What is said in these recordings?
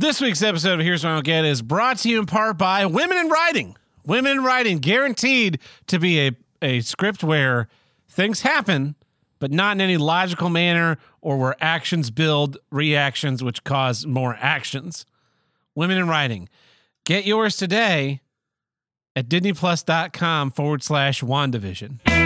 This week's episode of Here's What I Don't Get is brought to you in part by Women in Writing. Women in Writing, guaranteed to be a, a script where things happen, but not in any logical manner or where actions build reactions which cause more actions. Women in Writing. Get yours today at disneyplus.com forward slash WandaVision.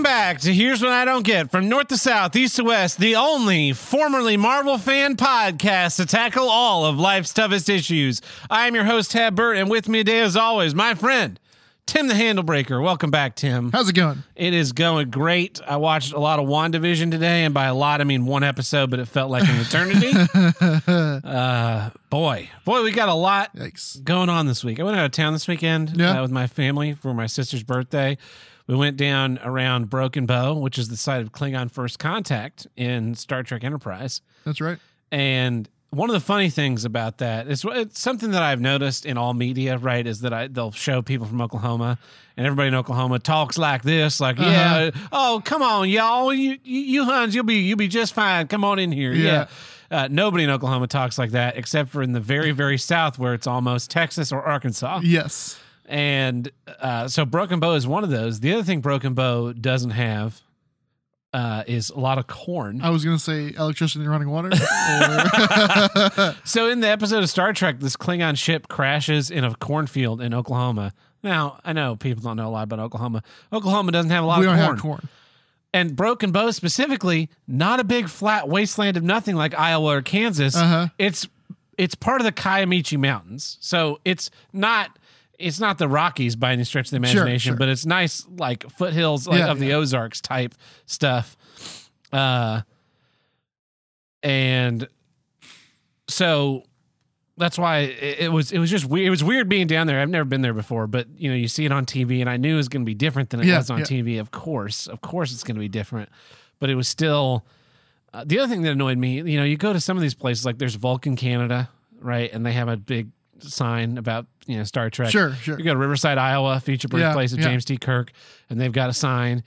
Welcome back to Here's What I Don't Get from North to South, East to West, the only formerly Marvel fan podcast to tackle all of life's toughest issues. I am your host, Tab Burt, and with me today, as always, my friend, Tim the Handlebreaker. Welcome back, Tim. How's it going? It is going great. I watched a lot of WandaVision today, and by a lot, I mean one episode, but it felt like an eternity. uh, boy, boy, we got a lot Yikes. going on this week. I went out of town this weekend Yeah. uh, with my family for my sister's birthday. We went down around Broken Bow, which is the site of Klingon First Contact in Star Trek Enterprise. That's right. And one of the funny things about that is it's something that I've noticed in all media, right? Is that I, they'll show people from Oklahoma, and everybody in Oklahoma talks like this, like, "Yeah, oh, come on, y'all, you, you, you Huns, you'll be, you'll be just fine. Come on in here, yeah." Yeah. Uh, nobody in Oklahoma talks like that, except for in the very, very south, where it's almost Texas or Arkansas. Yes. And uh, so Broken Bow is one of those. The other thing Broken Bow doesn't have uh, is a lot of corn. I was gonna say electricity and running water. or- So in the episode of Star Trek, this Klingon ship crashes in a cornfield in Oklahoma. Now I know people don't know a lot about Oklahoma. Oklahoma doesn't have a lot we of don't corn. have corn. and Broken Bow specifically, not a big flat wasteland of nothing like Iowa or Kansas. Uh-huh. It's it's part of the Kiamichi Mountains, so it's not it's not the Rockies by any stretch of the imagination, sure. but it's nice like foothills like, Yeah, of the Ozarks type stuff. Uh, and so that's why it, it was it was just weird. It was weird being down there. I've never been there before, but you know, you see it on TV, and I knew it was going to be different than it Yeah, was on yeah. TV. Of course, of course, it's going to be different, but it was still. Uh, the other thing that annoyed me, you know, you go to some of these places like there's Vulcan Canada, right, and they have a big sign about you know Star Trek. Sure, sure. You go to Riverside, Iowa, feature birthplace of yeah. James T. Kirk, and they've got a sign.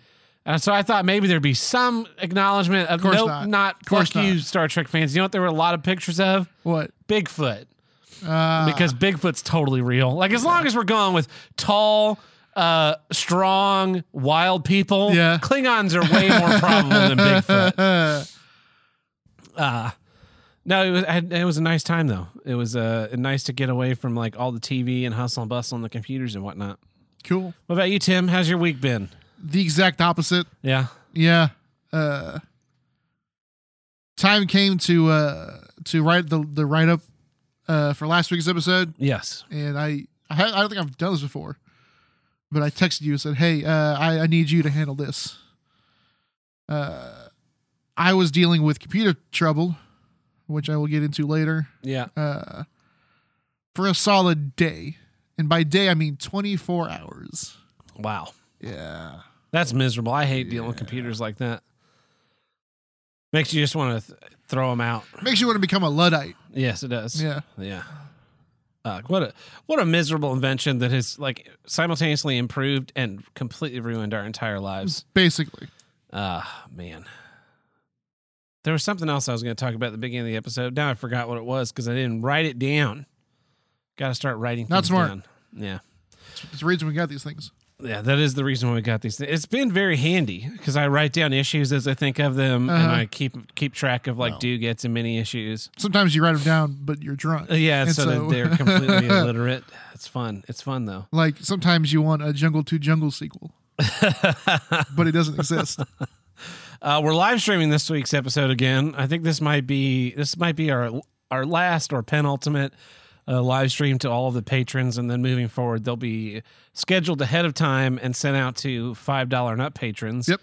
And so I thought maybe there'd be some acknowledgement of, course nope, not. not, Course fuck you. Star Trek fans. You know what? There were a lot of pictures of What? Bigfoot Uh, because Bigfoot's totally real. Like as long as we're going with tall, uh, strong, wild people, Yeah. Klingons are way more probable than Bigfoot. Uh, no, it was it was a nice time though. It was uh, nice to get away from like all the TV and hustle and bustle on the computers and whatnot. cool. What about you, Tim? How's your week been? The exact opposite. Yeah. Yeah. Uh, time came to uh to write the the write up uh for last week's episode, Yes. and I I don't think I've done this before, but I texted you and said, "Hey, uh, I I need you to handle this." Uh, I was dealing with computer trouble, which I will get into later. Yeah. uh, for a solid day. And by day, I mean 24 hours. Wow. Yeah. That's miserable. I hate dealing with computers like that. Makes you just want to th- throw them out. Makes you want to become a Luddite. Yes, it does. Yeah. Yeah. Uh, what a what a miserable invention that has like simultaneously improved and completely ruined our entire lives. Basically. Ah, man. There was something else I was going to talk about at the beginning of the episode. Now I forgot what it was because I didn't write it down. Got to start writing. Not smart. Down. Yeah. It's the reason we got these things. Yeah, that is the reason why we got these. Things. It's been very handy because I write down issues as I think of them, and Uh-huh. I keep keep track of like Wow. do gets and mini issues. Sometimes you write them down, but you're drunk. Uh, Yeah, And so, so- that they're completely illiterate. It's fun. It's fun though. Like sometimes you want a Jungle to Jungle sequel, but it doesn't exist. Uh, we're live streaming this week's episode again. I think this might be this might be our our last or penultimate uh, live stream to all of the patrons, and then moving forward, they'll be scheduled ahead of time and sent out to five dollar and up patrons. Yep.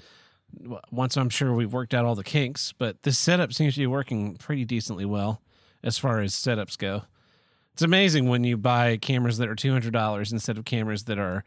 Once I'm sure we've worked out all the kinks, but this setup seems to be working pretty decently well as far as setups go. It's amazing when you buy cameras that are two hundred dollars instead of cameras that are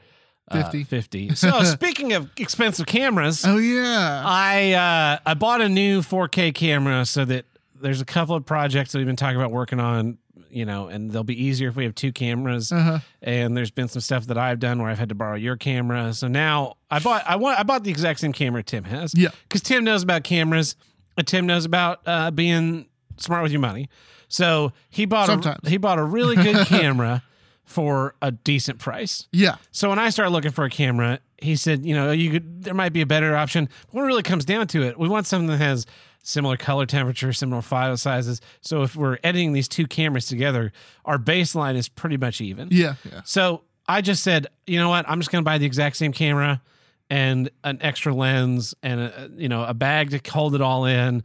uh, 50. Fifty. So speaking of expensive cameras, Oh yeah. I uh, I bought a new 4K camera so that there's a couple of projects that we've been talking about working on. you know, and they'll be easier if we have two cameras. Uh-huh. And there's been some stuff that I've done where I've had to borrow your camera. So now I bought I want I bought the exact same camera Tim has. Yeah. because Tim knows about cameras. And Tim knows about uh, being smart with your money. So he bought Sometimes. a he bought a really good camera for a decent price. Yeah. So when I started looking for a camera, he said, you know, you could there might be a better option. But when it really comes down to it, we want something that has similar color temperature, similar file sizes. So if we're editing these two cameras together, our baseline is pretty much even. Yeah. Yeah. So I just said, you know what? I'm just going to buy the exact same camera and an extra lens and a, you know a bag to hold it all in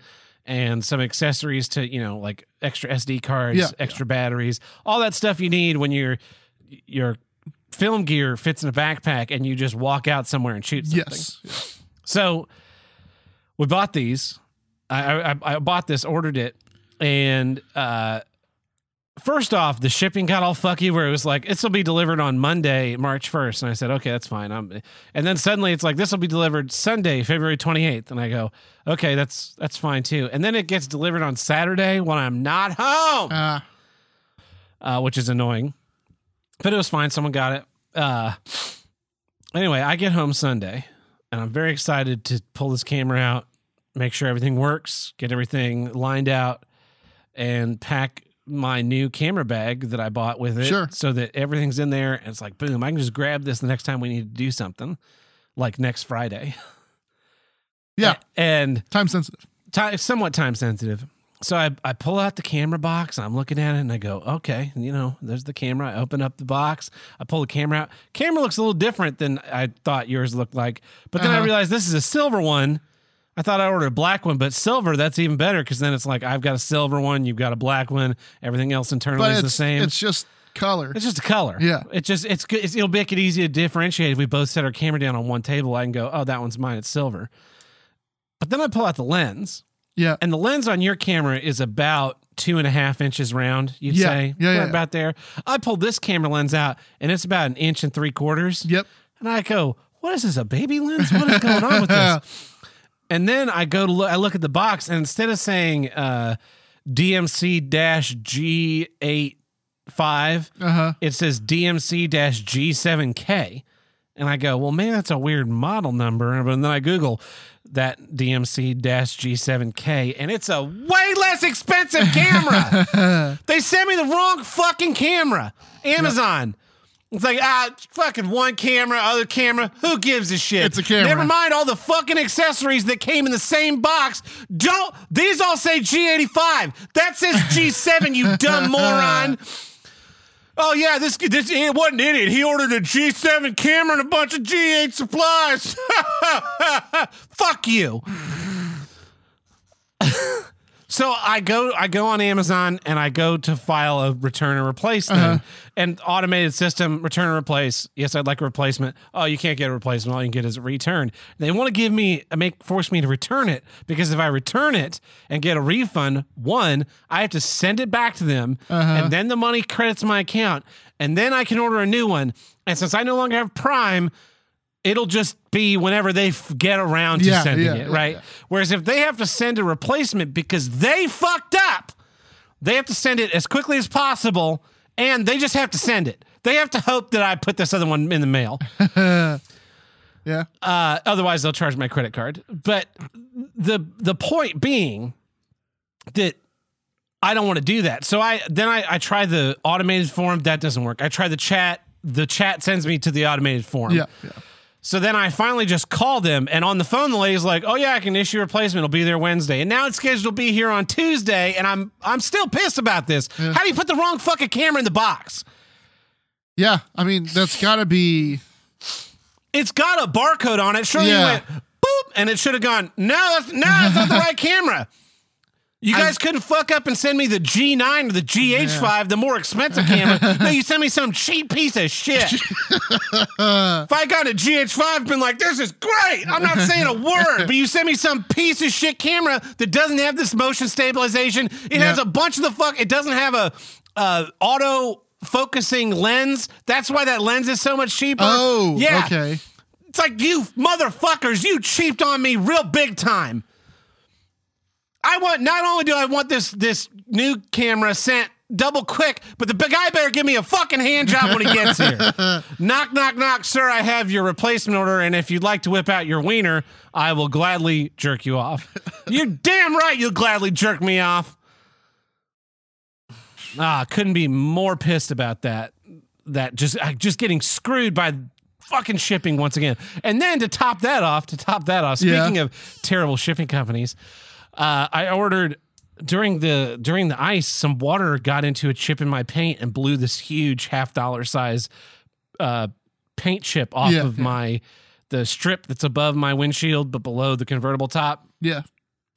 and some accessories to you know like extra SD cards, Yeah, extra batteries, all that stuff you need when your your film gear fits in a backpack and you just walk out somewhere and shoot something. Yes. So we bought these. I, I, I bought this, ordered it, and uh, first off, the shipping got all fucky where it was like this will be delivered on Monday, March first, and I said okay, that's fine. I'm, and then suddenly it's like this will be delivered Sunday, February twenty eighth, and I go okay, that's that's fine too. And then it gets delivered on Saturday when I'm not home Uh, uh, which is annoying. But it was fine. Someone got it. Uh, anyway, I get home Sunday, and I'm very excited to pull this camera out, make sure everything works, get everything lined out, and pack my new camera bag that I bought with it, Sure. so that everything's in there. And it's like, boom! I can just grab this the next time we need to do something, like next Friday. yeah. and Time sensitive. time, somewhat time sensitive. So I, I pull out the camera box. I'm looking at it and I go, okay, you know, there's the camera. I open up the box. I pull the camera out. Camera looks a little different than I thought yours looked like. But then I Uh-huh. realized this is a silver one. I thought I ordered a black one, but silver, that's even better because then it's like I've got a silver one, you've got a black one, everything else internally But is the same. it's just color. It's just a color. Yeah. It's just it's good. It's, it'll make it easy to differentiate if we both set our camera down on one table. I can go, oh, that one's mine. It's silver. But then I pull out the lens, yeah. and the lens on your camera is about two and a half inches round. You'd Yeah. say, Yeah, yeah. about there. I pulled this camera lens out, and it's about an inch and three quarters. Yep. And I go, what is this? A baby lens? What is going on with this? And then I go to look. I look at the box, and instead of saying uh, DMC G eight five, Uh huh. it says DMC G7K. And I go, well, man, that's a weird model number. And then I Google that DMC G7K, and it's a way less expensive camera. they sent me the wrong fucking camera. Amazon. It's like, ah, fucking one camera, other camera. Who gives a shit? It's a camera. Never mind all the fucking accessories that came in the same box. Don't, these all say G85. That says G7, you dumb moron. Oh yeah, this this it wasn't idiot. He ordered a G7 camera and a bunch of G8 supplies. Fuck you. So I go I go on Amazon and I go to file a return and replace thing. Uh-huh. And automated system return and replace. Yes, I'd like a replacement. Oh, you can't get a replacement. All you can get is a return. They want to give me make force me to return it because if I return it and get a refund, one, I have to send it back to them Uh-huh. and then the money credits my account and then I can order a new one. And since I no longer have Prime, it'll just be whenever they f- get around to Yeah, sending yeah, it, right? yeah. Whereas if they have to send a replacement because they fucked up, they have to send it as quickly as possible and they just have to send it. They have to hope that I put this other one in the mail. Yeah. Uh, otherwise, they'll charge my credit card. But the the point being that I don't want to do that. So I then I, I try the automated form. That doesn't work. I try the chat. The chat sends me to the automated form. Yeah. Yeah. So then I finally just called them, and on the phone, the lady's like, "Oh yeah, I can issue a replacement. It'll be there Wednesday." And now it's scheduled to be here on Tuesday, and I'm I'm still pissed about this. How do you put the wrong fucking camera in the box? Yeah. I mean, that's got to be. It's got a barcode on it. Sure, you went boop, and it should have gone. No, that's no, that's not the right camera. You guys couldn't fuck up and send me the G9 or the GH5, the more expensive camera. no, you sent me some cheap piece of shit. if I got a GH5, I'd been like, this is great. I'm not saying a word, but you sent me some piece of shit camera that doesn't have this motion stabilization. It has a bunch of the fuck. It doesn't have a uh, auto focusing lens. That's why that lens is so much cheaper. Oh. yeah. Okay. It's like you motherfuckers, you cheaped on me real big time. I want not only do I want this this new camera sent double quick, but the big guy better give me a fucking hand job when he gets here. knock, knock, knock, sir. I have your replacement order, and if you'd like to whip out your wiener, I will gladly jerk you off. You're damn right. You'll gladly jerk me off. Ah, couldn't be more pissed about that. That just uh, just getting screwed by fucking shipping once again. And then to top that off, to top that off, Yeah. speaking of terrible shipping companies, uh, I ordered during the during the ice, some water got into a chip in my paint and blew this huge half dollar size uh, paint chip off Yeah, of yeah. my the strip that's above my windshield but below the convertible top. Yeah.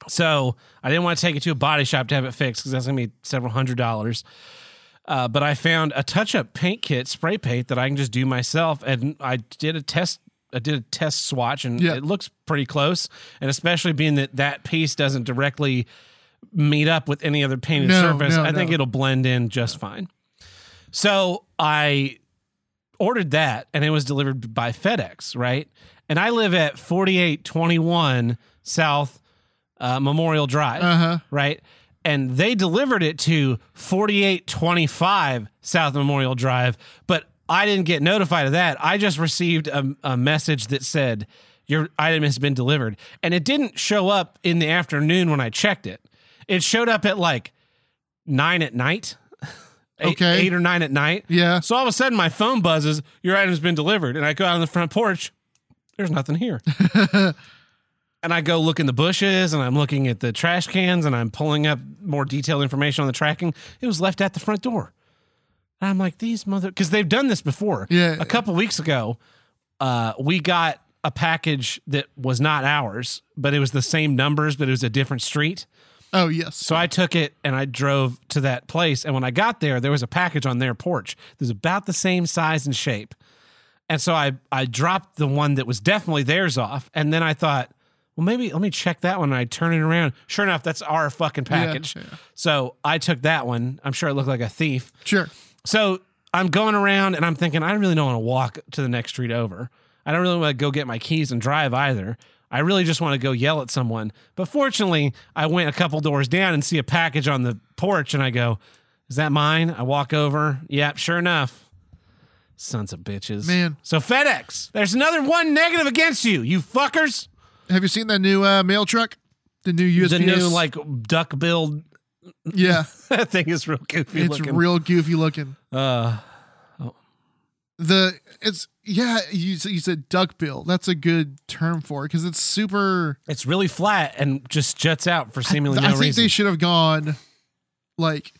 So I didn't want to take it to a body shop to have it fixed because that's gonna be several hundred dollars. Uh, but I found a touch-up paint kit, spray paint that I can just do myself, and I did a test. I did a test swatch, and Yeah. it looks pretty close. And especially being that that piece doesn't directly meet up with any other painted No, surface, no, I think it'll blend in just fine. So I ordered that, and it was delivered by FedEx, right? And I live at 4821 South uh, Memorial Drive Uh huh. right? And they delivered it to 4825 South Memorial Drive, but I didn't get notified of that. I just received a, a message that said, Your item has been delivered. And it didn't show up in the afternoon when I checked it. It showed up at like nine at night. Eight, Okay. eight or nine at night. Yeah. So all of a sudden, my phone buzzes. Your item's been delivered, and I go out on the front porch. There's nothing here. and I go look in the bushes, and I'm looking at the trash cans, and I'm pulling up more detailed information on the tracking. It was left at the front door. And I'm like, these mother, because they've done this before. Yeah. A couple weeks ago, uh, we got a package that was not ours, but it was the same numbers, but it was a different street. Oh yes. So I took it and I drove to that place. And when I got there, there was a package on their porch. It was about the same size and shape. And so I I dropped the one that was definitely theirs off. And then I thought, well, maybe let me check that one. And I turn it around. Sure enough, that's our fucking package. yeah. So I took that one. I'm sure it looked like a thief. Sure. So I'm going around and I'm thinking, I really don't want to walk to the next street over. I don't really want to go get my keys and drive either. I really just want to go yell at someone. But fortunately, I went a couple doors down and see a package on the porch and I go, Is that mine? I walk over. Yep, sure enough. Sons of bitches. Man. So FedEx, there's another one negative against you, you fuckers. Have you seen that new uh, mail truck? The new USPS. The new like duck billed yeah, that thing is real goofy it's looking. real goofy looking. uh The it's yeah. You you said duck bill. That's a good term for it because it's super. it's really flat and just juts out for seemingly I no think reason. they should have gone like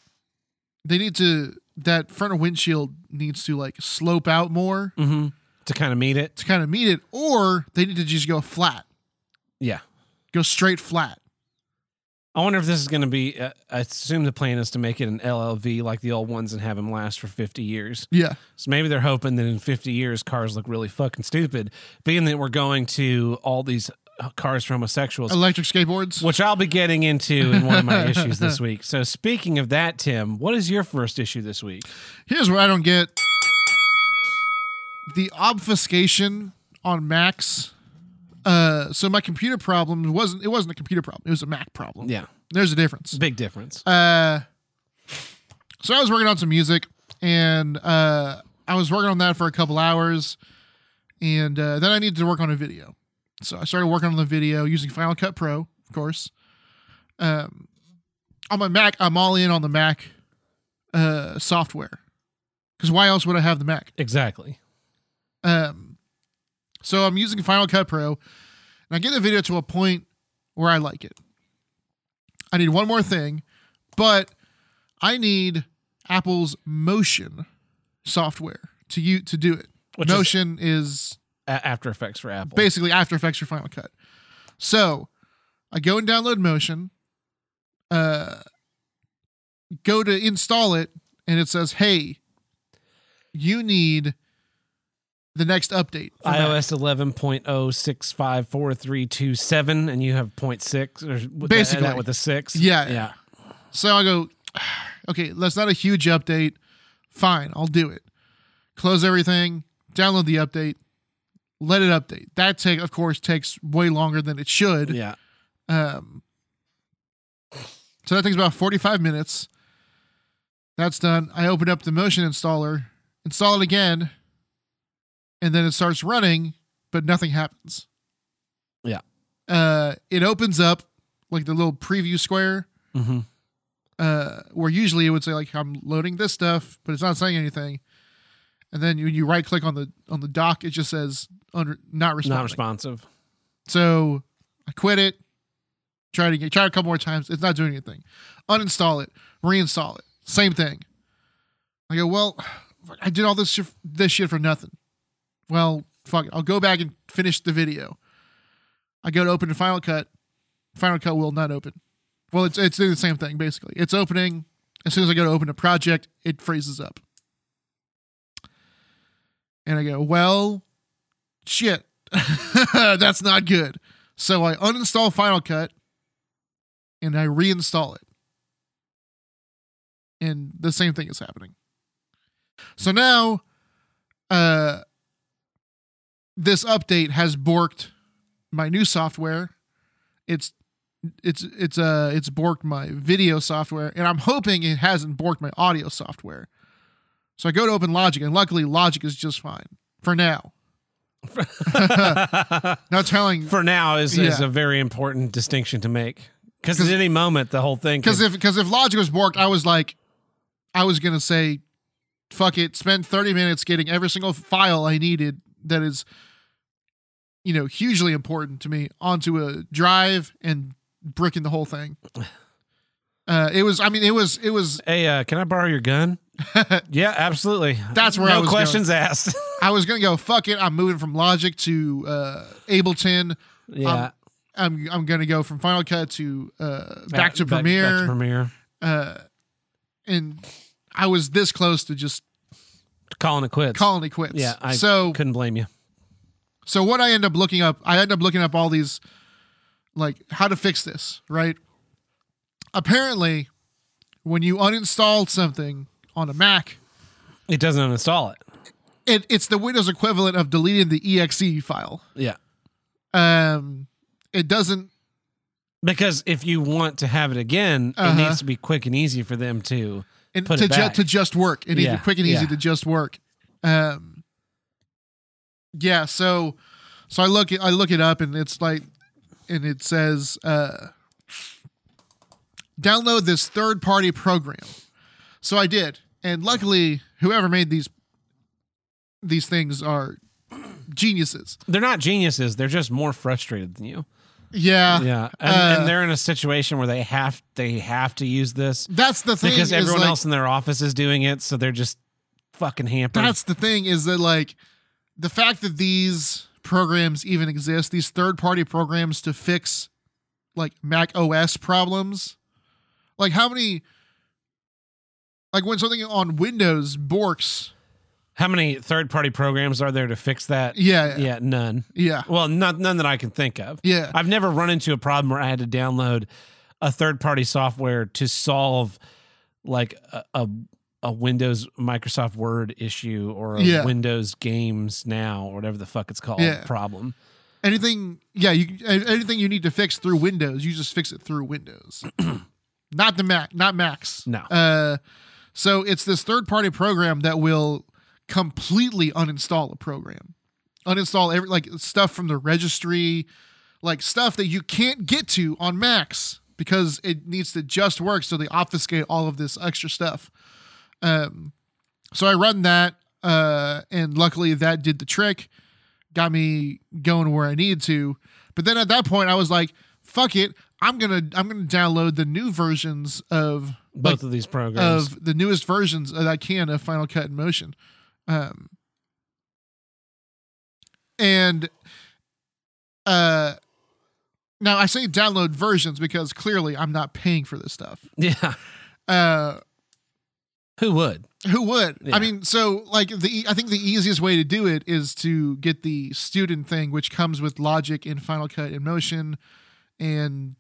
they need to that front of windshield needs to like slope out more hmm To kind of meet it. to kind of meet it, or they need to just go flat, Yeah. go straight flat. I wonder if this is going to be. Uh, I assume the plan is to make it an LLV like the old ones and have them last for 50 years. Yeah, So maybe they're hoping that in 50 years cars look really fucking stupid, being that we're going to all these uh, cars for homosexuals, electric skateboards. which I'll be getting into in one of my issues this week. So speaking of that, Tim, what is your first issue this week? Here's where I don't get: the obfuscation on Macs. Uh, so my computer problem wasn't it wasn't a computer problem; it was a Mac problem. Yeah, There's a difference. big difference. Uh, so I was working on some music, and uh, I was working on that for a couple hours, and uh, then I needed to work on a video. So I started working on the video using Final Cut Pro, of course. Um, on my Mac, I'm all in on the Mac uh, software, because why else would I have the Mac? Exactly. Um, so I'm using Final Cut Pro, and I get the video to a point where I like it. I need one more thing, but I need Apple's Motion software to you to do it. Which Motion is, A- After Effects for Apple. basically After Effects for Final Cut. So I go and download Motion, uh, go to install it, and it says, "Hey, you need." The next update. iOS 11.065437 and you have 0.6 or Basically. that, with a 6. Yeah. Yeah. So I go, okay, that's not a huge update. Fine, I'll do it. Close everything, download the update, let it update. That take, of course, takes way longer than it should. Yeah. Um, so that takes about 45 minutes. That's done. I open up the motion installer, install it again, and then it starts running, but nothing happens. Yeah. Uh, it opens up like the little preview square, Mm-hmm. uh, where usually it would say like I'm loading this stuff, but it's not saying anything. And then when you right click on the on the dock, it just says under not responding. Not responsive. So I quit it. Try it again. Try it a couple more times. It's not doing anything. Uninstall it. Reinstall it. Same thing. I go, well, I did all this shit, this shit for nothing. Well, fuck. I'll go back and finish the video. I go to open the Final Cut. Final Cut will not open. Well, it's it's doing the same thing basically. It's opening. As soon as I go to open a project, it freezes up. And I go, well, shit. That's not good. So I uninstall Final Cut and I reinstall it. And the same thing is happening. So now uh this update has borked my new software. It's it's it's uh it's borked my video software and I'm hoping it hasn't borked my audio software. So I go to open Logic and luckily Logic is just fine for now. Not telling For now is, is a very important distinction to make. Because at any moment, the whole thing. Because if because if Logic was borked, I was like, I was gonna say, fuck it, spend thirty minutes getting every single file I needed that is, you know, hugely important to me onto a drive and bricking the whole thing. Uh, it was, I mean, it was, it was. hey, uh, can I borrow your gun? yeah, absolutely. That's where no I was no questions asked. I was gonna go, fuck it, I'm moving from Logic to uh, Ableton. yeah. I'm I'm gonna go from Final Cut to uh, back to Back- Premiere. Back to Premiere. uh, and I was this close to just Calling it quits. calling it quits. yeah, I so couldn't blame you. So what I end up looking up, I end up looking up all these, like how to fix this, right? Apparently, when you uninstall something on a Mac, It doesn't uninstall it. it, it's the Windows equivalent of deleting the exe file. Yeah. Um, it doesn't. Because if you want to have it again, Uh-huh. it needs to be quick and easy for them to. Put to, ju- to just work. Needs Yeah, quick and easy yeah. to just work. Um, yeah. So, so I look it, I look it up, and it's like, and it says, uh, download this third party program. So I did, and luckily, whoever made these these things are geniuses. They're not geniuses. They're just more frustrated than you. Yeah. Yeah, and, Uh, and they're in a situation where they have they have to use this That's the thing. because everyone like, else in their office is doing it, so they're just fucking hampered. That's the thing is that like the fact that these programs even exist, these third party programs to fix like Mac OS problems. Like how many like when something on Windows borks. How many third party programs are there to fix that? Yeah. Yeah, none. Yeah. Well, not none that I can think of. Yeah. I've never run into a problem where I had to download a third party software to solve like a, a a Windows Microsoft Word issue or a Yeah. Windows Games Now or whatever the fuck it's called Yeah. problem. Anything yeah, you anything you need to fix through Windows, you just fix it through Windows. not the Mac, not Macs. No. Uh so it's this third party program that will completely uninstall a program. Uninstall every like stuff from the registry, like stuff that you can't get to on Macs because it needs to just work so they obfuscate all of this extra stuff. Um so I run that uh and luckily that did the trick. Got me going where I needed to. But then at that point I was like, fuck it. I'm gonna I'm gonna download the new versions of Both like, of these programs. of the newest versions that I can of Final Cut in Motion. Um, and uh, now I say download versions because clearly I'm not paying for this stuff. yeah. Uh, Who would? who would? Yeah. I mean, so like the I think the easiest way to do it is to get the student thing, which comes with Logic and Final Cut and Motion, and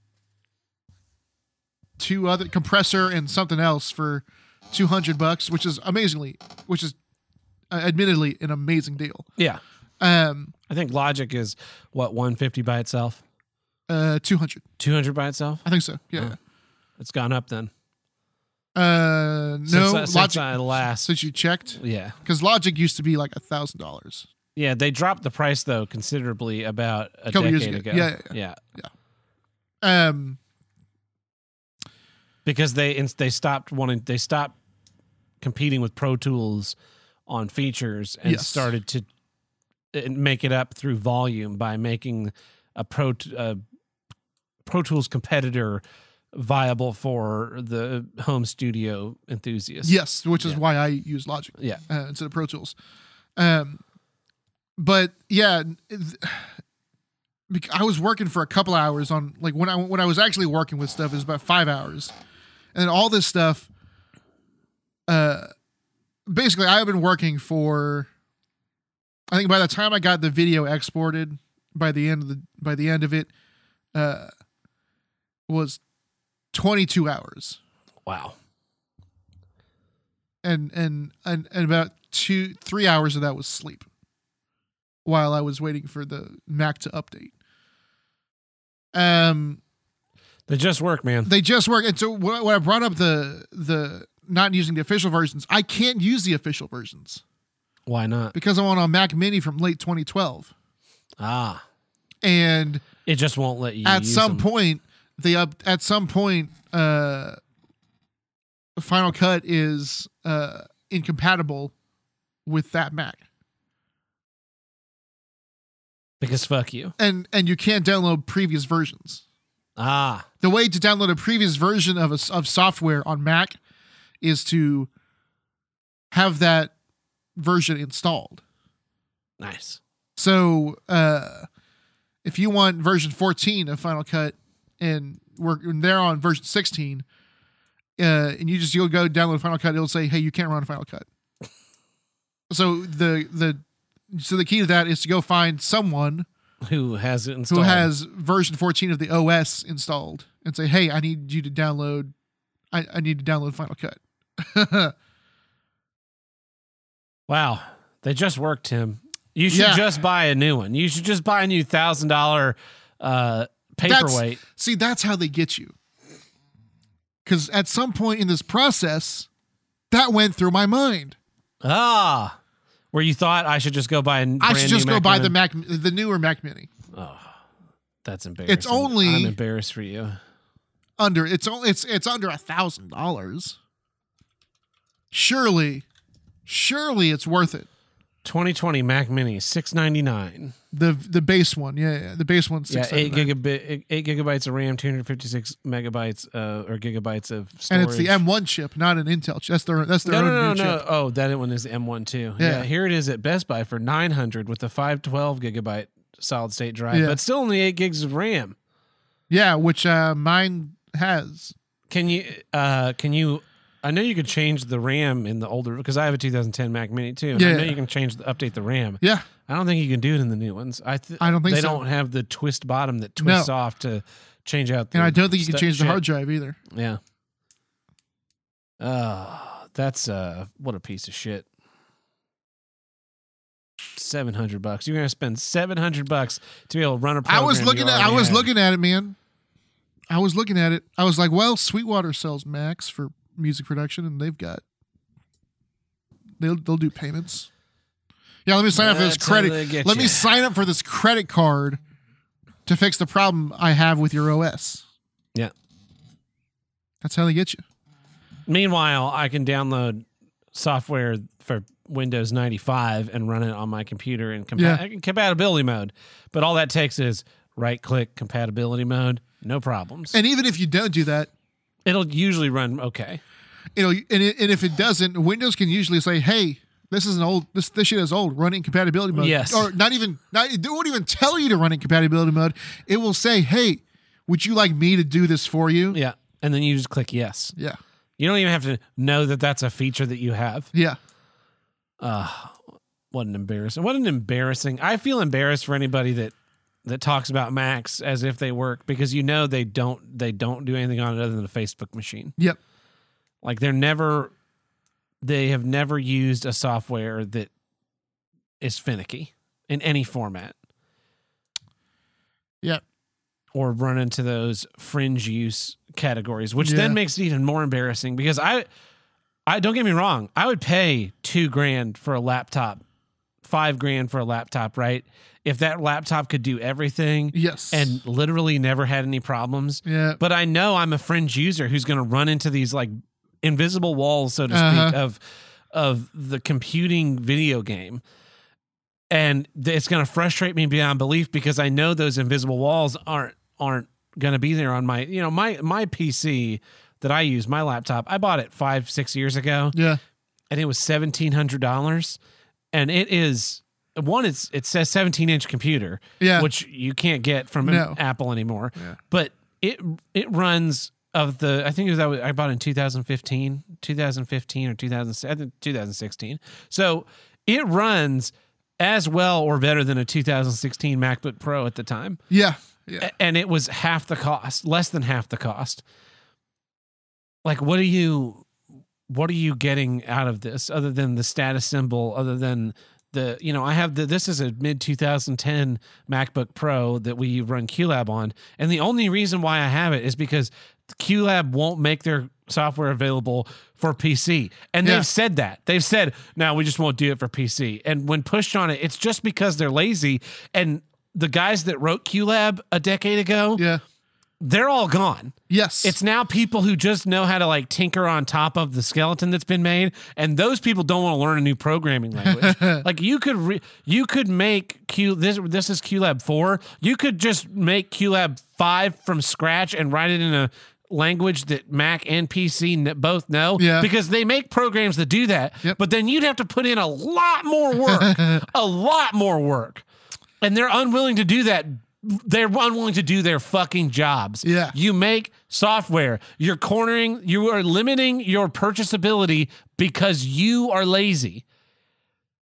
two other compressor and something else for two hundred bucks, which is amazingly, which is admittedly an amazing deal. Yeah. Um, I think Logic is what 150 by itself, uh, two hundred, 200 by itself. I think so. Yeah, It's gone up then. Uh, no, since Logic. Last. since you checked, Yeah. because Logic used to be like a thousand dollars. Yeah, they dropped the price though considerably about a Couple years decade ago. ago. Yeah, yeah. Um, because they they stopped wanting they stopped competing with Pro Tools on features and Yes. started to uh, make it up through volume by making a Pro uh, Pro Tools competitor viable for the home studio enthusiast yes, which is Yeah. why I use Logic. Yeah. uh, instead of Pro Tools. Um, but yeah, I was working for a couple hours on like when I when I was actually working with stuff it was about five hours, and all this stuff. Uh, basically, I've been working for. I think by the time I got the video exported, by the end of the by the end of it, uh, was twenty two hours Wow. and and and and about two three hours of that was sleep while i was waiting for the mac to update um They just work, man. they just work and so when when i brought up the the not using the official versions i can't use the official versions Why not? because i'm on a mac mini from late 2012 Ah, and it just won't let you. at use some them. point the up at some point uh final cut is uh incompatible with that mac because fuck you. and and you can't download previous versions. Ah, The way to download a previous version of a, of software on Mac is to have that version installed. nice. So uh, if you want version 14 of Final Cut and we're and they're on version 16, uh, and you just you'll go download Final Cut, it'll say, "Hey, you can't run Final Cut." So the the so the key to that is to go find someone Who has it installed? who has version 14 of the OS installed and say, "Hey, I need you to download. I, I need to download Final Cut." Wow, they just worked, Tim. You should Yeah. just buy a new one. You should just buy a new thousand dollar uh paperweight. See, that's how they get you. Because at some point in this process, that went through my mind. Ah, where you thought I should just go buy a brand I should just go Mac buy Mini? the Mac, the newer Mac Mini. Oh. That's embarrassing. It's only- I'm embarrassed for you. Under it's only it's it's under a thousand dollars. Surely, surely it's worth it. 2020 Mac Mini, six ninety nine. The the base one, yeah, yeah the base one's Yeah, eight gigabit, eight gigabytes of RAM, 256 megabytes uh, or gigabytes of storage. and it's the M1 chip, not an Intel chip. That's their that's their No, own no, no, new no. chip. Oh, that one is M1 too. Yeah. Yeah. here it is at Best Buy for 900 with the 512 gigabyte solid state drive, Yeah. but still only eight gigs of RAM. Yeah, which uh, mine has. Can you? uh Can you? I know you could change the RAM in the older because I have a 2010 Mac Mini too. and I Yeah. know you can change the update the RAM. Yeah, I don't think you can do it in the new ones. I th- I don't think they so. don't have the twist bottom that twists off to change out. The and I don't think you can change the hard drive either. Yeah. Uh that's uh what a piece of shit. Seven hundred bucks. You're gonna spend seven hundred bucks to be able to run a I program. was looking at I was had. looking at it, man. I was looking at it. I was like, well, Sweetwater sells Macs for music production, and they've got they'll they'll do payments. Yeah, let me sign up for this That's how they credit. get Let me ya. sign up for this credit card to fix the problem I have with your OS. Yeah. That's how they get you. Meanwhile, I can download software for Windows 95 and run it on my computer in compa- Yeah. compatibility mode. But all that takes is right click compatibility mode, no problems. And even if you don't do that, It'll usually run okay. you know, and, it, and if it doesn't, Windows can usually say, "Hey, this is an old this this shit is old. Run it in compatibility mode." Yes. or not even not it won't even tell you to run in compatibility mode. It will say, "Hey, would you like me to do this for you?" Yeah. And then you just click yes. Yeah, You don't even have to know that that's a feature that you have. yeah. Uh, what an embarrassing. What an embarrassing. I feel embarrassed for anybody that that talks about Macs as if they work because you know they don't they don't do anything on it other than a Facebook machine. Yep. Like they're never they have never used a software that is finicky in any format. Yep. or run into those fringe use categories, which Yeah. then makes it even more embarrassing because I, I don't get me wrong, I would pay two grand for a laptop, five grand for a laptop, right? If that laptop could do everything Yes. and literally never had any problems, yeah. but I know I'm a fringe user who's going to run into these like invisible walls, so to speak, Uh-huh. of of the computing video game, and it's going to frustrate me beyond belief because I know those invisible walls aren't aren't going to be there on my you know my my PC that I use my laptop. I bought it five six years ago, Yeah. and it was seventeen hundred dollars, and it is one. It's it says seventeen inch computer Yeah. which you can't get from No. Apple anymore. Yeah. But it it runs of the I think it was that I bought it in 2015, 2015 or 2000 2016. So it runs as well or better than a 2016 MacBook Pro at the time. yeah. Yeah. And it was half the cost, less than half the cost. Like what are you what are you getting out of this other than the status symbol, other than the you know, I have the this is a mid 2010 MacBook Pro that we run QLab on. And the only reason why I have it is because QLab won't make their software available for PC. And Yeah. they've said that. They've said, no, we just won't do it for PC. And when pushed on it, it's just because they're lazy. And the guys that wrote QLab a decade ago, Yeah. They're all gone. Yes. It's now people who just know how to like tinker on top of the skeleton that's been made, and those people don't want to learn a new programming language. like you could re- you could make Q this this is QLab four. You could just make QLab five from scratch and write it in a language that Mac and PC both know. Yeah. because they make programs that do that. Yep. But then you'd have to put in a lot more work, a lot more work, and they're unwilling to do that. They're unwilling to do their fucking jobs. Yeah. You make software. You're cornering, you are limiting your purchasability because you are lazy.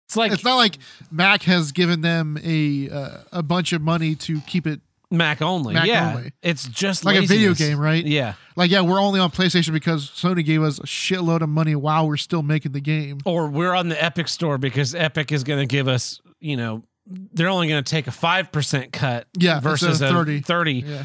It's like it's not like Mac has given them a uh, a bunch of money to keep it Mac only. Mac yeah. only. It's just like a video game, right? Yeah. Like, yeah, we're only on PlayStation because Sony gave us a shitload of money while we're still making the game. Or we're on the Epic store because Epic is going to give us, you know, they're only going to take a 5% cut Yeah, versus a 30. 30. Yeah.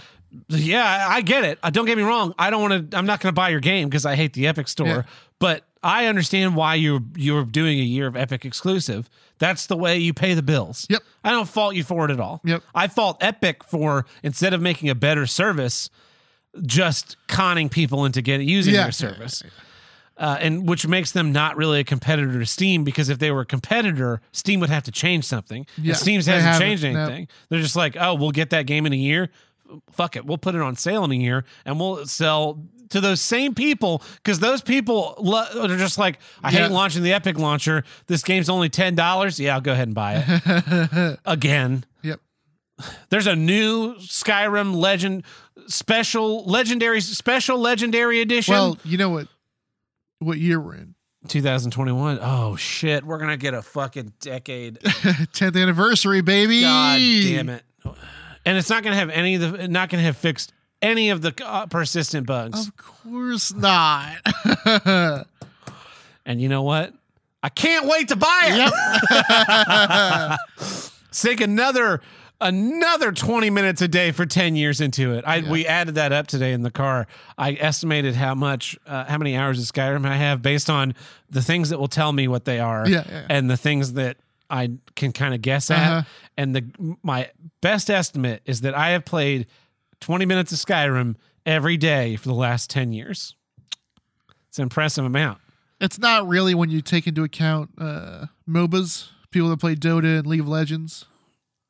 Yeah, I get it. Uh, Don't get me wrong. I don't want to. I'm not going to buy your game because I hate the Epic Store. Yeah. But I understand why you're you're doing a year of Epic exclusive. That's the way you pay the bills. Yep. I don't fault you for it at all. Yep. I fault Epic for instead of making a better service, just conning people into getting using Yeah. their service. Uh, and which makes them not really a competitor to Steam because if they were a competitor, Steam would have to change something. Yeah, and Steam hasn't changed No. anything. They're just like, oh, we'll get that game in a year. Fuck it, we'll put it on sale in a year, and we'll sell to those same people because those people lo- are just like, I Yeah. hate launching the Epic launcher. This game's only ten dollars. Yeah, I'll go ahead and buy it again. Yep. There's a new Skyrim Legend special, legendary, special legendary edition. Well, you know what? What year we're in? 2021. Oh shit, we're gonna get a fucking decade. 10th anniversary, baby. God damn it! And it's not gonna have any of the, not gonna have fixed any of the uh, persistent bugs. Of course not. And you know what? I can't wait to buy it. yep. Sink another another 20 minutes a day for 10 years into it. I we added that up today in the car. I estimated how much uh, how many hours of Skyrim I have based on the things that will tell me what they are Yeah, yeah. and the things that I can kind of guess at. Uh-huh. And the my best estimate is that I have played 20 minutes of Skyrim every day for the last 10 years. It's an impressive amount. It's not really when you take into account uh, MOBAs, people that play Dota and League of Legends.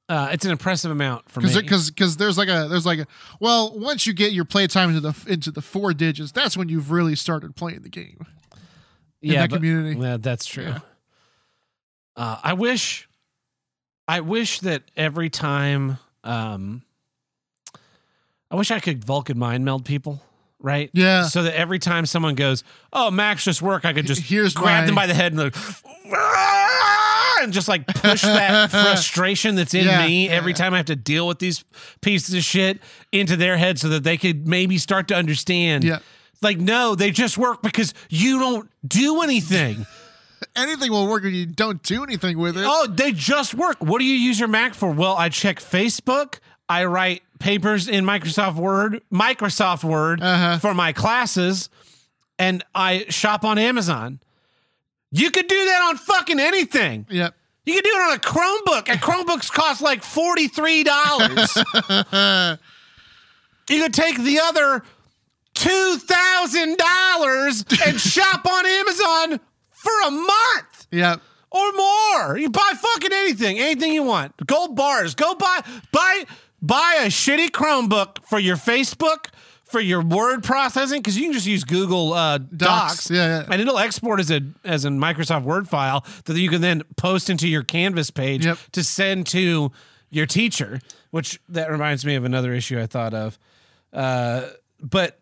Uh, it's an impressive amount for me. because because there's like a there's like a well once you get your playtime into the into the four digits that's when you've really started playing the game Yeah. that but- community. Yeah, that's true. Yeah. Uh, I wish, I wish that every time, um, I wish I could Vulcan mind meld people, right? Yeah. So that every time someone goes, "Oh, Macs just work," I could just Here's grab my- them by the head and like! And just like push that frustration that's in Yeah, me every yeah. time I have to deal with these pieces of shit into their head so that they could maybe start to understand. Yeah. Like, no, they just work because you don't do anything. Anything will work if you don't do anything with it. Oh, they just work. What do you use your Mac for? Well, I check Facebook. I write papers in Microsoft Word, Microsoft Word Uh-huh. for my classes, and I shop on Amazon. You could do that on fucking anything. Yep. You could do it on a Chromebook, and Chromebooks cost like forty-three dollars. you could take the other two thousand dollars and shop on Amazon for a month Yep. or more. You buy fucking anything, anything you want. Gold bars. Go buy buy buy a shitty Chromebook for your Facebook. For your word processing, because you can just use Google uh, Docs, Docs, yeah, yeah. and it'll export as a as a Microsoft Word file that you can then post into your Canvas page Yep. to send to your teacher. Which that reminds me of another issue I thought of. Uh, but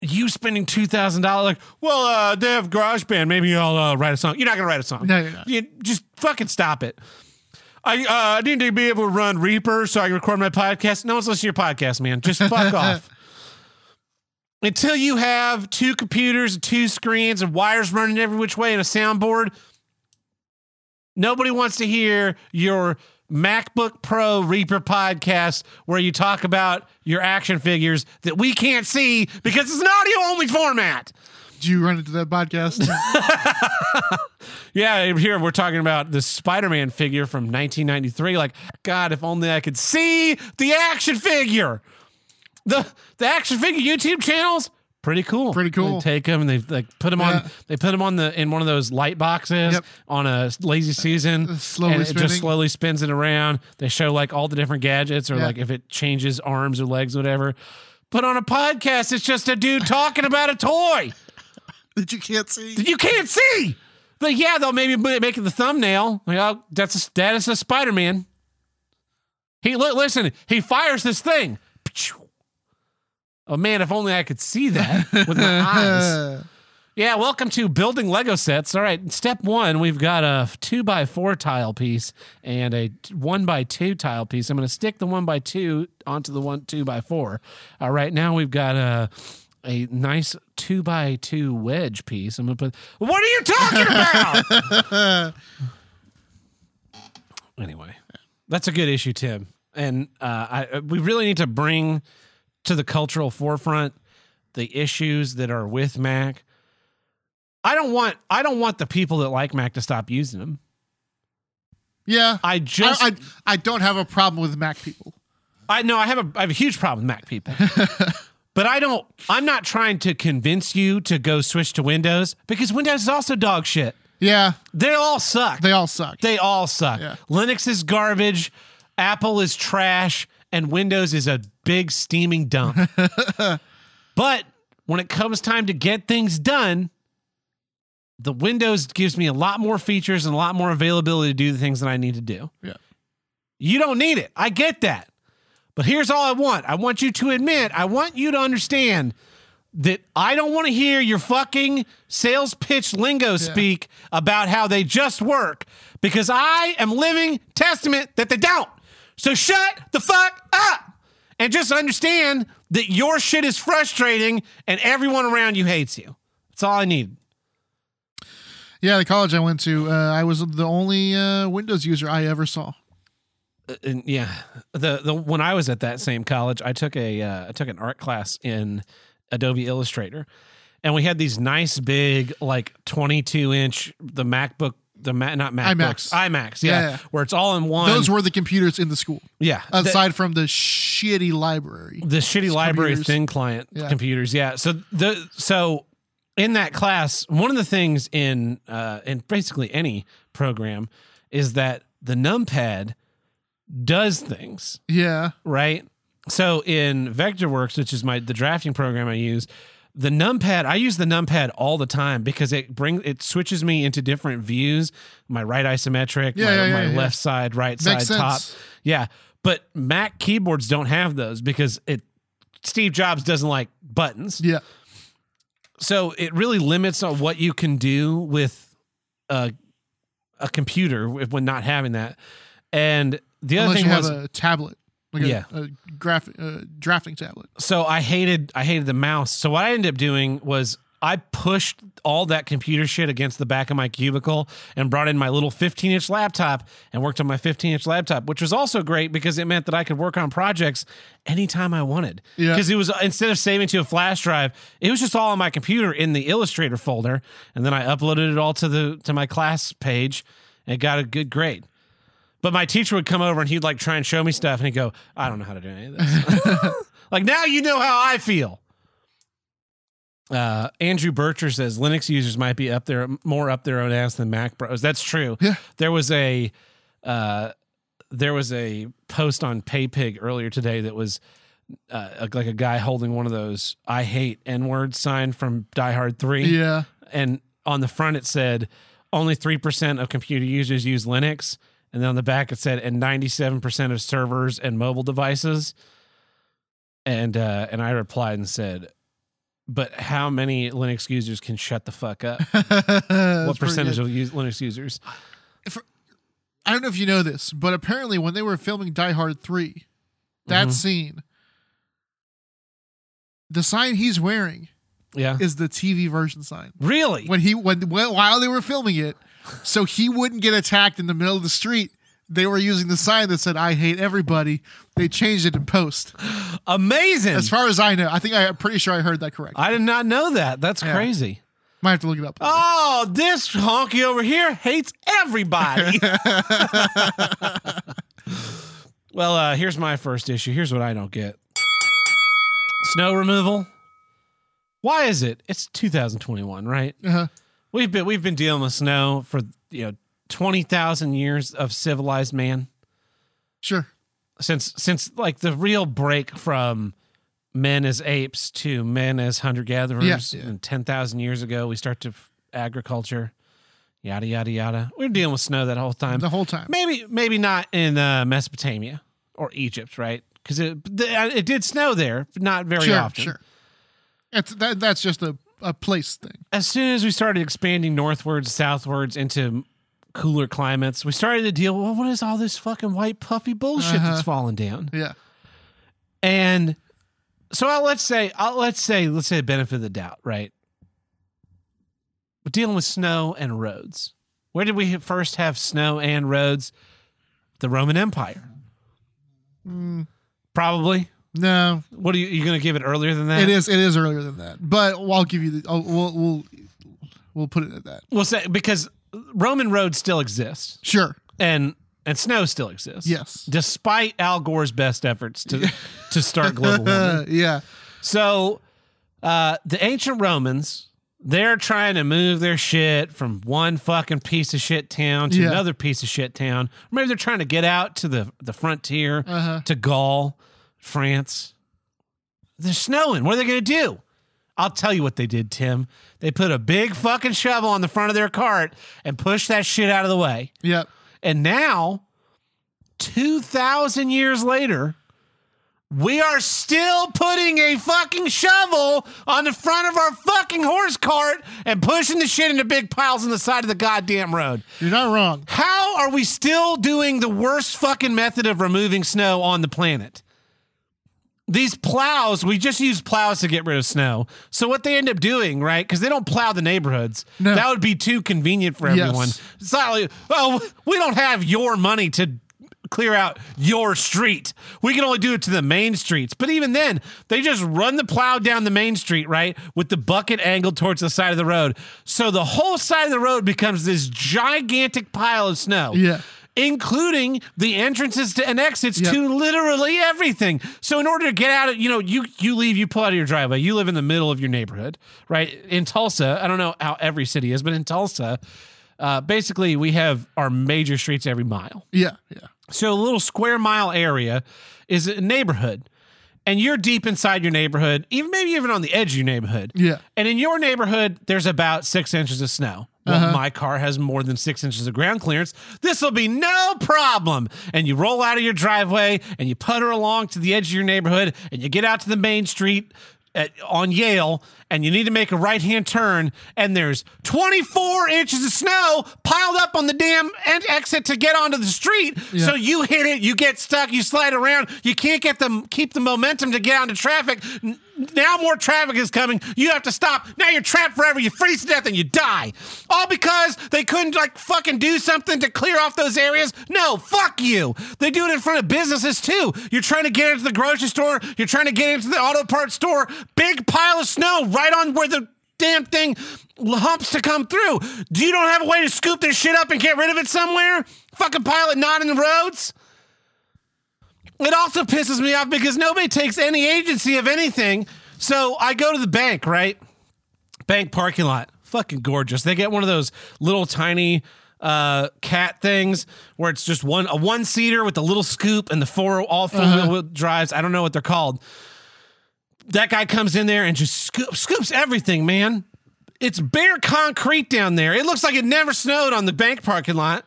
you spending two thousand dollars, like, well, uh, they have GarageBand. Maybe I'll uh, write a song. You're not gonna write a song. No, you're not. You just fucking stop it. I uh, I need to be able to run Reaper so I can record my podcast. No one's listening to your podcast, man. Just fuck off. Until you have two computers and two screens and wires running every which way and a soundboard, nobody wants to hear your MacBook Pro Reaper podcast where you talk about your action figures that we can't see because it's an audio only format. Did you run into that podcast? Yeah, here we're talking about the Spider-Man figure from 1993. Like, God, if only I could see the action figure. The the action figure YouTube channels, pretty cool. Pretty cool. They take them and they like put them Yeah. on. They put them on the in one of those light boxes Yep. on a lazy Susan. Uh, slowly and it spinning. just slowly spins it around. They show like all the different gadgets or Yeah. like if it changes arms or legs, or whatever. But on a podcast, it's just a dude talking about a toy that you can't see. that you can't see. But yeah, they'll maybe make it the thumbnail. Like, oh, that's a, that is a Spider Man. He li- listen. He fires this thing. Oh man, if only I could see that with my eyes. Yeah, welcome to building Lego sets. All right, step one, we've got a two by four tile piece and a one by two tile piece. I'm going to stick the one by two onto the one two by four. All right, now we've got a a nice two by two wedge piece. I'm to put. What are you talking about? anyway, that's a good issue, Tim. And uh, I, we really need to bring to the cultural forefront the issues that are with Mac. I don't want I don't want the people that like Mac to stop using them. yeah. I just I, I, I, I don't have a problem with Mac people. I know I have a I have a huge problem with Mac people. but I don't I'm not trying to convince you to go switch to Windows because Windows is also dog shit. Yeah. They all suck. They all suck. They all suck. Yeah. Linux is garbage, Apple is trash, and Windows is a big steaming dump. but when it comes time to get things done, the Windows gives me a lot more features and a lot more availability to do the things that I need to do. Yeah. You don't need it. I get that. But here's all I want. I want you to admit, I want you to understand that I don't want to hear your fucking sales pitch lingo speak about how they just work because I am living testament that they don't. So shut the fuck up and just understand that your shit is frustrating and everyone around you hates you. That's all I need. yeah. The college I went to, uh, I was the only uh, Windows user I ever saw. And yeah, the the when I was at that same college, I took a uh, I took an art class in Adobe Illustrator, and we had these nice big like twenty two inch the MacBook the Ma- not MacBooks iMacs yeah, Yeah, yeah. where it's all in one. Those were the computers in the school, yeah the- aside from the shitty library. the shitty library computers. thin client Yeah. computers. Yeah. So the so in that class, one of the things in uh, in basically any program is that the numpad does things Yeah. right. So in Vectorworks, which is my the drafting program I use, the numpad I use the numpad all the time because it bring it switches me into different views. My right isometric, Yeah, my, yeah, my yeah, yeah. left side, right Makes side, top. sense. Yeah, but Mac keyboards don't have those because it. Steve Jobs doesn't like buttons, Yeah. so it really limits on what you can do with a a computer if- when not having that. And the other Unless thing you have a tablet, like Yeah. a, a graphic uh, drafting tablet. so I hated I hated the mouse. So what I ended up doing was I pushed all that computer shit against the back of my cubicle and brought in my little 15 inch laptop and worked on my 15 inch laptop, which was also great because it meant that I could work on projects anytime I wanted. Yeah. Because it was instead of saving to a flash drive, it was just all on my computer in the Illustrator folder, and then I uploaded it all to the to my class page and got a good grade. But my teacher would come over and he'd like try and show me stuff, and he'd go, "I don't know how to do any of this." like now you know how I feel. Uh, Andrew Bircher says Linux users might be up there more up their own ass than Mac Bros. That's true. Yeah. There was a uh, there was a post on PayPig earlier today that was uh, like a guy holding one of those "I hate N word" sign from Die Hard Three Yeah. and on the front it said only 3% of computer users use Linux. And then on the back it said, and 97% of servers and mobile devices. And uh, and I replied and said, but how many Linux users can shut the fuck up? what percentage of use, Linux users? I don't know if you know this, but apparently when they were filming Die Hard 3, that Mhm. scene, the sign he's wearing Yeah. is the TV version sign. Really? When he when, when while they were filming it, so he wouldn't get attacked in the middle of the street, they were using the sign that said "I hate everybody." They changed it in post. Amazing. As far as I know, I think I, I'm pretty sure I heard that correct. I did not know that. That's Yeah. crazy. Might have to look it up. Oh, this honky over here hates everybody. well, uh, here's my first issue. Here's what I don't get snow removal. Why is it? It's 2021, right? Uh-huh. We've been we've been dealing with snow for you know 20,000 years of civilized man Sure. since since like the real break from men as apes to men as hunter gatherers Yeah, yeah. and 10,000 years ago we start to f- agriculture yada yada yada we are dealing with snow that whole time The whole time. maybe maybe not in uh, Mesopotamia or Egypt right cuz it it did snow there but not very sure. often Sure. It's, that, that's just a, a place thing. as soon as we started expanding northwards, southwards into cooler climates, we started to deal. Well, what is all this fucking white puffy bullshit Uh-huh. that's falling down? Yeah. And so uh, let's say, uh, let's say, let's say, the benefit of the doubt, right? We're dealing with snow and roads. Where did we first have snow and roads? The Roman Empire, Mm, probably. No, What are you? You going to give it earlier than that? it is. It is earlier than that. But I'll give you the. I'll, we'll we'll we'll put it at that. We'll say because Roman roads still exist. Sure. and and snow still exists. Yes. despite Al Gore's best efforts to to start global warming. yeah. So, uh, the ancient Romans. They're trying to move their shit from one fucking piece of shit town to Yeah. another piece of shit town. Maybe they're trying to get out to the, the frontier Uh-huh. to Gaul, France. They're snowing. What are they going to do? I'll tell you what they did, Tim. They put a big fucking shovel on the front of their cart and pushed that shit out of the way. Yep. And now, 2,000 years later, we are still putting a fucking shovel on the front of our fucking horse cart and pushing the shit into big piles on the side of the goddamn road. You're not wrong. How are we still doing the worst fucking method of removing snow on the planet? These plows, we just use plows to get rid of snow. So what they end up doing, right? Because they don't plow the neighborhoods. No. That would be too convenient for Yes. everyone. It's not like, well, we don't have your money to clear out your street. We can only do it to the main streets. But even then, they just run the plow down the main street, right? With the bucket angled towards the side of the road. So the whole side of the road becomes this gigantic pile of snow Yeah. Including the entrances to and exits Yep. to literally everything. So in order to get out of, you know, you you leave, you pull out of your driveway, you live in the middle of your neighborhood, right? In Tulsa, I don't know how every city is, but in Tulsa, uh, basically we have our major streets every mile. Yeah. Yeah. So a little square mile area is a neighborhood. And you're deep inside your neighborhood, even maybe even on the edge of your neighborhood. Yeah. And in your neighborhood, there's about six inches of snow. Well, uh-huh. my car has more than six inches of ground clearance. This will be no problem. And you roll out of your driveway and you putter along to the edge of your neighborhood and you get out to the main street at, on Yale and you need to make a right hand turn and there's 24 inches of snow piled up on the damn en- exit to get onto the street. So you hit it, you get stuck, you slide around, you can't get them keep the momentum to get onto traffic. N- now more traffic is coming. You have to stop. Now you're trapped forever. You freeze to death and you die. All because they couldn't like fucking do something to clear off those areas. No, fuck you. They do it in front of businesses too. You're trying to get into the grocery store. You're trying to get into the auto parts store. Big pile of snow right on where the damn thing humps to come through. Do you don't have a way to scoop this shit up and get rid of it somewhere? Fucking pile it not in the roads. It also pisses me off because nobody takes any agency of anything. So I go to the bank, right? Bank parking lot. Fucking gorgeous. They get one of those little tiny uh cat things where it's just one a one seater with a little scoop and the four all 4 wheel drives. I don't know what they're called. That guy comes in there and just scoop, scoops everything, man. It's bare concrete down there. It looks like it never snowed on the bank parking lot.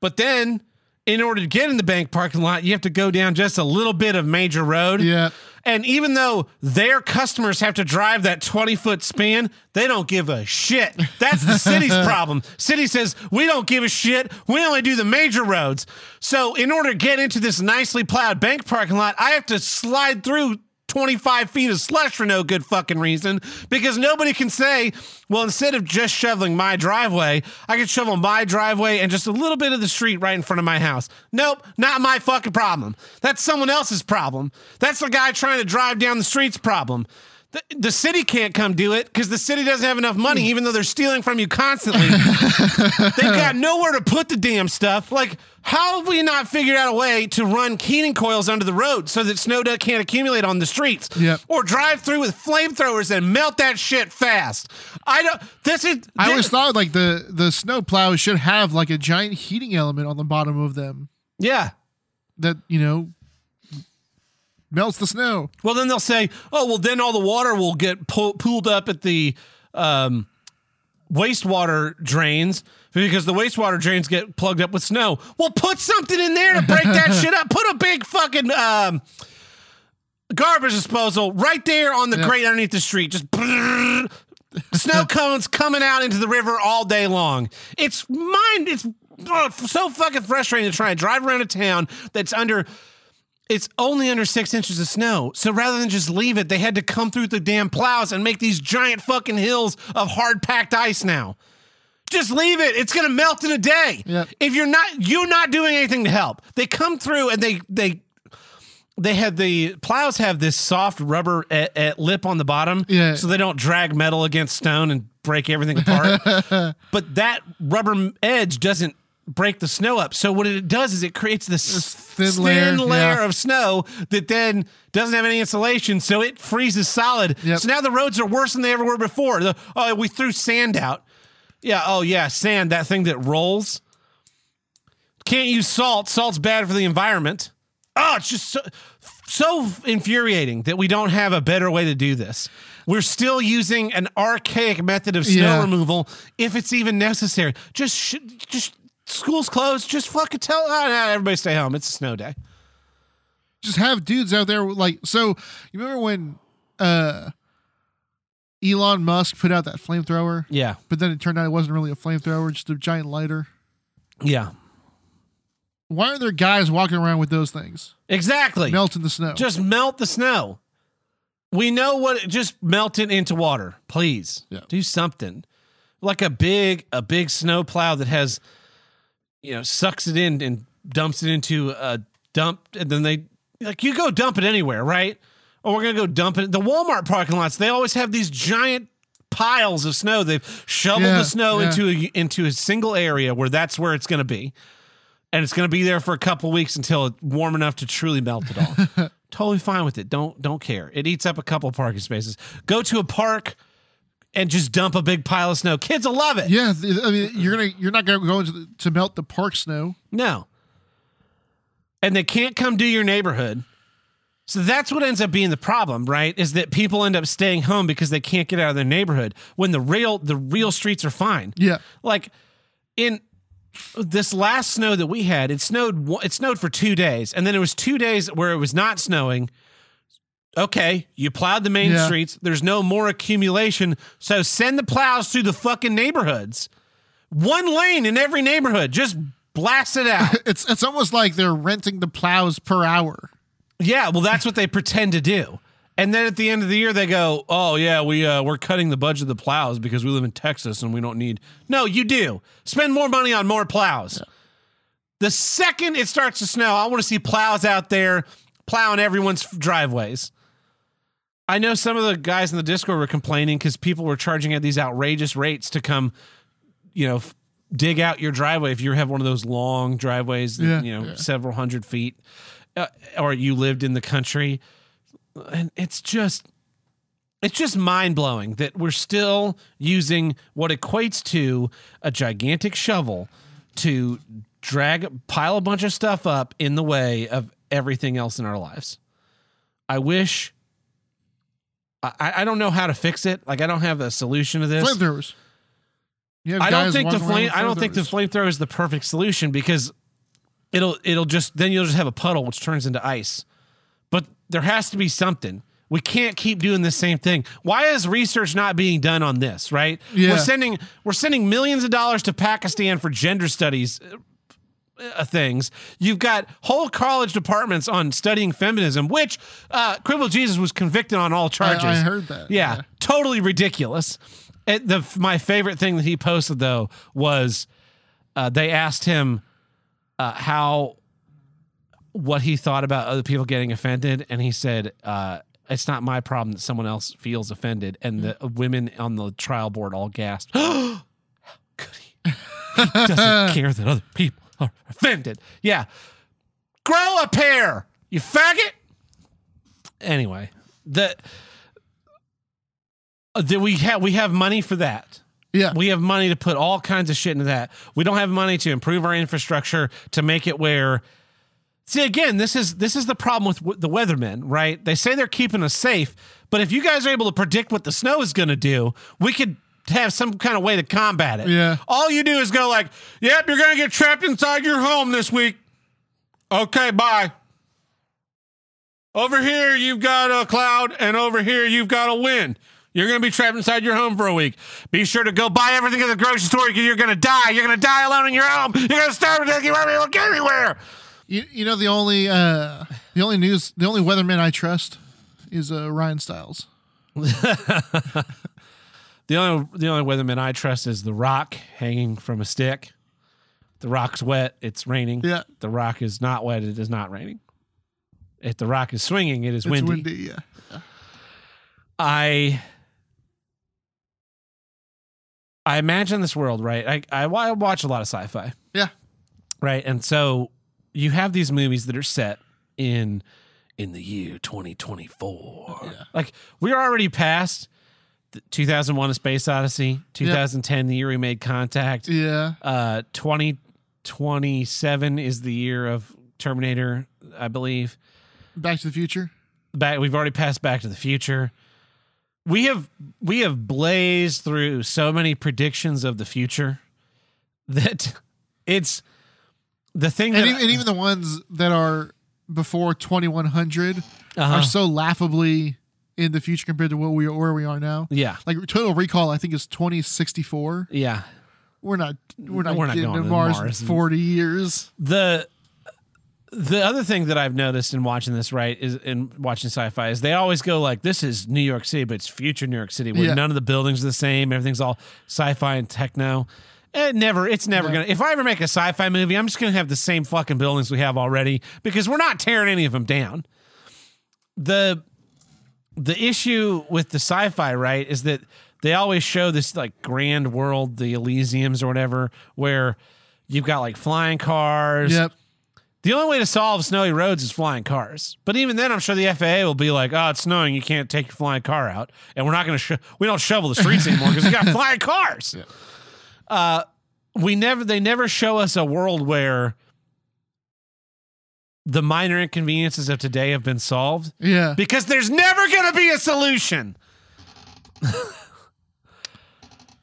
But then, in order to get in the bank parking lot, you have to go down just a little bit of major road. Yeah. And even though their customers have to drive that 20 foot span, they don't give a shit. That's the city's problem. City says, we don't give a shit. We only do the major roads. So, in order to get into this nicely plowed bank parking lot, I have to slide through 25 feet of slush for no good fucking reason because nobody can say, well, instead of just shoveling my driveway, I could shovel my driveway and just a little bit of the street right in front of my house. Nope, not my fucking problem. That's someone else's problem. That's the guy trying to drive down the street's problem. The, the city can't come do it because the city doesn't have enough money, hmm. even though they're stealing from you constantly. They've got nowhere to put the damn stuff. Like, how have we not figured out a way to run keening coils under the road so that snow dust can't accumulate on the streets? Yep. Or drive through with flamethrowers and melt that shit fast. I don't. This is. I thi- always thought like the the snow plows should have like a giant heating element on the bottom of them yeah. that you know melts the snow. Well, then they'll say, "Oh, well, then all the water will get po- pooled up at the um, wastewater drains because the wastewater drains get plugged up with snow." Well, put something in there to break that shit up. Put a big fucking um, garbage disposal right there on the Yeah. grate underneath the street. Just snow cones coming out into the river all day long. It's mind. It's oh, so fucking frustrating to try and drive around a town that's under it's only under six inches of snow. So rather than just leave it, they had to come through the damn plows and make these giant fucking hills of hard packed ice now. Just leave it. It's gonna melt in a day. Yep. If you're not you're not doing anything to help. They come through and they they they have the plows have this soft rubber eh, eh, lip on the bottom, Yeah. so they don't drag metal against stone and break everything apart. but that rubber edge doesn't break the snow up. So what it does is it creates this thin thin, layer, layer, yeah. of snow that then doesn't have any insulation, so it freezes solid. Yep. So now the roads are worse than they ever were before. The, oh, we threw sand out. Yeah. Oh, yeah. Sand, that thing that rolls. Can't use salt. Salt's bad for the environment. Oh, it's just so, so infuriating that we don't have a better way to do this. We're still using an archaic method of snow Yeah. removal if it's even necessary. Just, sh- just school's closed. Just fucking tell oh, everybody stay home. It's a snow day. Just have dudes out there like so. You remember when uh Elon Musk put out that flamethrower, Yeah. but then it turned out it wasn't really a flamethrower, just a giant lighter. Yeah. Why are there guys walking around with those things Exactly. melting the snow? Just melt the snow. We know what just melt it into water. Please. Yeah. Do something. Like a big a big snow plow that has you know sucks it in and dumps it into a dump and then they like you go dump it anywhere, right? Or we're going to go dump it. The Walmart parking lots, they always have these giant piles of snow. They've shoveled Yeah, the snow yeah. into a, into a single area where that's where it's going to be. And it's going to be there for a couple weeks until it's warm enough to truly melt it all. totally fine with it. Don't don't care. It eats up a couple parking spaces. Go to a park and just dump a big pile of snow. Kids will love it. yeah, I mean, you're gonna you're not gonna go into the, to melt the park snow. No. And they can't come do your neighborhood. So that's what ends up being the problem, right? Is that people end up staying home because they can't get out of their neighborhood when the real the real streets are fine. Yeah, Like in this last snow that we had, it snowed it snowed for 2 days and then it was 2 days where it was not snowing. Okay, you plowed the main Yeah. streets. There's no more accumulation. So send the plows through the fucking neighborhoods. One lane in every neighborhood. Just blast it out. it's it's almost like they're renting the plows per hour. Yeah, well, that's what they pretend to do. And then at the end of the year, they go, "Oh yeah, we uh, we're cutting the budget of the plows because we live in Texas and we don't need." No, you do. Spend more money on more plows. The second it starts to snow, I want to see plows out there plowing everyone's driveways. I know some of the guys in the Discord were complaining because people were charging at these outrageous rates to come, you know, f- dig out your driveway if you have one of those long driveways, Yeah, you know, yeah. several hundred feet, uh, or you lived in the country, and it's just. It's just mind blowing that we're still using what equates to a gigantic shovel to drag pile a bunch of stuff up in the way of everything else in our lives. I wish I, I don't know how to fix it. Like I don't have a solution to this. Flamethrowers. You have I don't think the flame I don't think the flamethrower is the perfect solution because it'll it'll just then you'll just have a puddle which turns into ice. But there has to be something. We can't keep doing the same thing. Why is research not being done on this, right? Yeah. We're sending we're sending millions of dollars to Pakistan for gender studies uh, things. You've got whole college departments on studying feminism, which uh, Cripple Jesus was convicted on all charges. I heard that, Yeah, yeah. totally ridiculous. It, the my favorite thing that he posted though was uh, they asked him uh, how what he thought about other people getting offended, and he said. Uh, it's not my problem that someone else feels offended, and the women on the trial board all gasped. How could he? He doesn't care that other people are offended. Yeah. Grow a pair, you faggot. Anyway, the, uh, the we have we have money for that. Yeah. We have money to put all kinds of shit into that. We don't have money to improve our infrastructure to make it where See again, this is this is the problem with w- the weathermen, right? They say they're keeping us safe, but if you guys are able to predict what the snow is going to do, we could have some kind of way to combat it. Yeah. All you do is go like, "Yep, you're going to get trapped inside your home this week." Okay, bye. Over here you've got a cloud and over here you've got a wind. You're going to be trapped inside your home for a week. Be sure to go buy everything at the grocery store because you're going to die. You're going to die alone in your home. You're going to starve to death. You won't be able to get anywhere. You, you know the only uh the only news the only weatherman I trust is uh Ryan Stiles. The only the only weatherman I trust is the rock hanging from a stick. The rock's wet, it's raining. Yeah. The rock is not wet, it is not raining. If the rock is swinging, it is It's windy. windy. yeah. I I imagine this world, right? I, I I watch a lot of sci-fi, Yeah. right? And so you have these movies that are set in in the year 2024. Yeah. Like we're already past the 2001 A Space Odyssey, 2010 the year we made contact. Yeah. Uh 2027 is the year of Terminator, I believe Back to the Future. back we've already passed back to the future we have we have blazed through so many predictions of the future that it's the thing And that even, and even the ones that are before 2100 Uh-huh. are so laughably in the future compared to what we where we are now. yeah Like Total Recall, I think is 2064. yeah We're not we're not We're not getting going to Mars, Mars in 40 years. the the other thing that I've noticed in watching this, right, is in watching sci-fi, is they always go like, "This is New York City, but it's future New York City, where Yeah. none of the buildings are the same. Everything's all sci-fi and techno." It never, it's never No. gonna. If I ever make a sci-fi movie, I'm just gonna have the same fucking buildings we have already because we're not tearing any of them down. The the issue with the sci-fi, right, is that they always show this like grand world, the Elysiums or whatever, where you've got like flying cars. Yep. The only way to solve snowy roads is flying cars. But even then, I'm sure the FAA will be like, "Oh, it's snowing. You can't take your flying car out, and we're not going to. Sho- we don't shovel the streets anymore because we got flying cars." Uh, we never. They never show us a world where the minor inconveniences of today have been solved Yeah. because there's never going to be a solution.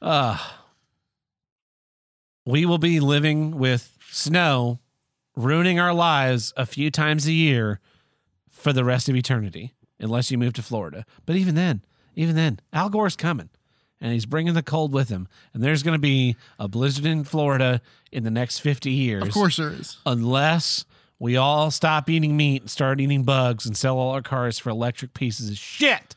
uh, we will be living with snow ruining our lives a few times a year for the rest of eternity, unless you move to Florida. But even then, even then, Al Gore's coming and he's bringing the cold with him. And there's going to be a blizzard in Florida in the next 50 years Of course there is. unless we all stop eating meat and start eating bugs and sell all our cars for electric pieces of shit.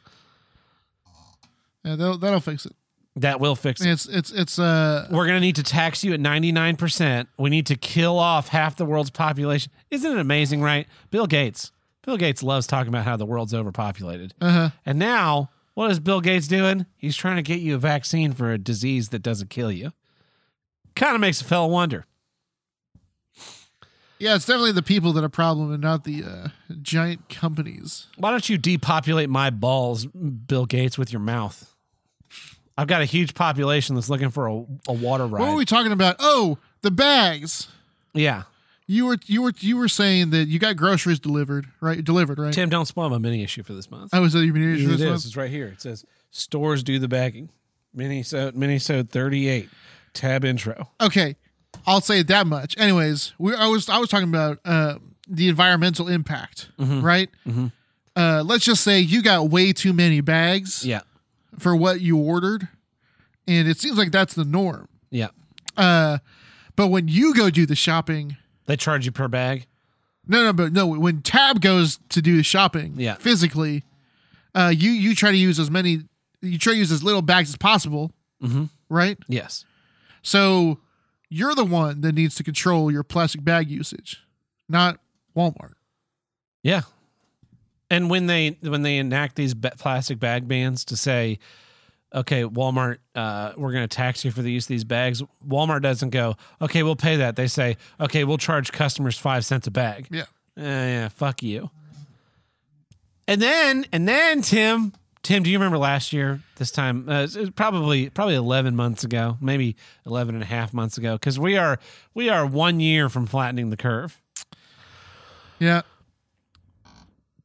Yeah, that'll, that'll fix it. That will fix it. It's it's it's uh We're going to need to tax you at 99%. We need to kill off half the world's population. Isn't it amazing, right? Bill Gates. Bill Gates loves talking about how the world's overpopulated. uh huh. And now, what is Bill Gates doing? He's trying to get you a vaccine for a disease that doesn't kill you. Kind of makes a fellow wonder. yeah, it's definitely the people that are problem and not the uh, giant companies. Why don't you depopulate my balls, Bill Gates, with your mouth? I've got a huge population that's looking for a, a water ride. What were we talking about? Oh, the bags. yeah. You were you were you were saying that you got groceries delivered, right? Delivered, right? Tim, don't spoil my mini issue for this month. I was at your mini It this is. month. It's right here. It says stores do the bagging. Minisode Minisode 38. Tab intro. Okay, I'll say that much. Anyways, we I was I was talking about uh, the environmental impact, right? Mhm. Uh, let's just say you got way too many bags Yeah. For what you ordered, and it seems like that's the norm. Yeah. Uh, but when you go do the shopping, They charge you per bag. no, no, but no, when Tab goes to do the shopping, Yeah. physically, uh, you you try to use as many, you try to use as little bags as possible, Mhm. right? Yes. So you're the one that needs to control your plastic bag usage, not Walmart. Yeah. And when they when they enact these plastic bag bans to say, okay, Walmart, uh, we're going to tax you for the use of these bags. Walmart doesn't go, okay, we'll pay that. They say, okay, we'll charge customers five cents a bag. Yeah. Eh, yeah, fuck you. And then, and then, Tim, Tim, do you remember last year, this time, uh, it was probably, probably 11 months ago, maybe 11 and a half months ago, because we are, we are one year from flattening the curve. Yeah.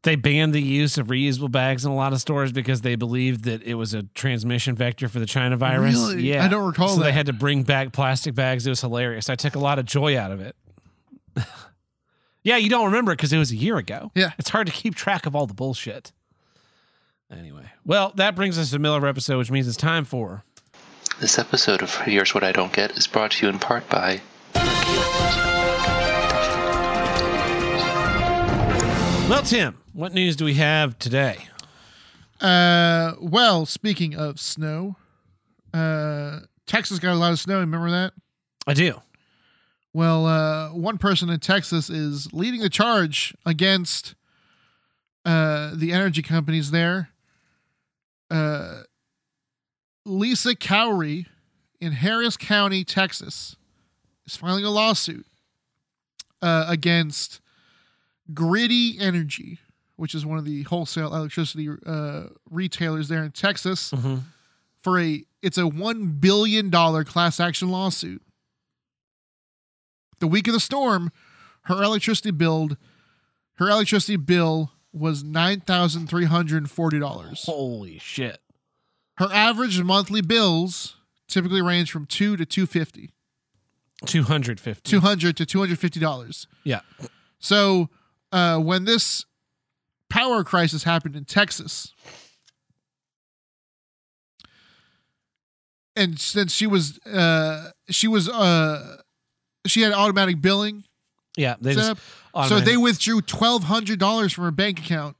They banned the use of reusable bags in a lot of stores because they believed that it was a transmission vector for the China virus. Really? Yeah. I don't recall So they had to bring back plastic bags. It was hilarious. I took a lot of joy out of it. yeah, you don't remember it because it was a year ago. Yeah. It's hard to keep track of all the bullshit. Anyway, well, that brings us to the middle of our episode, which means it's time for. This episode of Here's What I Don't Get is brought to you in part by Well, Tim, what news do we have today? Uh, well, speaking of snow, uh, Texas got a lot of snow. Remember that? I do. Well, uh, one person in Texas is leading the charge against uh, the energy companies there. Uh, Lisa Khoury in Harris County, Texas, is filing a lawsuit uh, against Griddy Energy, which is one of the wholesale electricity uh, retailers there in Texas, Mhm. for a it's a one billion dollar class action lawsuit. The week of the storm, her electricity bill, her electricity bill was nine thousand three hundred forty dollars. Holy shit. Her average monthly bills typically range from two to two fifty. 250. Two hundred to two hundred fifty dollars. Yeah. So uh, when this power crisis happened in Texas, and since she was uh, she was uh, she had automatic billing Yeah. They set just up, so they withdrew twelve hundred dollars from her bank account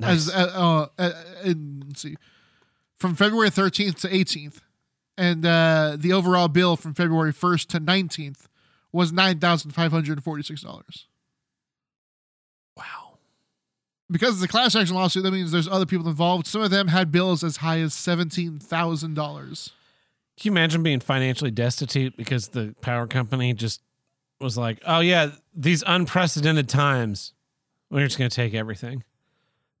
Nice. as uh, uh, uh, see from February thirteenth to eighteenth, and uh, the overall bill from February first to nineteenth was nine thousand five hundred forty six dollars. wow. Because it's a class action lawsuit, that means there's other people involved. Some of them had bills as high as seventeen thousand dollars. Can you imagine being financially destitute because the power company just was like, "Oh yeah, these unprecedented times, we're just going to take everything."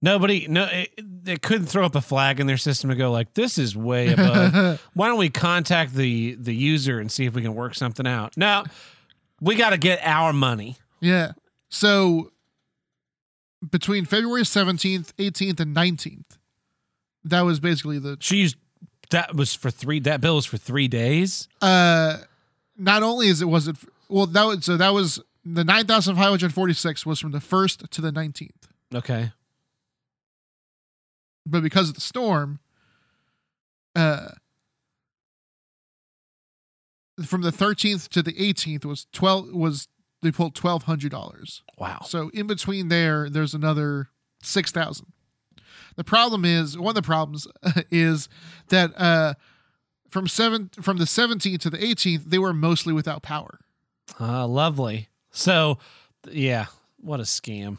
Nobody, no, it, they couldn't throw up a flag in their system to go like, "This is way above." Why don't we contact the the user and see if we can work something out? No, we got to get our money. Yeah. So between February seventeenth, eighteenth, and nineteenth, that was basically the She used that was for three. That bill was for three days. uh not only is it was it well that was so that was the nine thousand five hundred forty six was from the first to the nineteenth. Okay, But because of the storm, uh from the thirteenth to the eighteenth was twelve was they pulled twelve hundred dollars. Wow. So in between there, there's another six thousand. The problem is one of the problems is that uh, from seven from the 17th to the 18th, they were mostly without power. Ah, lovely. So, yeah, what a scam.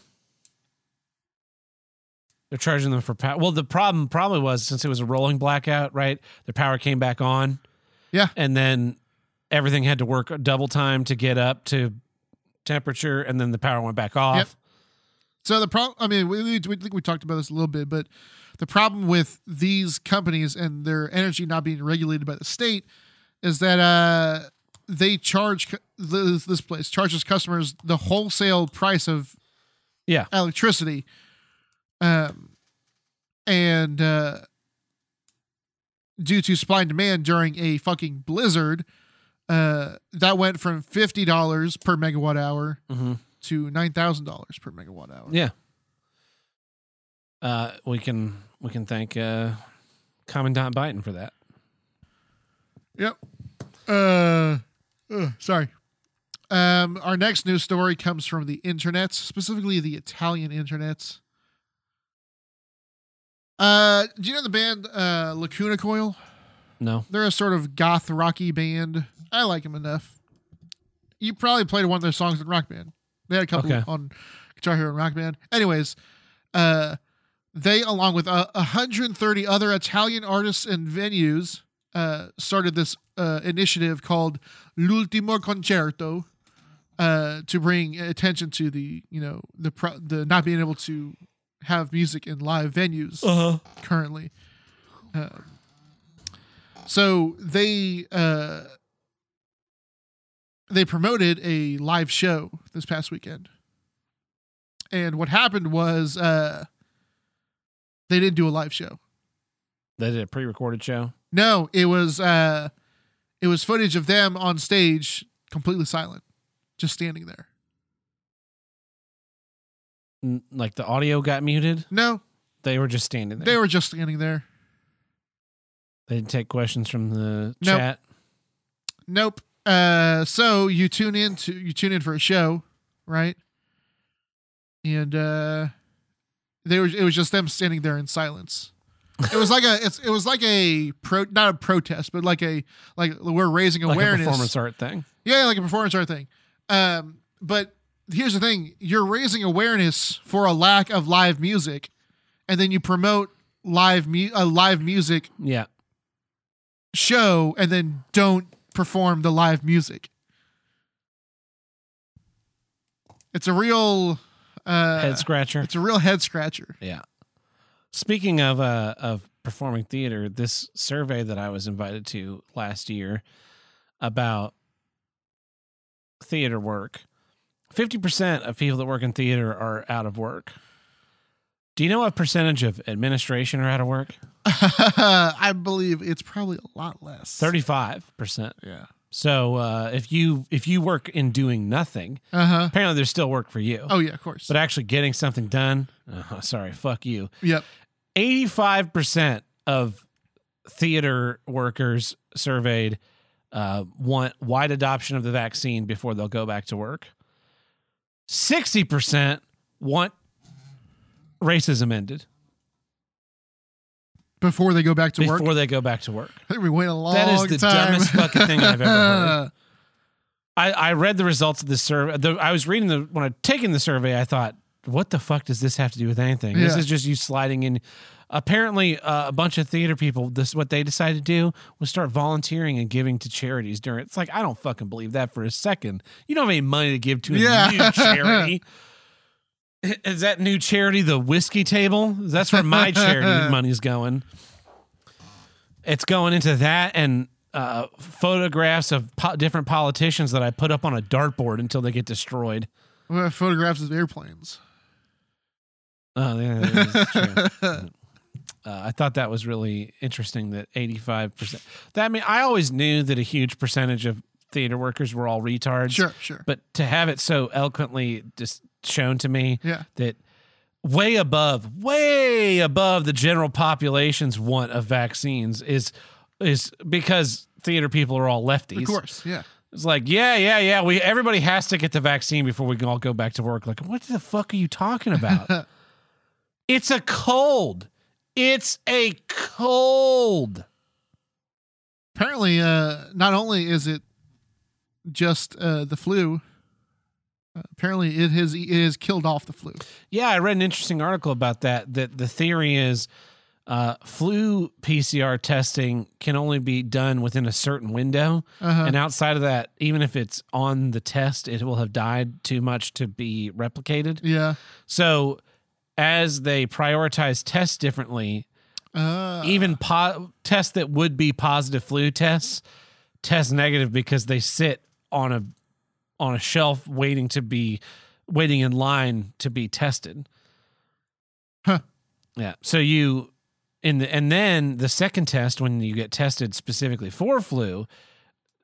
They're charging them for power. Well, the problem probably was since it was a rolling blackout, right? Their power came back on. Yeah. And then everything had to work double time to get up to temperature, and then the power went back off. Yep. So the problem, I mean, we, we, we think we talked about this a little bit, but the problem with these companies and their energy not being regulated by the state is that uh, they charge this, this place charges customers the wholesale price of Yeah. electricity, um, and uh, due to supply and demand during a fucking blizzard, uh, that went from fifty dollars per megawatt hour Mm-hmm. to nine thousand dollars per megawatt hour. Yeah. Uh, we can we can thank uh, Commandant Biden for that. Yep. Uh, ugh, sorry. Um, our next news story comes from the internet, specifically the Italian internet. Uh, do you know the band uh, Lacuna Coil? No. They're a sort of goth rocky band. I like them enough. You probably played one of their songs in Rock Band. They had a couple Okay. on Guitar Hero and Rock Band. Anyways, uh, they, along with uh, 130 other Italian artists and venues, uh, started this uh, initiative called L'Ultimo Concerto uh, to bring attention to the, you know, the pro- the not being able to have music in live venues Uh-huh. currently. Um, so they uh, they promoted a live show this past weekend, and what happened was uh, they didn't do a live show. They did a pre-recorded show. No, it was uh, it was footage of them on stage, completely silent, just standing there. N- Like the audio got muted. No, They were just standing there. they were just standing there. They didn't take questions from the Nope. chat. Nope. Uh, so you tune in to you tune in for a show, right? And uh, they were it was just them standing there in silence. It was like a it's it was like a pro not a protest, but like a like we're raising Like a awareness. performance art thing. Yeah, like a performance art thing. Um, but here's the thing: you're raising awareness for a lack of live music, and then you promote live mu- a live music Yeah. Show, and then don't perform the live music. It's a real uh, Head scratcher. It's a real head scratcher. Yeah. Speaking of uh of performing theater, this survey that I was invited to last year about theater work, 50% of people that work in theater are out of work. Do you know what percentage of administration are out of work? I believe it's probably a lot less. 35%. Yeah. So, uh, if you if you work in doing nothing, Uh huh. apparently there's still work for you. Oh yeah, of course. But actually getting something done, uh, sorry, fuck you. yep. 85% of theater workers surveyed uh, want wide adoption of the vaccine before they'll go back to work. 60% want racism ended Before they go back to before work. Before they go back to work. I think we wait a long time. That is the time. dumbest fucking thing I've ever heard. I, I read the results of this survey. The, I was reading the when I taking the survey. I thought, what the fuck does this have to do with anything? This is just you sliding in. Apparently, uh, a bunch of theater people. This is what they decided to do was start volunteering and giving to charities during. It's like I don't fucking believe that for a second. You don't have any money to give to a Yeah. new charity. Is that new charity the whiskey table? That's where my charity money's going. It's going into that and uh, photographs of po- different politicians that I put up on a dartboard until they get destroyed. We have photographs of airplanes. Oh, yeah, true. Uh, I thought that was really interesting that 85%. That I mean, I always knew that a huge percentage of theater workers were all retards. Sure, sure. But to have it so eloquently just shown to me Yeah. that way above, way above the general population's want of vaccines is is because theater people are all lefties. Of course. Yeah. It's like, yeah, yeah, yeah. We everybody has to get the vaccine before we can all go back to work. Like, what the fuck are you talking about? it's a cold. It's a cold. Apparently, uh, not only is it just uh, the flu, uh, apparently it has it has killed off the flu. Yeah, I read an interesting article about that. That the theory is uh, flu PCR testing can only be done within a certain window. Uh-huh. And outside of that, even if it's on the test, it will have died too much to be replicated. Yeah. So, as they prioritize tests differently, Uh, even po- tests that would be positive flu tests test negative because they sit on a on a shelf waiting to be waiting in line to be tested. Huh. Yeah. So you in the and then the second test when you get tested specifically for flu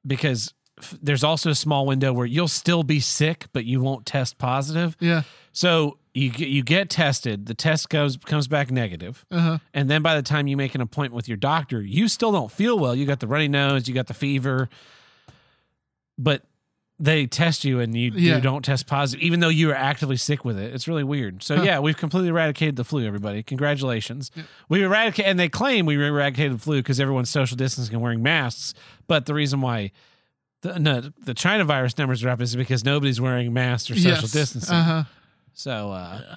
because f- there's also a small window where you'll still be sick but you won't test positive. yeah. So you get, you get tested, the test goes comes back negative. Uh huh. And then by the time you make an appointment with your doctor, you still don't feel well. You got the runny nose, you got the fever, but they test you and you, Yeah. you don't test positive, even though you are actively sick with it. It's really weird. So, Huh. yeah, we've completely eradicated the flu, everybody. Congratulations. We eradicated, and they claim we eradicated the flu because everyone's social distancing and wearing masks. But the reason why the, no, the China virus numbers are up is because nobody's wearing masks or social Yes. distancing. Uh huh. So, uh,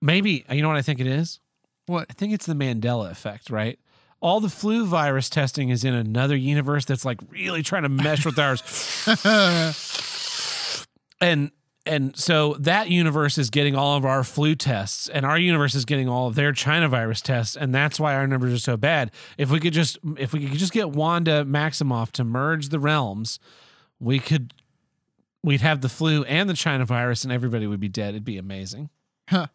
maybe, you know what I think it is? What? I think it's the Mandela effect, right? All the flu virus testing is in another universe that's like really trying to mesh with ours. and and so that universe is getting all of our flu tests and our universe is getting all of their China virus tests and that's why our numbers are so bad. If we could just if we could just get Wanda Maximoff to merge the realms, we could we'd have the flu and the China virus and everybody would be dead. It'd be amazing. Huh.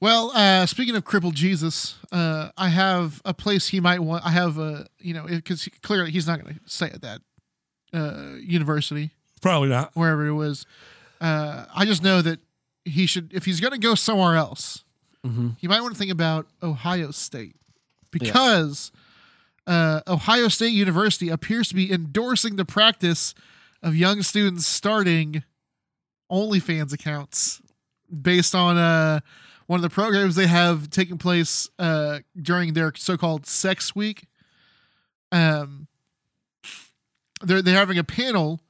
Well, uh, speaking of crippled Jesus, uh, I have a place he might want. I have a, you know, because clearly he's not going to stay at that uh, university, Probably not. wherever it was. Uh, I just know that he should, if he's going to go somewhere else, Mm-hmm. he might want to think about Ohio State because uh, Ohio State University appears to be endorsing the practice of young students starting OnlyFans accounts based on uh, one of the programs they have taking place uh, during their so-called Sex Week. Um, they're they're having a panel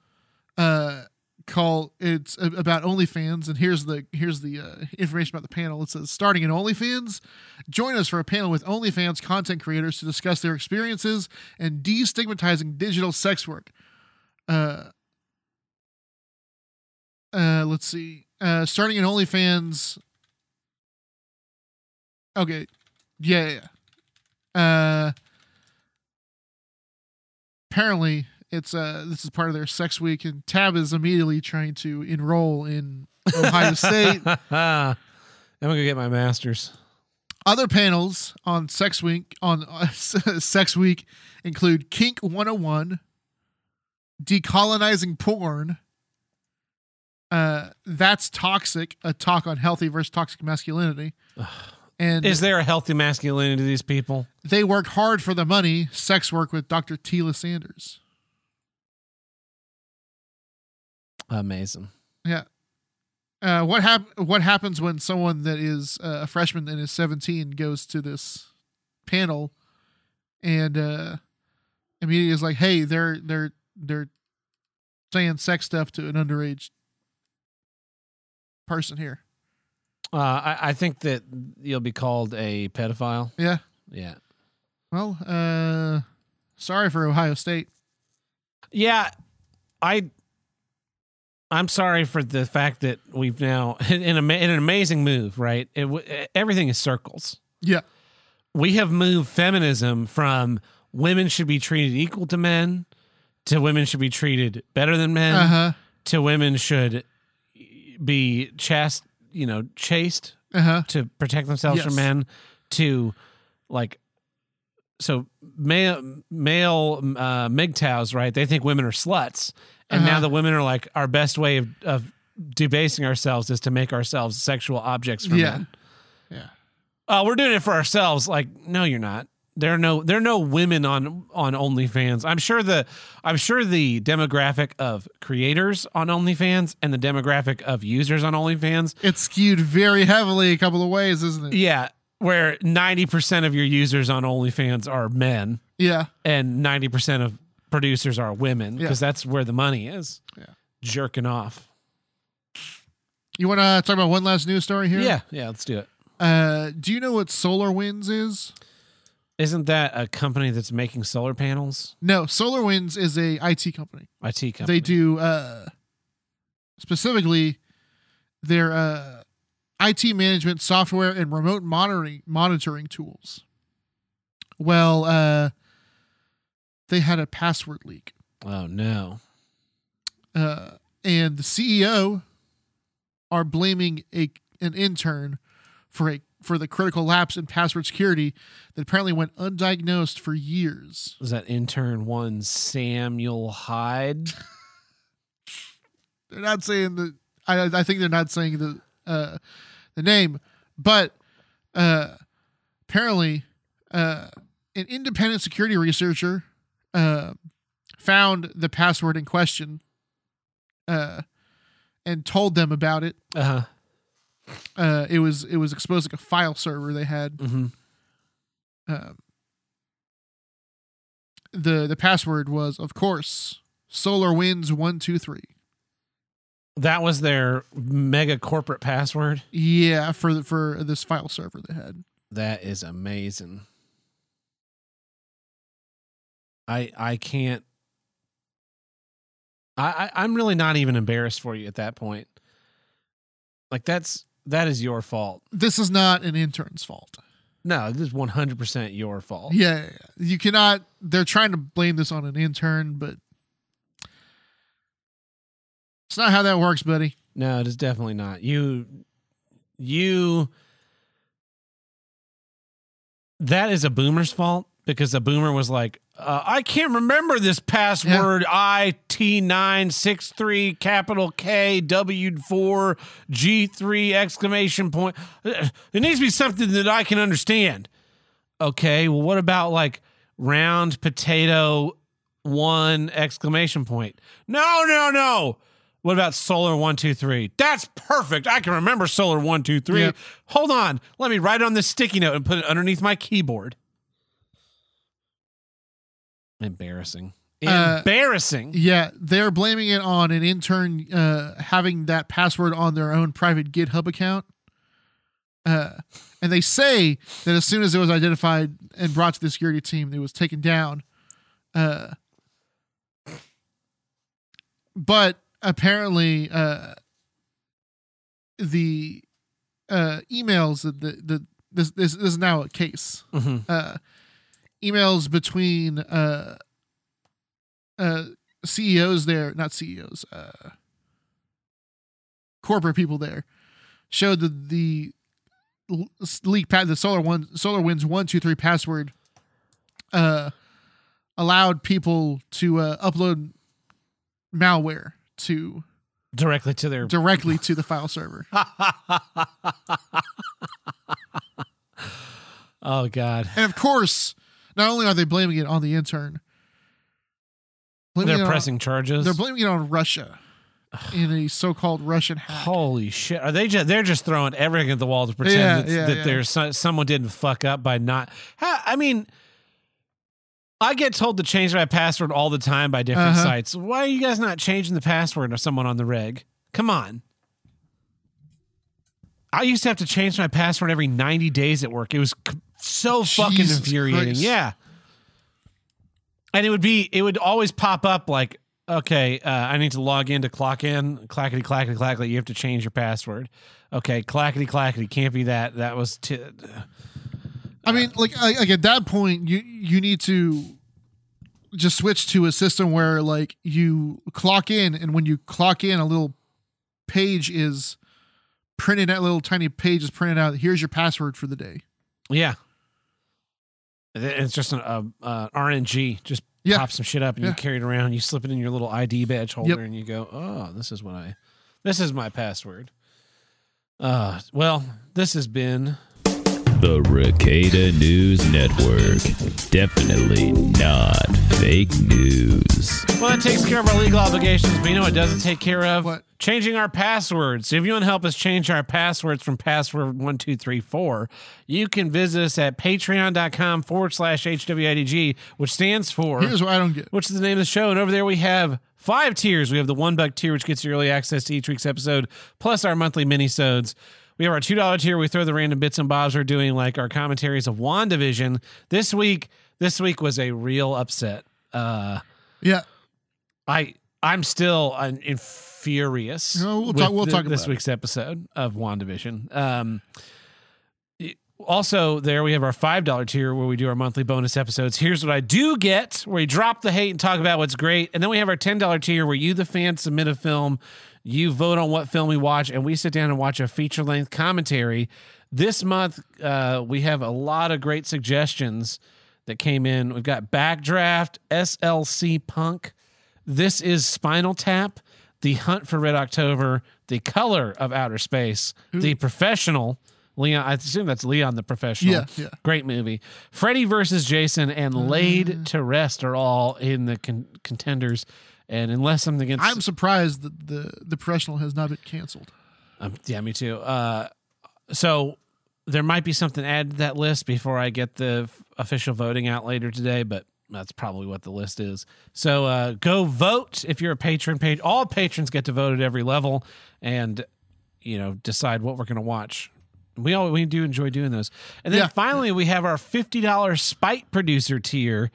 uh, call it's about OnlyFans, and here's the here's the uh, information about the panel. It says starting in OnlyFans, join us for a panel with OnlyFans content creators to discuss their experiences and destigmatizing digital sex work. Uh, uh, let's see. Uh, starting in OnlyFans. Okay, yeah, yeah. Uh, apparently, it's uh, this is part of their sex week, and Tab is immediately trying to enroll in Ohio State. I'm gonna get my master's. Other panels on Sex Week on uh, Sex Week include Kink 101, decolonizing porn. Uh, that's toxic. A talk on healthy versus toxic masculinity. And Is there a healthy masculinity to these people? they work hard for the money. Sex work with Dr. Tila Sanders. Amazing. Yeah. Uh, what hap- What happens when someone that is uh, a freshman and is seventeen goes to this panel, and uh, immediately is like, "Hey, they're they're they're saying sex stuff to an underage person here." Uh, I, I think that you'll be called a pedophile. Yeah. Yeah. Well, uh, sorry for Ohio State. Yeah. I. I'm sorry for the fact that we've now in, a, in an amazing move, right? It, w- everything is circles. Yeah. we have moved feminism from women should be treated equal to men to women should be treated better than men Uh huh. to women should be chast, you know, chaste Uh huh. to protect themselves from men to like so male male uh MGTOWs, right? They think women are sluts. And now Uh-huh. the women are like our best way of, of debasing ourselves is to make ourselves sexual objects for Yeah. men Yeah. oh, we're doing it for ourselves. Like, no, you're not. There are no there are no women on on OnlyFans. I'm sure the I'm sure the demographic of creators on OnlyFans and the demographic of users on OnlyFans, It's skewed very heavily a couple of ways, isn't it? yeah, where 90% of your users on OnlyFans are men Yeah. and 90% of producers are women Yeah. because that's where the money is. Yeah. Jerking off. You want to talk about one last news story here? Yeah, yeah, let's do it. Uh, do you know what SolarWinds is? Isn't that a company that's making solar panels? No, SolarWinds is a IT company. IT company. They do uh, specifically their uh, IT management software and remote monitoring monitoring tools. Well, uh, they had a password leak, Oh no. uh, and the CEO are blaming a an intern for a for the critical lapse in password security that apparently went undiagnosed for years. Was that intern one Samuel Hyde? they're not saying the I I think they're not saying the uh the name, but uh apparently uh an independent security researcher uh found the password in question uh and told them about it. Uh huh. Uh it was it was exposed like a file server they had. hmm Um the the password was of course SolarWinds 123. That was their mega corporate password. Yeah, for the, for this file server they had. That is amazing. I I can't. I, I I'm really not even embarrassed for you at that point. Like that's that is your fault. this is not an intern's fault. No, this is 100 percent your fault. Yeah, you cannot. They're trying to blame this on an intern, but it's not how that works, buddy. No, it is definitely not. You you that is a boomer's fault because a boomer was like, uh, I can't remember this password IT963 capital K W4 G3 exclamation point. It needs to be something that I can understand. Okay, well, what about like round potato one exclamation point? No, no, no. What about Solar One Two Three? That's perfect. I can remember Solar One Two Three. Hold on, let me write it on this sticky note and put it underneath my keyboard. Embarrassing. Uh, Embarrassing. Yeah, they're blaming it on an intern uh, having that password on their own private GitHub account. Uh, and they say that as soon as it was identified and brought to the security team, it was taken down. Uh, but apparently, uh, the uh, emails that the, the this, this this is now a case hmm uh, emails between uh, uh, CEOs there, not CEOs, uh, corporate people there, showed that the leak pad, the Solar One, SolarWinds one two three password, uh, allowed people to uh, upload malware to Directly to their. directly to the file server. oh God. And of course, not only are they blaming it on the intern, They're on- pressing charges. They're blaming it on Russia in a so-called Russian hack. Holy shit! Are they just? They're just throwing everything at the wall to pretend Yeah, that, yeah, that yeah. there's so, someone didn't fuck up by not. I mean, I get told to change my password all the time by different Uh-huh. sites. Why are you guys not changing the password of someone on the reg? Come on. I used to have to change my password every 90 days at work. It was so fucking Jesus infuriating. Christ. Yeah. And it would be, it would always pop up like, okay, uh, I need to log in to clock in. Clackety, clackety, clackety. You have to change your password. Okay, clackety, clackety. Can't be that. That was. T- I mean, like, like like, at that point, you you need to just switch to a system where like you clock in, and when you clock in, a little page is printed That Little tiny page is printed out. Here's your password for the day. yeah. It's just an uh, uh, RNG. Just Yeah. pop some shit up and you carry it around. You slip it in your little ID badge holder Yep. and you go, oh, this is what I, this is my password. Uh, well, this has been The Ricada News Network. Definitely not fake news. Well, that takes care of our legal obligations, but you know what doesn't take care of? What? Changing our passwords. If you want to help us change our passwords from password one, two, three, four, you can visit us at patreon.com forward slash HWIDG, which stands for Here's what I don't get. which is the name of the show. And over there we have five tiers. We have the one buck tier, which gets you early access to each week's episode, plus our monthly mini-sodes. We have our two dollar tier. We throw the random bits and bobs. We're doing like our commentaries of WandaVision. This week, this week was a real upset. Uh Yeah. I I'm still uh, in furious. No, we'll talk- we'll thi- talk this about it. week's episode of WandaVision. Um, also, there we have our five dollar tier where we do our monthly bonus episodes. Here's what I do get: where we drop the hate and talk about what's great, and then we have our ten dollar tier where you, the fan, submit a film, you vote on what film we watch, and we sit down and watch a feature length commentary. This month, uh, we have a lot of great suggestions that came in. We've got Backdraft, SLC Punk. This is Spinal Tap, The Hunt for Red October, The Color of Outer Space, The Professional. Leon, I assume that's Leon the Professional. Yeah, yeah. Great movie. Freddy versus Jason and Mm. Laid to Rest are all in the con- contenders. And unless something gets, I'm surprised that the the professional has not been canceled. um, yeah, me too. Uh, so there might be something added to that list before I get the f- official voting out later today, but that's probably what the list is. So uh, go vote if you're a patron. Page all patrons get to vote at every level, and you know decide what we're going to watch. We all we do enjoy doing those. And then Yeah. finally, we have our fifty dollars Spite producer tier.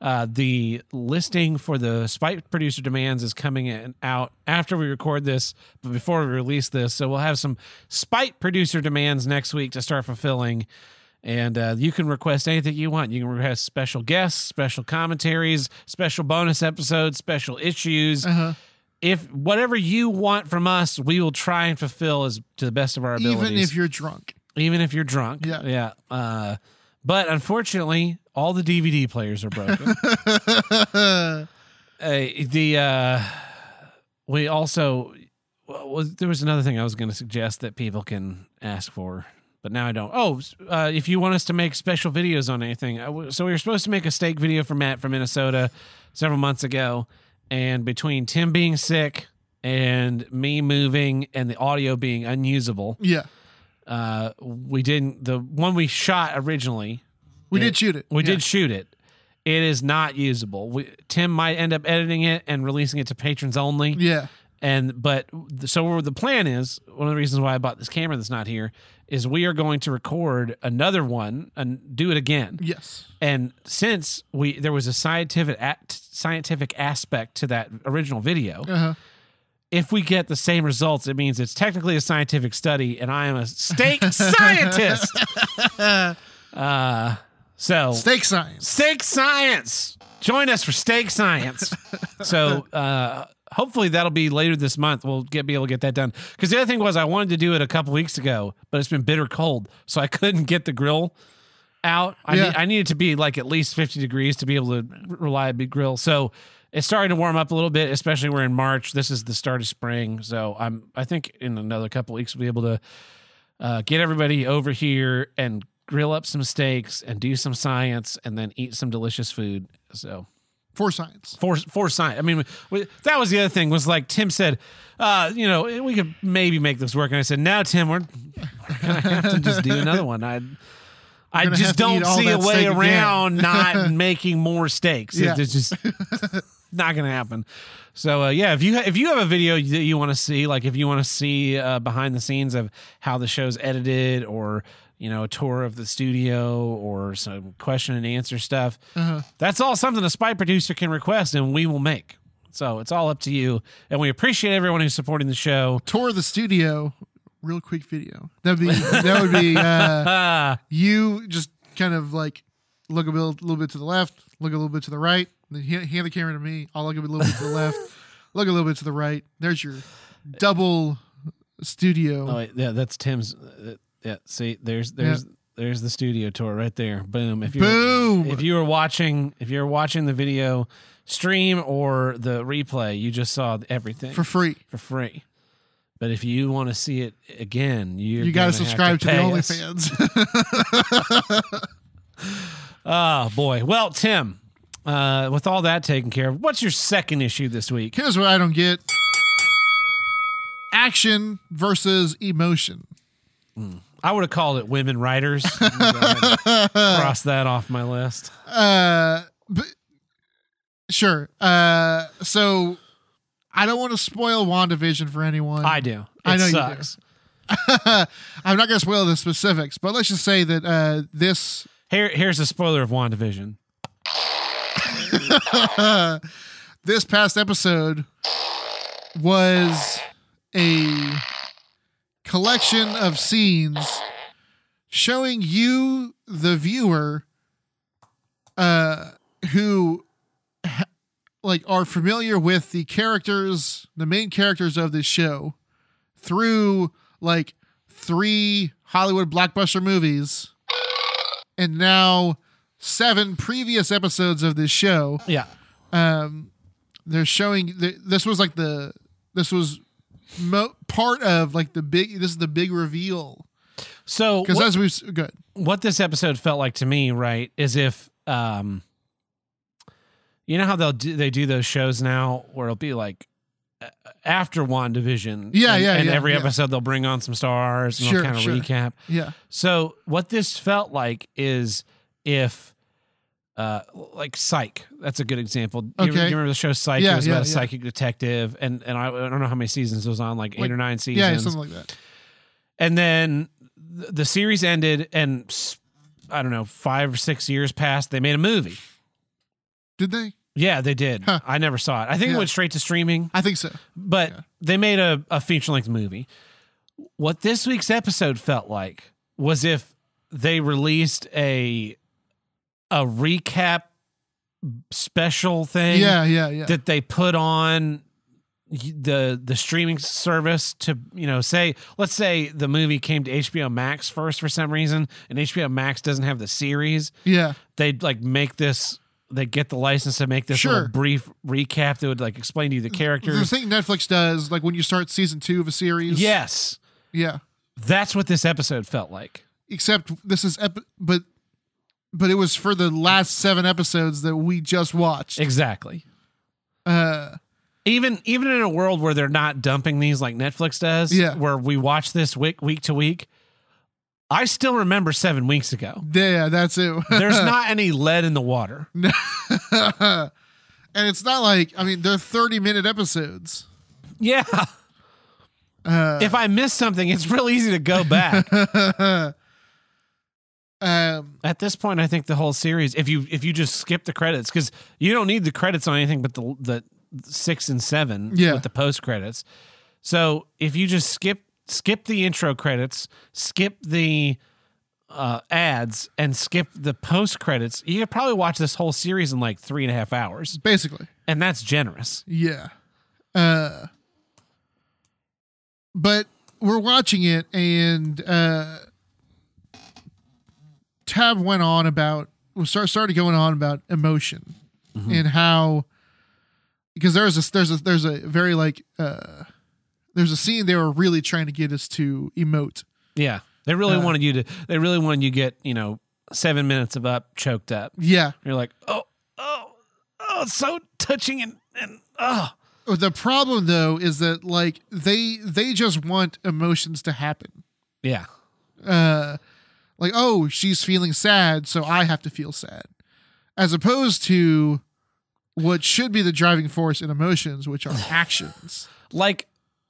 Uh, the listing for the Spite producer demands is coming in out after we record this, but before we release this. So we'll have some Spite producer demands next week to start fulfilling. And uh, you can request anything you want. You can request special guests, special commentaries, special bonus episodes, special issues. Uh-huh. If whatever you want from us, we will try and fulfill as to the best of our abilities Even if you're drunk. even if you're drunk. Yeah. yeah. Uh, but unfortunately, all the DVD players are broken. uh, the uh, we also well, was, there was another thing I was going to suggest that people can ask for, but now I don't. Oh, uh, if you want us to make special videos on anything, w- so we were supposed to make a steak video for Matt from Minnesota several months ago, and between Tim being sick and me moving and the audio being unusable yeah. Uh we didn't the one we shot originally We Yeah. did shoot it. we Yeah. did shoot it it is not usable we, tim might end up editing it and releasing it to patrons only Yeah. and but so the plan is one of the reasons why i bought this camera that's not here is we are going to record another one and do it again Yes. and since we there was a scientific a- scientific aspect to that original video Uh-huh. If we get the same results, it means it's technically a scientific study, and I am a steak scientist. Uh, so Steak science. steak science. Join us for steak science. so uh, hopefully that'll be later this month. We'll get be able to get that done. Because the other thing was I wanted to do it a couple weeks ago, but it's been bitter cold, so I couldn't get the grill out. I, Yeah. need, I needed to be like at least 50 degrees to be able to reliably grill. So it's starting to warm up a little bit, especially we're in March. This is the start of spring. So I'm I think in another couple weeks we'll be able to uh, get everybody over here and grill up some steaks and do some science and then eat some delicious food. So For science. for for science. I mean, we, that was the other thing. Was like Tim said, uh, you know, we could maybe make this work, and I said, no, Tim, we're gonna have to just do another one. I. I just don't see a way around not making more steaks. Yeah. It's just not going to happen. So uh, yeah, if you if you have a video that you want to see, like if you want to see uh, behind the scenes of how the show's edited, or you know, a tour of the studio, or some question and answer stuff, Uh-huh. that's all something a Spite producer can request, and we will make. So it's all up to you, and we appreciate everyone who's supporting the show. Tour of the studio. Real quick video. That'd be that would be uh you just kind of like look a little, little bit to the left, look a little bit to the right, then hand, the camera to me. I'll look a little bit to the left, look a little bit to the right. There's your double studio. oh yeah, that's Tim's. Uh, yeah, see, there's there's there's the studio tour right there. Boom. If you Boom. if you were watching if you're watching the video stream or the replay, you just saw everything for free. for free. But if you want to see it again, you're you got gonna subscribe to, the. OnlyFans. Oh boy. Well, Tim, uh, with all that taken care of, what's your second issue this week? Here's what I don't get: action versus emotion. I would have called it women writers. Go ahead and Cross that off my list. Uh, but sure. Uh, so I don't want to spoil WandaVision for anyone. I do. It I know you do. sucks. I'm not going to spoil the specifics, but let's just say that uh, this Here, here's a spoiler of WandaVision. this past episode was a collection of scenes showing you, the viewer, uh, who like are familiar with the characters, the main characters of this show, through like three Hollywood blockbuster movies, and now seven previous episodes of this show Yeah. um they're showing th- this was like the this was mo- part of like the big this is the big reveal So because as we've good what this episode felt like to me, right, is if um, you know how they'll do they do those shows now where it'll be like uh, after WandaVision. Yeah, and, yeah, And yeah, every yeah. episode they'll bring on some stars and Sure, they'll kind of sure. recap. yeah So what this felt like is if uh like Psych, that's a good example. You, remember, Okay. you remember the show Psych? Yeah, it was yeah, about a yeah. psychic detective and and I, I don't know how many seasons it was on, like, Like- eight or nine seasons. yeah something like that and then the series ended and I don't know, 5 or 6 years passed, they made a movie. did they Yeah, they did. Huh. I never saw it. I think it went straight to streaming, i think so but Yeah. they made a, a feature length movie. What this week's episode felt like was if they released a a recap special thing yeah yeah yeah that they put on the the streaming service to you know say let's say the movie came to HBO Max first for some reason and HBO Max doesn't have the series yeah they'd like make this they get the license to make this Sure. little brief recap that would like explain to you the characters the thing netflix does like when you start season two of a series Yes. yeah That's what this episode felt like. except this is ep- but but it was for the last seven episodes that we just watched Exactly. uh Even even in a world where they're not dumping these like Netflix does, Yeah. where we watch this week week to week, I still remember seven weeks ago. yeah that's it There's not any lead in the water. and it's not like I mean they're 30 minute episodes. Yeah. Uh, If I miss something, it's real easy to go back. um At this point, I think the whole series, if you if you just skip the credits, because you don't need the credits on anything but the the six and seven Yeah. with the post credits. So if you just skip skip the intro credits, skip the uh, ads, and skip the post credits, you could probably watch this whole series in like three and a half hours, basically. and that's generous. Yeah. Uh but we're watching it and uh Tab went on about start started going on about emotion and how because there's a there's a there's a very like uh there's a scene they were really trying to get us to emote. Yeah, they really Uh, wanted you to. They really wanted you to get you know seven minutes of up choked up. Yeah. You're like, oh, oh, oh, it's so touching and and oh. The problem though is that like they they just want emotions to happen. Yeah. uh like oh she's feeling sad so i have to feel sad as opposed to what should be the driving force in emotions which are actions Like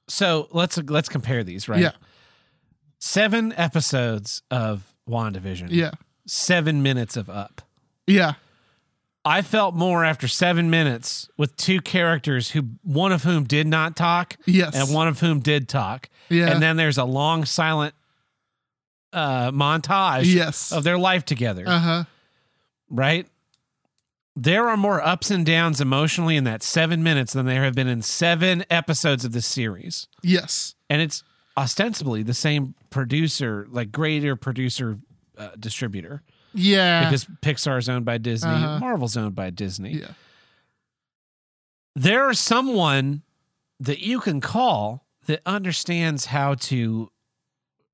so let's let's compare these, right? yeah Seven episodes of WandaVision. yeah Seven minutes of up. yeah I felt more after seven minutes with two characters who one of whom did not talk yes and one of whom did talk. yeah And then there's a long silent uh montage yes of their life together. uh-huh right? There are more ups and downs emotionally in that seven minutes than there have been in seven episodes of this series. yes And it's ostensibly the same producer, like greater producer uh, distributor, yeah because Pixar's owned by Disney, Uh-huh. Marvel's owned by Disney. yeah There is someone that you can call that understands how to.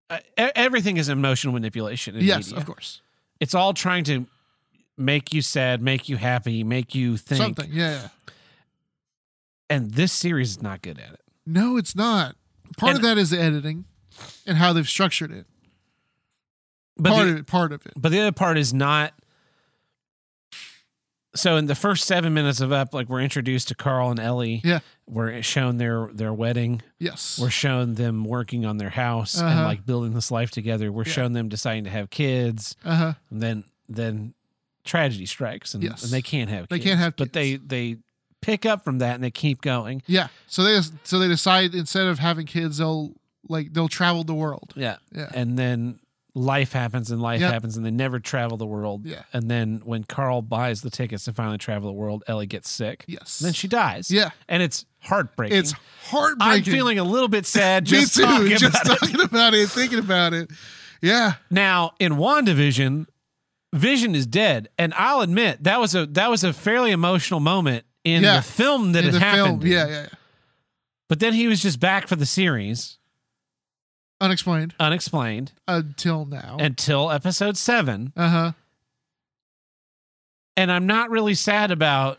Uh, everything is emotional manipulation. In yes, media. of course. It's all trying to make you sad, make you happy, make you think. Something. Yeah, yeah. And this series is not good at it. No, it's not. Part And- of that is the editing and how they've structured it. But part the, of it. Part of it. but the other part is not. So in the first seven minutes of up, like we're introduced to Carl and Ellie. Yeah. We're shown their their wedding. Yes. We're shown them working on their house and Uh-huh. like building this life together. We're Yeah. shown them deciding to have kids. Uh huh. And then then tragedy strikes and, Yes. and they can't have They kids. can't have kids. But they they pick up from that and they keep going. Yeah. So they so they decide instead of having kids, they'll like they'll travel the world. Yeah. Yeah. And then life happens and life Yep. happens and they never travel the world. Yeah. And then when Carl buys the tickets to finally travel the world, Ellie gets sick. Yes. And then she dies. Yeah. And it's heartbreaking. It's heartbreaking. I'm feeling a little bit sad Me just too. talking just about it. talking about it, thinking about it. Yeah. Now, in WandaVision, Vision is dead. And I'll admit that was a that was a fairly emotional moment in Yeah. the film that In it the happened. Yeah, yeah, yeah. But then he was just back for the series, Unexplained unexplained, until now. until episode seven. Uh huh. And I'm not really sad about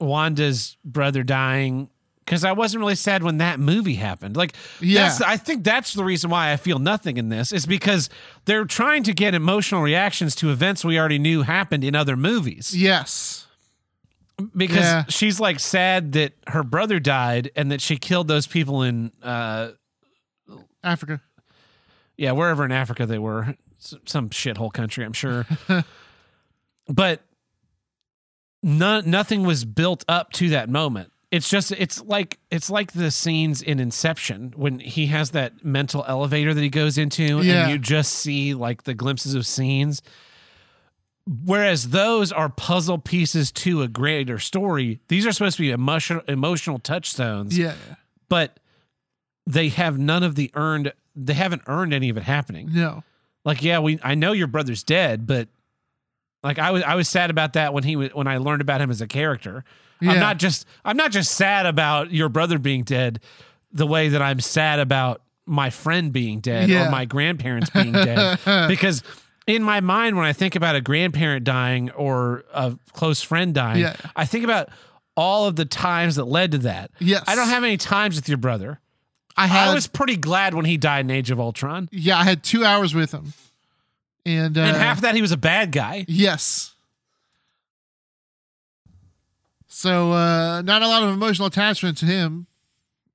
Wanda's brother dying because I wasn't really sad when that movie happened. Like, Yeah. I think that's the reason why I feel nothing in this is because they're trying to get emotional reactions to events we already knew happened in other movies. Yes. Because Yeah. she's like sad that her brother died and that she killed those people in, uh, Africa. Yeah, wherever in Africa they were, some shithole country, I'm sure. but no, nothing was built up to that moment. It's just it's like it's like the scenes in Inception when he has that mental elevator that he goes into Yeah. and you just see like the glimpses of scenes. Whereas those are puzzle pieces to a greater story. These are supposed to be emotional emotional touchstones Yeah. but they have none of the earned they haven't earned any of it happening No. like yeah we i know your brother's dead but like i was i was sad about that when he was when i learned about him as a character i'm not just i'm not just sad about your brother being dead the way that i'm sad about my friend being dead Yeah. or my grandparents being dead because in my mind when i think about a grandparent dying or a close friend dying Yeah. i think about all of the times that led to that Yes. i don't have any times with your brother I had. I was pretty glad when he died in Age of Ultron. yeah, I had two hours with him, and uh, and half of that he was a bad guy. Yes. So uh not a lot of emotional attachment to him.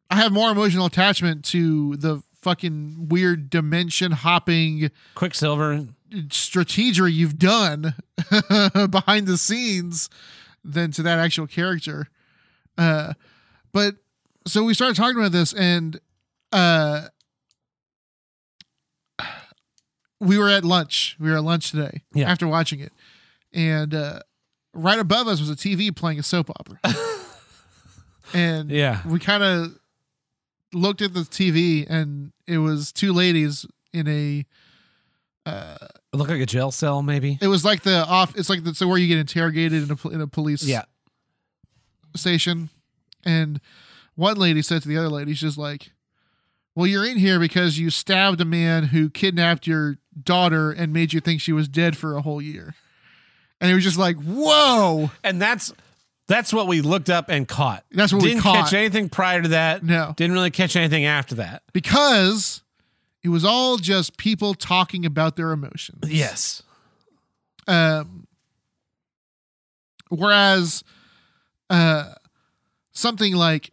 I have more emotional attachment to the fucking weird dimension hopping Quicksilver. strategery you've done behind the scenes than to that actual character. Uh but so we started talking about this and uh we were at lunch. We were at lunch today Yeah. after watching it. And uh right above us was a TV playing a soap opera. and Yeah. we kind of looked at the TV and it was two ladies in a uh It looked like a jail cell, maybe. it was like the off it's like the so where you get interrogated in a in a police Yeah. station and one lady said to the other lady she's just like well you're in here because you stabbed a man who kidnapped your daughter and made you think she was dead for a whole year and it was just like whoa And that's that's what we looked up and caught. That's what we Didn't caught. catch anything prior to that. No. Didn't really catch anything after that. because it was all just people talking about their emotions Yes. Um, whereas uh, something like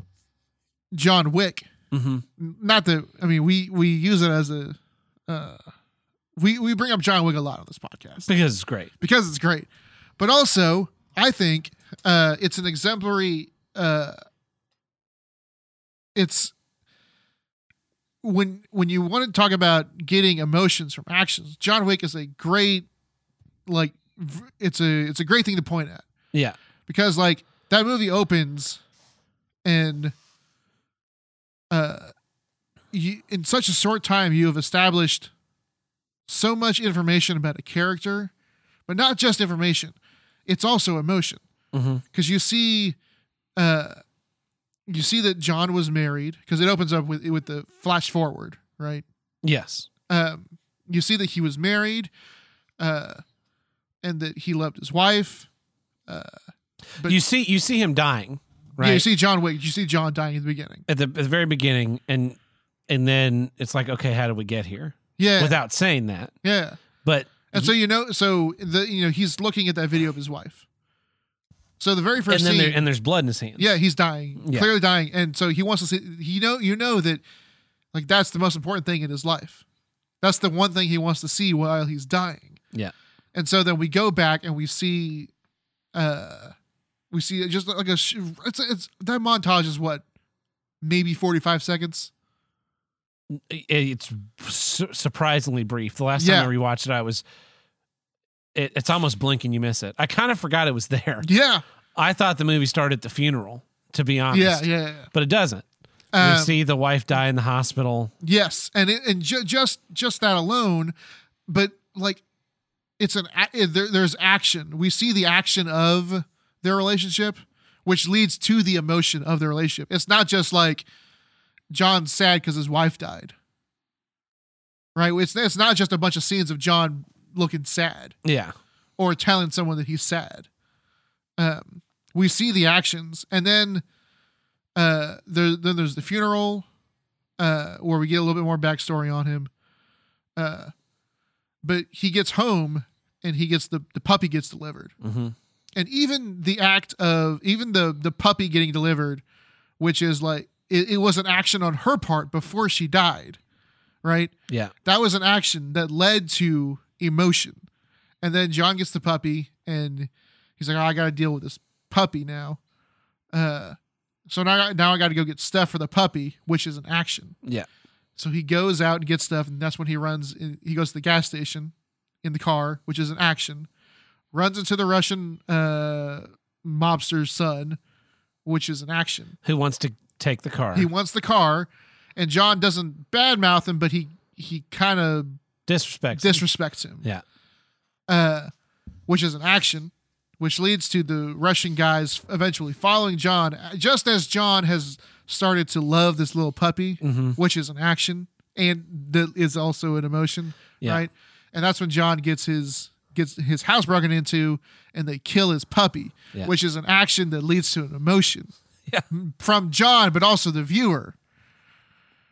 John Wick, Mm-hmm. not that I mean we we use it as a uh, we we bring up John Wick a lot on this podcast Because it's great. because it's great, but also I think uh, it's an exemplary. Uh, it's when when you want to talk about getting emotions from actions, John Wick is a great like it's a it's a great thing to point at Yeah. because like that movie opens and uh you in such a short time you have established so much information about a character but not just information it's also emotion because you see uh you see that John was married because it opens up with with the flash forward, right? Yes. Um, you see that he was married, uh, and that he loved his wife. But- you see you see him dying, right? Yeah, you see John Wick. You see John dying at the beginning. at the, at the very beginning and and then it's like okay how did we get here Yeah, without saying that yeah. but And so you know, so the you know he's looking at that video of his wife. So the very and first then scene, there, and there's blood in his hands yeah, he's dying, Yeah. clearly dying, and so he wants to see. You know, you know that like that's the most important thing in his life. That's the one thing he wants to see while he's dying. yeah And so then we go back and we see, uh, we see it just like a. It's it's that montage is what, maybe forty five seconds. It's su- surprisingly brief the last Yeah. time i rewatched it i was it, it's almost blink and you miss it i kind of forgot it was there Yeah, i thought the movie started at the funeral to be honest yeah, yeah. yeah. but it doesn't Um, we see the wife die in the hospital Yes, and it, and ju- just just that alone, but like it's an a- there, there's action. We see the action of their relationship, which leads to the emotion of their relationship. It's not just like John's sad because his wife died, right? It's it's not just a bunch of scenes of John looking sad yeah or telling someone that he's sad. Um, we see the actions, and then uh, there then there's the funeral, uh, where we get a little bit more backstory on him. Uh, but he gets home, and he gets the the puppy gets delivered, hmm and even the act of even the the puppy getting delivered, which is like it, it was an action on her part before she died, right? yeah that was an action that led to emotion. And then John gets the puppy and he's like, oh, I got to deal with this puppy now. Uh, so now, now I got to go get stuff for the puppy, which is an action. yeah So he goes out and gets stuff, and that's when he runs. In, he goes to the gas station in the car, which is an action. Runs into the Russian uh, mobster's son, which is an action. who wants to take the car He wants the car, and John doesn't badmouth him, but he he kind of disrespects disrespects him. yeah uh, which is an action, which leads to the Russian guys eventually following John, just as John has started to love this little puppy, Mhm. which is an action and that is also an emotion, Yeah. right? And that's when John gets his gets his house broken into, and they kill his puppy, Yeah. which is an action that leads to an emotion Yeah. from John, but also the viewer.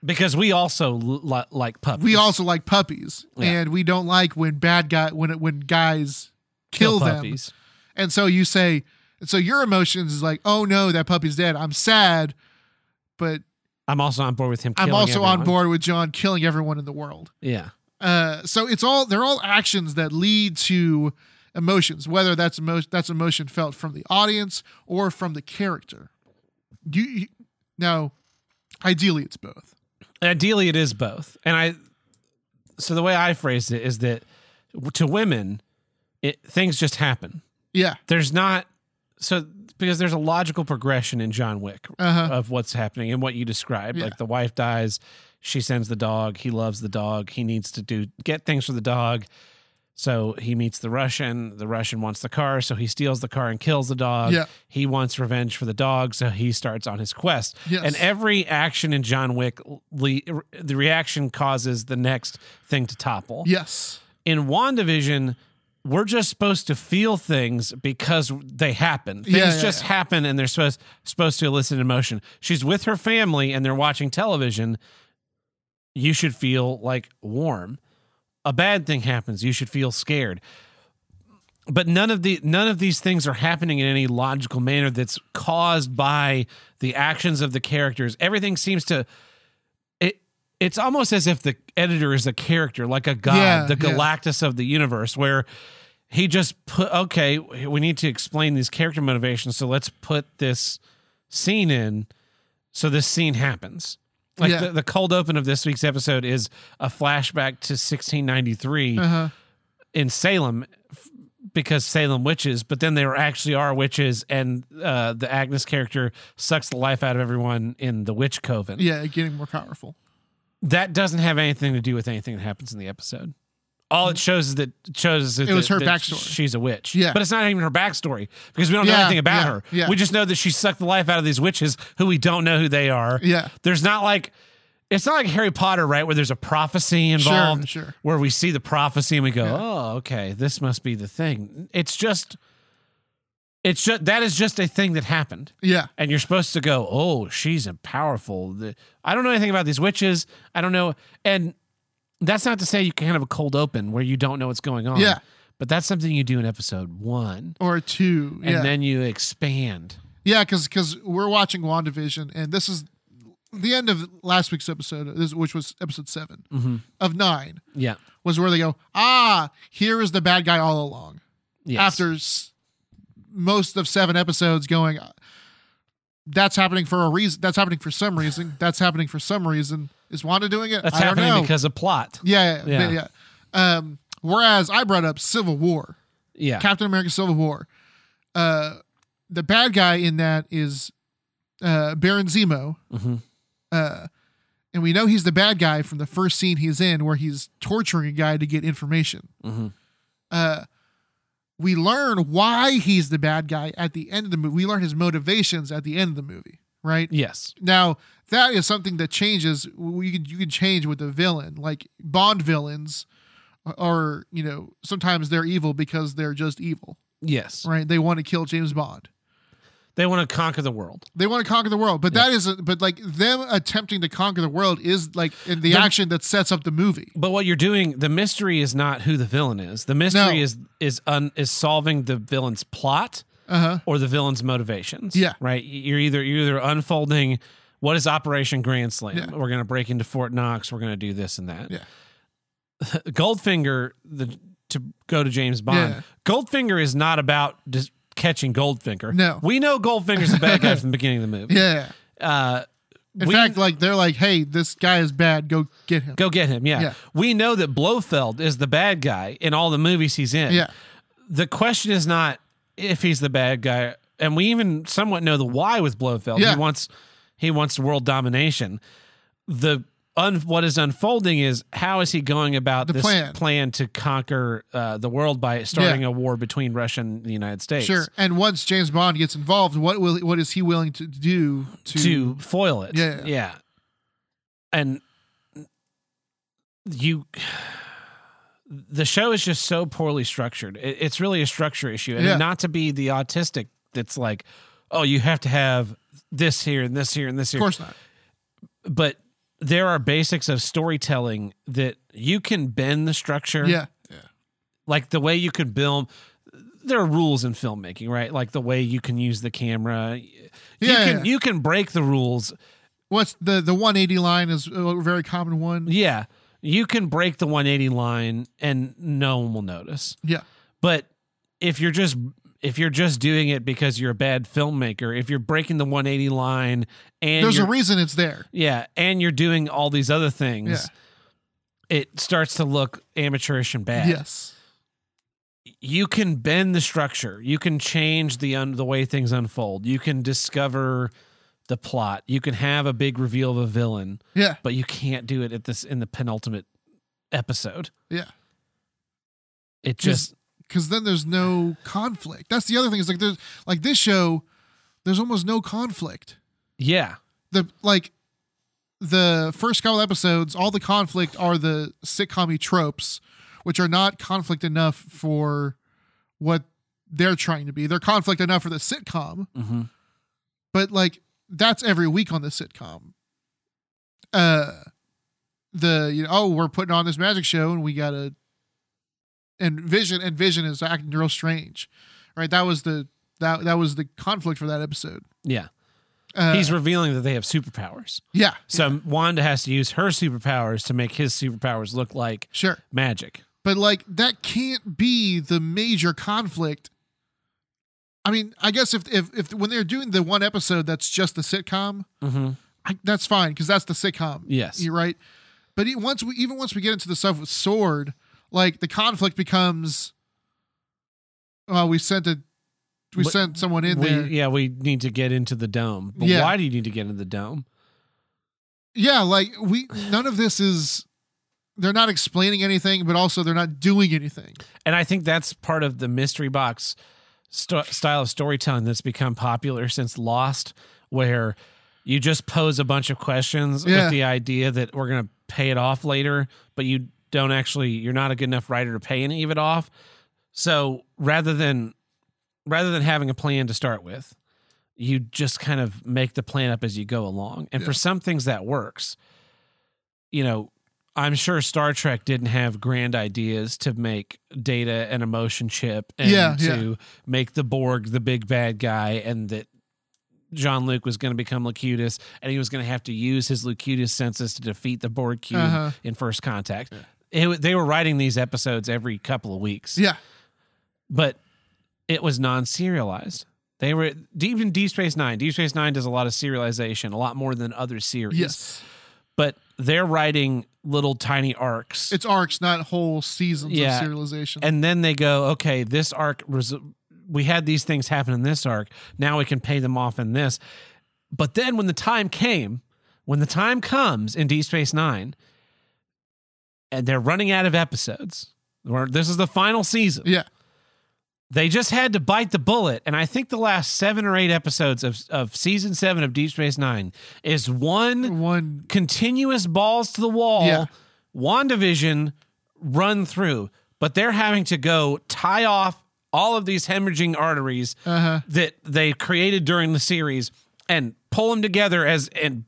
because we also li- like puppies We also like puppies, Yeah. and we don't like when bad guy when it, when guys kill, them. puppies And so you say, so your emotions is like, oh no, that puppy's dead. I'm sad, but i'm also on board with him I'm also on board with John killing everyone in the world. yeah Uh, so it's all they're all actions that lead to emotions, whether that's emotion that's emotion felt from the audience or from the character. You, you now, ideally, it's both. Ideally, it is both. And I, so the way I phrased it is that to women, it, things just happen. Yeah. There's not, so because there's a logical progression in John Wick Uh-huh. of what's happening and what you described. Yeah. Like the wife dies, she sends the dog, he loves the dog, he needs to do, get things for the dog. So he meets the Russian. The Russian wants the car, so he steals the car and kills the dog. Yeah. He wants revenge for the dog, so he starts on his quest. Yes. And every action in John Wick, the reaction causes the next thing to topple. Yes. In WandaVision, we're just supposed to feel things because they happen. Things Yeah, yeah, just happen and they're supposed supposed to elicit emotion. She's with her family and they're watching television. You should feel like warm. A bad thing happens, you should feel scared. But none of the none of these things are happening in any logical manner that's caused by the actions of the characters. Everything seems to it it's almost as if the editor is a character, like a god, Yeah, the yeah. Galactus of the universe, where he just put okay, we need to explain these character motivations, so let's put this scene in so this scene happens. Like Yeah. the, the cold open of this week's episode is a flashback to 1693 Uh-huh. in Salem because Salem witches, but then there actually are witches, and uh, the Agnes character sucks the life out of everyone in the witch coven. Yeah, getting more powerful. That doesn't have anything to do with anything that happens in the episode. All it shows is that shows that It was that- her that backstory. She's a witch. Yeah. but it's not even her backstory because we don't know Yeah, anything about yeah, her. yeah. We just know that she sucked the life out of these witches who we don't know who they are. Yeah. There's not like it's not like Harry Potter, right? Where there's a prophecy involved. sure. Where we see the prophecy and we go, Yeah. "Oh, okay, this must be the thing." It's just, it's just that is just a thing that happened, Yeah. and you're supposed to go, "Oh, she's a powerful." I don't know anything about these witches. I don't know, and that's not to say you can have a cold open where you don't know what's going on. Yeah. but that's something you do in episode one, Or two. and yeah. then you expand. Yeah, because we're watching WandaVision, and this is the end of last week's episode, which was episode 7 Mm-hmm. of nine, Yeah. was where they go, ah, here is the bad guy all along. Yes. After s- most of seven episodes going, that's happening for a reason. That's happening for some reason. That's happening for some reason. Is Wanda doing it? that's I don't know. because of plot. yeah, Yeah. yeah, yeah. Um, whereas I brought up Civil War. Yeah. Captain America Civil War. Uh, the bad guy in that is uh, Baron Zemo. Mhm. Uh, and we know he's the bad guy from the first scene he's in where he's torturing a guy to get information. Mhm. Uh, we learn why he's the bad guy at the end of the movie. We learn his motivations at the end of the movie, right? Yes. Now that is something that changes. You can you can change with the villain, like Bond villains, are you know sometimes they're evil because they're just evil, Yes. right? They want to kill James Bond. They want to conquer the world. They want to conquer the world, but that isn't. But like them attempting to conquer the world is like in the The- action that sets up the movie. But what you're doing, the mystery is not who the villain is. The mystery No. is is un, is solving the villain's plot Uh huh. or the villain's motivations. Yeah. Right. You're either you're either unfolding what is Operation Grand Slam. Yeah. We're going to break into Fort Knox. We're going to do this and that. Yeah. Goldfinger, the to go to James Bond. Yeah. Goldfinger is not about just catching Goldfinger. No. we know Goldfinger's the bad guy from the beginning of the movie. Yeah. Uh, In we- fact, like they're like, "Hey, this guy is bad. Go get him." Go get him. Yeah. Yeah. We know that Blofeld is the bad guy in all the movies he's in. Yeah. The question is not if he's the bad guy, and we even somewhat know the why with Blofeld. Yeah. He wants he wants world domination. The un, what is unfolding is how is he going about The this plan. to conquer uh, the world by starting a war between Russia and the United States? Sure. And once James Bond gets involved, what will what is he willing to do to? to foil it. Yeah. Yeah. And you the show is just so poorly structured. It, it's really a structure issue. And Yeah. not to be the autistic that's like, oh, you have to have this here and this here and this here. of course not. But there are basics of storytelling that you can bend the structure. Yeah. Yeah. Like the way you could build there are rules in filmmaking, right? Like the way you can use the camera. You Yeah, can yeah. you can break the rules What's the the 180 line is a very common one. Yeah. You can break the 180 line and no one will notice. Yeah. But if you're just if you're just doing it because you're a bad filmmaker, if you're breaking the 180 line and There's a reason it's there. yeah, and you're doing all these other things, Yeah. it starts to look amateurish and bad. Yes. You can bend the structure. You can change the un- the way things unfold. You can discover the plot. You can have a big reveal of a villain, Yeah. but you can't do it at this in the penultimate episode. Yeah. It just Because then there's no conflict. That's the other thing. Is like there's like this show, there's almost no conflict. yeah. The like the first couple episodes, all the conflict are the sitcom tropes, which are not conflict enough for what they're trying to be. They're conflict enough for the sitcom, hmm but like that's every week on the sitcom. Uh the you know, oh, we're putting on this magic show and we gotta and Vision and Vision is acting real strange. Right? That was the that that was the conflict for that episode. Yeah. Uh, He's revealing that they have superpowers. yeah, So Wanda has to use her superpowers to make his superpowers look like sure. magic. But like that can't be the major conflict. I mean, I guess if if if when they're doing the one episode that's just the sitcom, Mm-hmm. I, that's fine because that's the sitcom. Yes. you're right. But once we even once we get into the stuff with SWORD, like the conflict becomes, well, we sent a we But sent someone in we, there. Yeah, we need to get into the dome. But Yeah. why do you need to get into the dome? Yeah, like we none of this is they're not explaining anything, but also they're not doing anything. And I think that's part of the mystery box st- style of storytelling that's become popular since Lost, where you just pose a bunch of questions Yeah. with the idea that we're going to pay it off later, but you don't actually, you're not a good enough writer to pay any of it off. So rather than rather than having a plan to start with, you just kind of make the plan up as you go along. And for some things that works. You know, I'm sure Star Trek didn't have grand ideas to make Data an emotion chip and Yeah, to make the Borg the big bad guy and that Jean-Luc was going to become Locutus and he was going to have to use his Locutus senses to defeat the Borg cube Uh-huh. in First Contact. It, they were writing these episodes every couple of weeks, Yeah. but it was non-serialized. They were deep in Deep Space Nine. Deep Space Nine does a lot of serialization, a lot more than other series. Yes. but they're writing little tiny arcs. It's arcs, not whole seasons Yeah. of serialization. and then they go, okay, this arc res- we had these things happen in this arc. Now we can pay them off in this. But then when the time came, when the time comes in Deep Space Nine, and they're running out of episodes, or this is the final season, yeah. They just had to bite the bullet. And I think the last seven or eight episodes of, of season seven of Deep Space Nine is one One continuous balls to the wall Yeah. WandaVision run through, but they're having to go tie off all of these hemorrhaging arteries uh-huh. that they created during the series and pull them together as and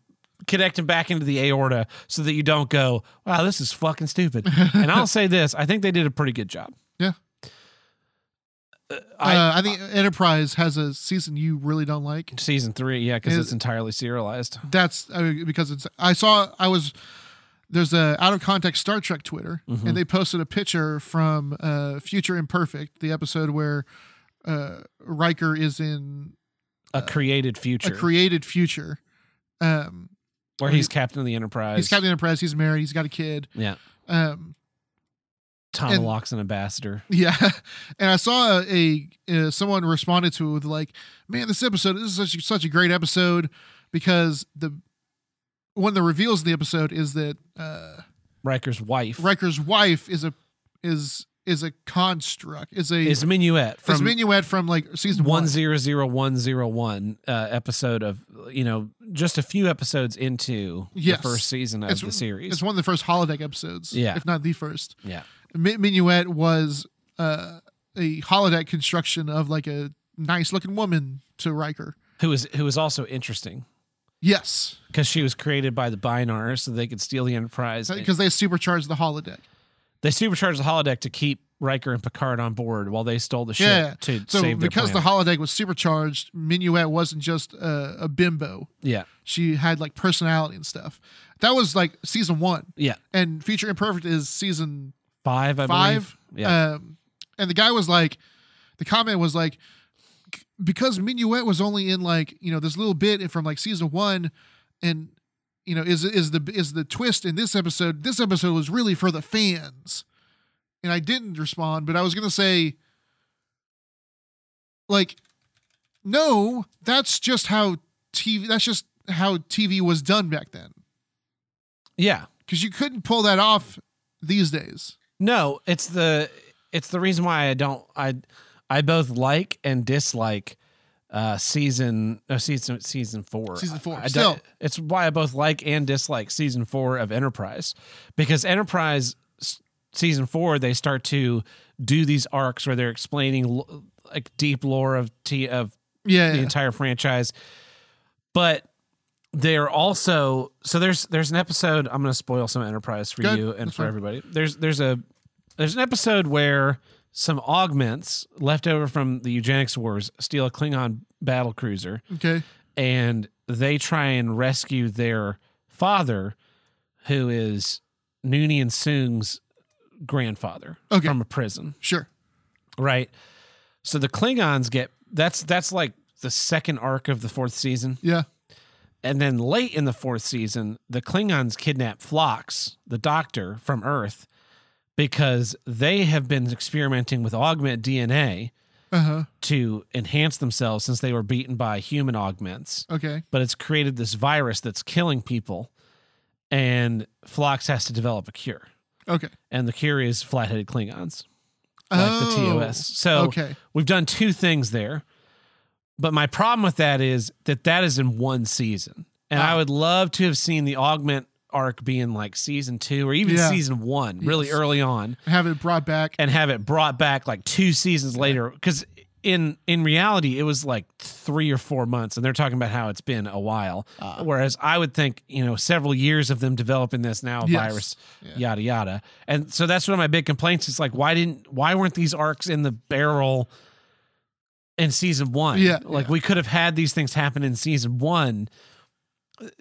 connect them back into the aorta so that you don't go, wow, this is fucking stupid. and I'll say this, I think they did a pretty good job. Yeah. I, uh, I think Enterprise has a season you really don't like. season three, yeah, because it's entirely serialized. That's I mean, because it's. I saw. I was. There's a out of context Star Trek Twitter, Mm-hmm. and they posted a picture from uh, Future Imperfect, the episode where uh, Riker is in A created future, a created future. Um, where he's captain of the Enterprise. he's Captain Enterprise. He's married. He's got a kid. yeah. Um, Tomalak's an ambassador. Yeah, and I saw a, uh, someone responded to it with like, "Man, this episode this is such a, such a great episode because the one of the reveals in the episode is that uh, Riker's wife Riker's wife is a is is a construct is a is Minuet is from Minuet from like season one zero zero one zero one uh, episode of you know just a few episodes into Yes. the first season of It's- the series. It's one of the first holodeck episodes, Yeah. if not the first. yeah, Minuet was uh, a holodeck construction of like a nice looking woman to Riker. who was who was also interesting Yes, because she was created by the Bynars so they could steal the Enterprise. because they supercharged the holodeck. they supercharged the holodeck to keep Riker and Picard on board while they stole the ship Yeah. to So save their because the holodeck was supercharged, Minuet wasn't just a, a bimbo. yeah She had like personality and stuff. That was like season one, yeah and Future Imperfect is season five I five. believe yeah Um, and the guy was like, the comment was like, because Minuet was only in like you know this little bit from like season one, and you know is is the is the twist in this episode. This episode was really for the fans, and I didn't respond, but I was gonna say, like, no, that's just how TV. That's just how TV was done back then, yeah because you couldn't pull that off these days. No, it's the it's the reason why I don't I I both like and dislike uh season uh, season season 4. Season four. I, I Still. don't- it's why I both like and dislike season 4 of Enterprise because Enterprise season 4 they start to do these arcs where they're explaining like deep lore of T of Yeah, the entire franchise. But they're also so there's there's an episode I'm going to spoil some Enterprise for Good. you and That's for fine. everybody. There's there's a there's an episode where some augments left over from the eugenics wars steal a Klingon battle cruiser okay. and they try and rescue their father who is Noonien Soong's grandfather Okay. from a prison Sure. right so the Klingons get that's that's like the second arc of the fourth season Yeah. And then late in the fourth season, the Klingons kidnap Phlox, the doctor from Earth, because they have been experimenting with augment DNA Uh huh. to enhance themselves since they were beaten by human augments. Okay. But it's created this virus that's killing people, and Phlox has to develop a cure. Okay. and the cure is flat-headed Klingons, like oh, the TOS. So okay. we've done two things there. But my problem with that is that that is in one season. And I Ah. would love to have seen the augment arc be in like season two or even Yeah. season one, really Yes. early on, Have it brought back. and have it brought back like two seasons later. Because in in reality, it was like three or four months, and they're talking about how it's been a while. Ah. Whereas I would think, you know, several years of them developing this now, Yes. virus, Yeah. yada yada. And so that's one of my big complaints. Is like, why didn't why weren't these arcs in the barrel in season one? Yeah, like yeah. we could have had these things happen in season one.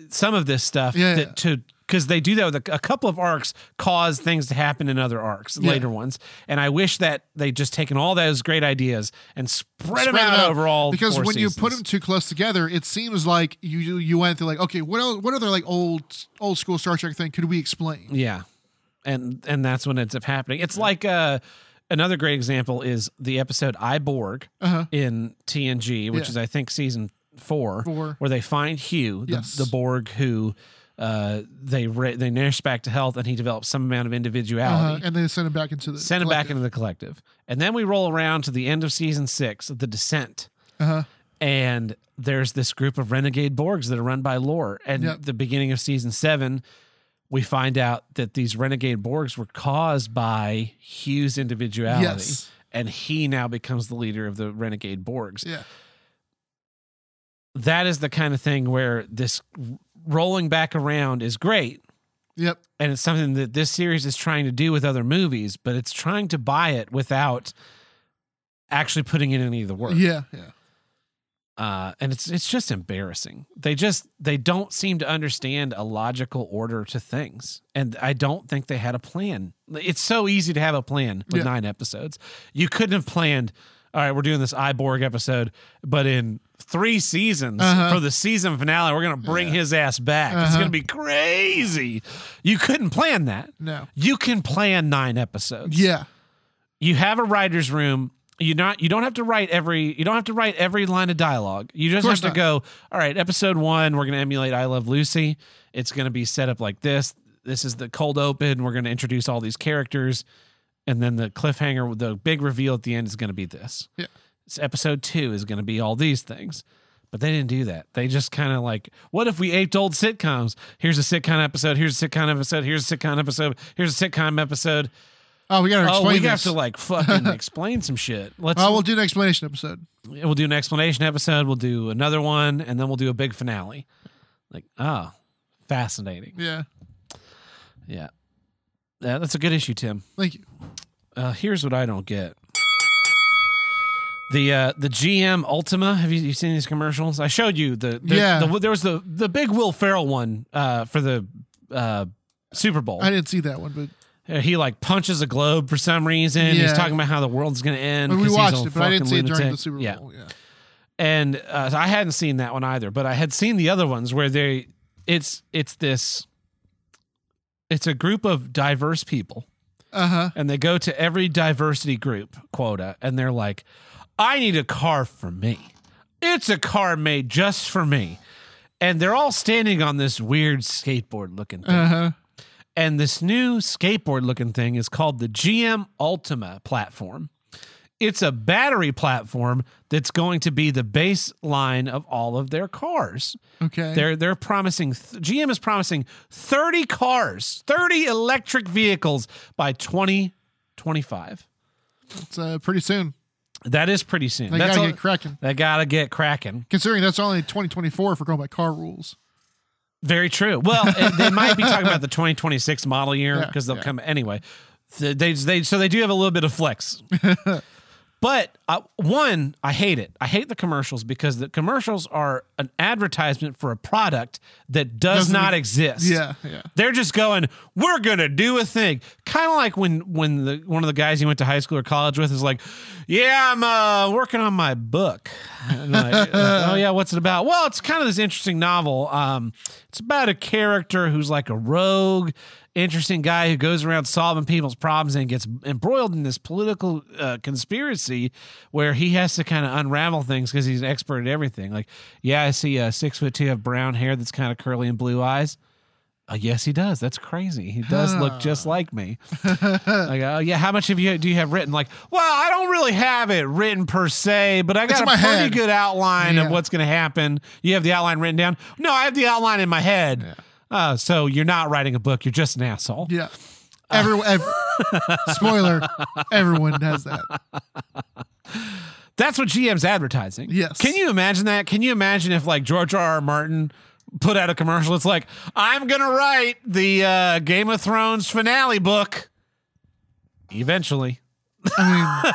Some of this stuff Yeah, that yeah. to because they do that with a, a couple of arcs cause things to happen in other arcs Yeah. later ones and i wish that they just taken all those great ideas and spread, them out, it out. over all because four when you put them too close together, it seems like you you went through like, okay, what else, what other like old old school Star Trek thing could we explain? Yeah. And and that's what ends up happening. It's like uh another great example is the episode I Borg Uh-huh. in TNG, which Yeah. is I think season 4, Four. where they find Hugh, the, Yes. the Borg who uh they ra- they nurse back to health and he develops some amount of individuality. Uh-huh. And then send it back into the Send him back collective. into the collective. And then we roll around to the end of season 6, The Descent. Uh-huh. and there's this group of renegade Borgs that are run by Lore. And Yep. the beginning of season seven, we find out that these renegade Borgs were caused by Hugh's individuality. Yes. And he now becomes the leader of the renegade Borgs. Yeah. That is the kind of thing where this rolling back around is great. Yep. And it's something that this series is trying to do with other movies, but it's trying to buy it without actually putting in any of the work Yeah. Yeah. Uh, and it's it's just embarrassing. They just they don't seem to understand a logical order to things, and I don't think they had a plan. It's so easy to have a plan with Yeah. nine episodes. You couldn't have planned. All right, we're doing this Iborg episode, but in three seasons Uh-huh. for the season finale, we're gonna bring Yeah. his ass back. It's Uh-huh. gonna be crazy. You couldn't plan that. No. You can plan nine episodes Yeah. you have a writer's room you not you don't have to write every you don't have to write every line of dialogue you just have to not. go all right episode one we're going to emulate i love lucy it's going to be set up like this this is the cold open we're going to introduce all these characters and then the cliffhanger the big reveal at the end is going to be this Yeah. Episode two is going to be all these things but they didn't do that. They just kind of like, what if we aped old sitcoms? Here's a sitcom episode. Here's a sitcom episode. Here's a sitcom episode. Here's a sitcom episode. Oh, we gotta Oh, explain we this. have to like fucking explain some shit. Let's. Oh, we'll do an explanation episode. we'll do an explanation episode. We'll do another one, and then we'll do a big finale. Like, oh, fascinating. Yeah. Yeah, yeah, that's a good issue, Tim. Thank you. Uh, here's what I don't get. The uh, the GM Ultima. Have you, you seen these commercials? I showed you the, the Yeah. The, there was the the big Will Ferrell one uh, for the uh, Super Bowl. I didn't see that one, but he like punches a globe for some reason. He's talking about how the world's going to end. we watched it, but I didn't see it during the Super Yeah. Bowl. Yeah. and uh, I hadn't seen that one either, but I had seen the other ones where they it's it's this it's a group of diverse people Uh huh. and they go to every diversity group quota and they're like I need a car for me. It's a car made just for me. And they're all standing on this weird skateboard looking thing. Uh huh. And this new skateboard looking thing is called the GM Ultima platform. It's a battery platform that's going to be the baseline of all of their cars. Okay. They're they're promising GM is promising 30 cars, 30 electric vehicles by 2025. It's uh, pretty soon. That is pretty soon. They that's gotta all- get cracking. they gotta get cracking. Considering that's only 2024 for going by car rules. Very true. Well, they might be talking about the 2026 model year Yeah, because they'll yeah. come anyway. They, they so they do have a little bit of flex. but uh, one, I hate it. I hate the commercials because the commercials are an advertisement for a product that does Doesn't not exist. Yeah. Yeah. They're just going, we're gonna do a thing. Kind of like when when the one of the guys you went to high school or college with is like, yeah, I'm uh, working on my book. Like, oh yeah, what's it about? Well, it's kind of this interesting novel. Um, it's about a character who's like a rogue, interesting guy who goes around solving people's problems and gets embroiled in this political uh, conspiracy where he has to kind of unravel things because he's an expert at everything. Like, yeah, I see a six foot two have brown hair that's kind of curly and blue eyes. Uh, yes, he does. That's crazy. He does look just like me. like, oh yeah, how much of you do you have written? Like, well, I don't really have it written per se, but I got a pretty head. good outline Yeah. of what's going to happen. You have the outline written down. No, I have the outline in my head. Uh, so you're not writing a book. You're just an asshole. Yeah. Everyone, ev- spoiler, everyone does that. That's what GM's advertising. Yes. Can you imagine that? Can you imagine if like George R. R. Martin put out a commercial? It's like, I'm gonna write the uh, Game of Thrones finale book. Eventually. I mean,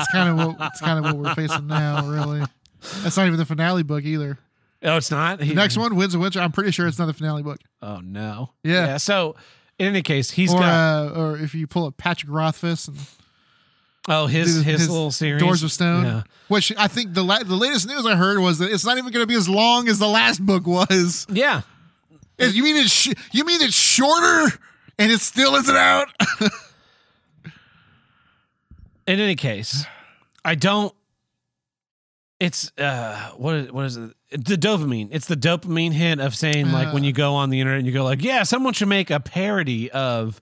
it's kind of what it's kind of what we're facing now. Really, that's not even the finale book either. Oh, it's not. The next one, Winds of Winter. I'm pretty sure it's not the finale book. Oh no. Yeah. So in any case, he's or got uh, or if you pull up Patrick Rothfuss and oh his, do his little series Doors of Stone, Yeah. which I think the la- the latest news I heard was that it's not even going to be as long as the last book was. Yeah. Is- You mean it's sh- you mean it's shorter and it still isn't out? in any case, I don't. It's uh, what is what is it? The dopamine. It's the dopamine hit of saying like when you go on the internet and you go like, yeah, someone should make a parody of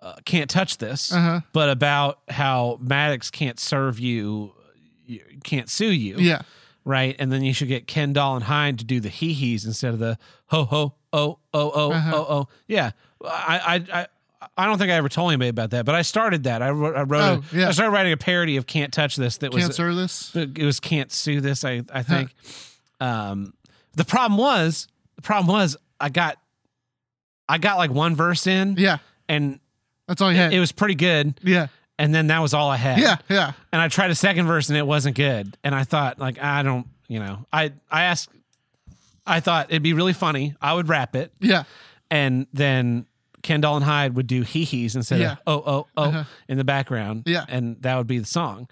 uh, "Can't Touch This," Uh-huh. but about how Maddox can't serve you, you- can't sue you, yeah, right? And then you should get Kendall and Hyde to do the hee hees instead of the ho ho oh oh oh Uh-huh. oh oh. Yeah, I I I. I don't think I ever told anybody about that, but I started that. I wrote. I wrote. Oh, a- yeah. I started writing a parody of "Can't Touch This." That was can't sue this. it was "Can't Sue This." I I think. Um, the problem was the problem was I got I got like one verse in, Yeah, and that's all you had. it was pretty good, yeah, and then that was all I had. yeah, yeah. and I tried a second verse and it wasn't good. And I thought, like, I don't, you know, I I asked, I thought it'd be really funny. I would rap it, Yeah, and then Kendall and Hyde would do hee hees instead Yeah. of oh oh oh Uh-huh. in the background. Yeah. and that would be the song.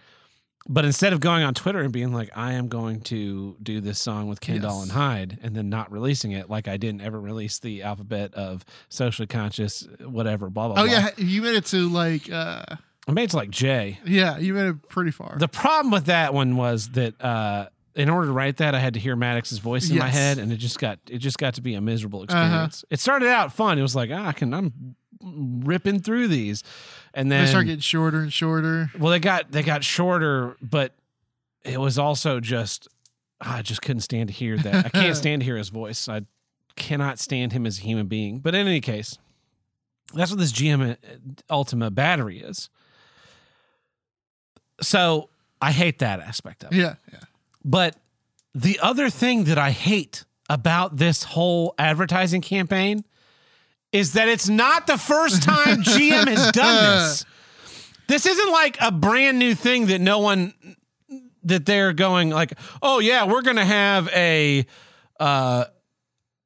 But instead of going on Twitter and being like, I am going to do this song with Kendall Yes. and Hyde, and then not releasing it, like I didn't ever release the alphabet of socially conscious, whatever, blah blah. Oh blah. yeah, you made it to like uh I made it to like J. yeah, you made it pretty far. The problem with that one was that uh, in order to write that, I had to hear Maddox's voice in my head, and it just got it just got to be a miserable Uh-huh. experience. It started out fun. It was like ah, I can I'm ripping through these, and they then start getting shorter and shorter. well they got they got shorter, but it was also just I just couldn't stand to hear that. I can't stand to hear his voice. I cannot stand him as a human being. But in any case, that's what this GM uh, Ultima battery is. So I hate that aspect of it. Yeah, yeah. But the other thing that I hate about this whole advertising campaign is that it's not the first time GM has done this. This isn't like a brand new thing that no one that they're going like, "Oh yeah, we're to have a uh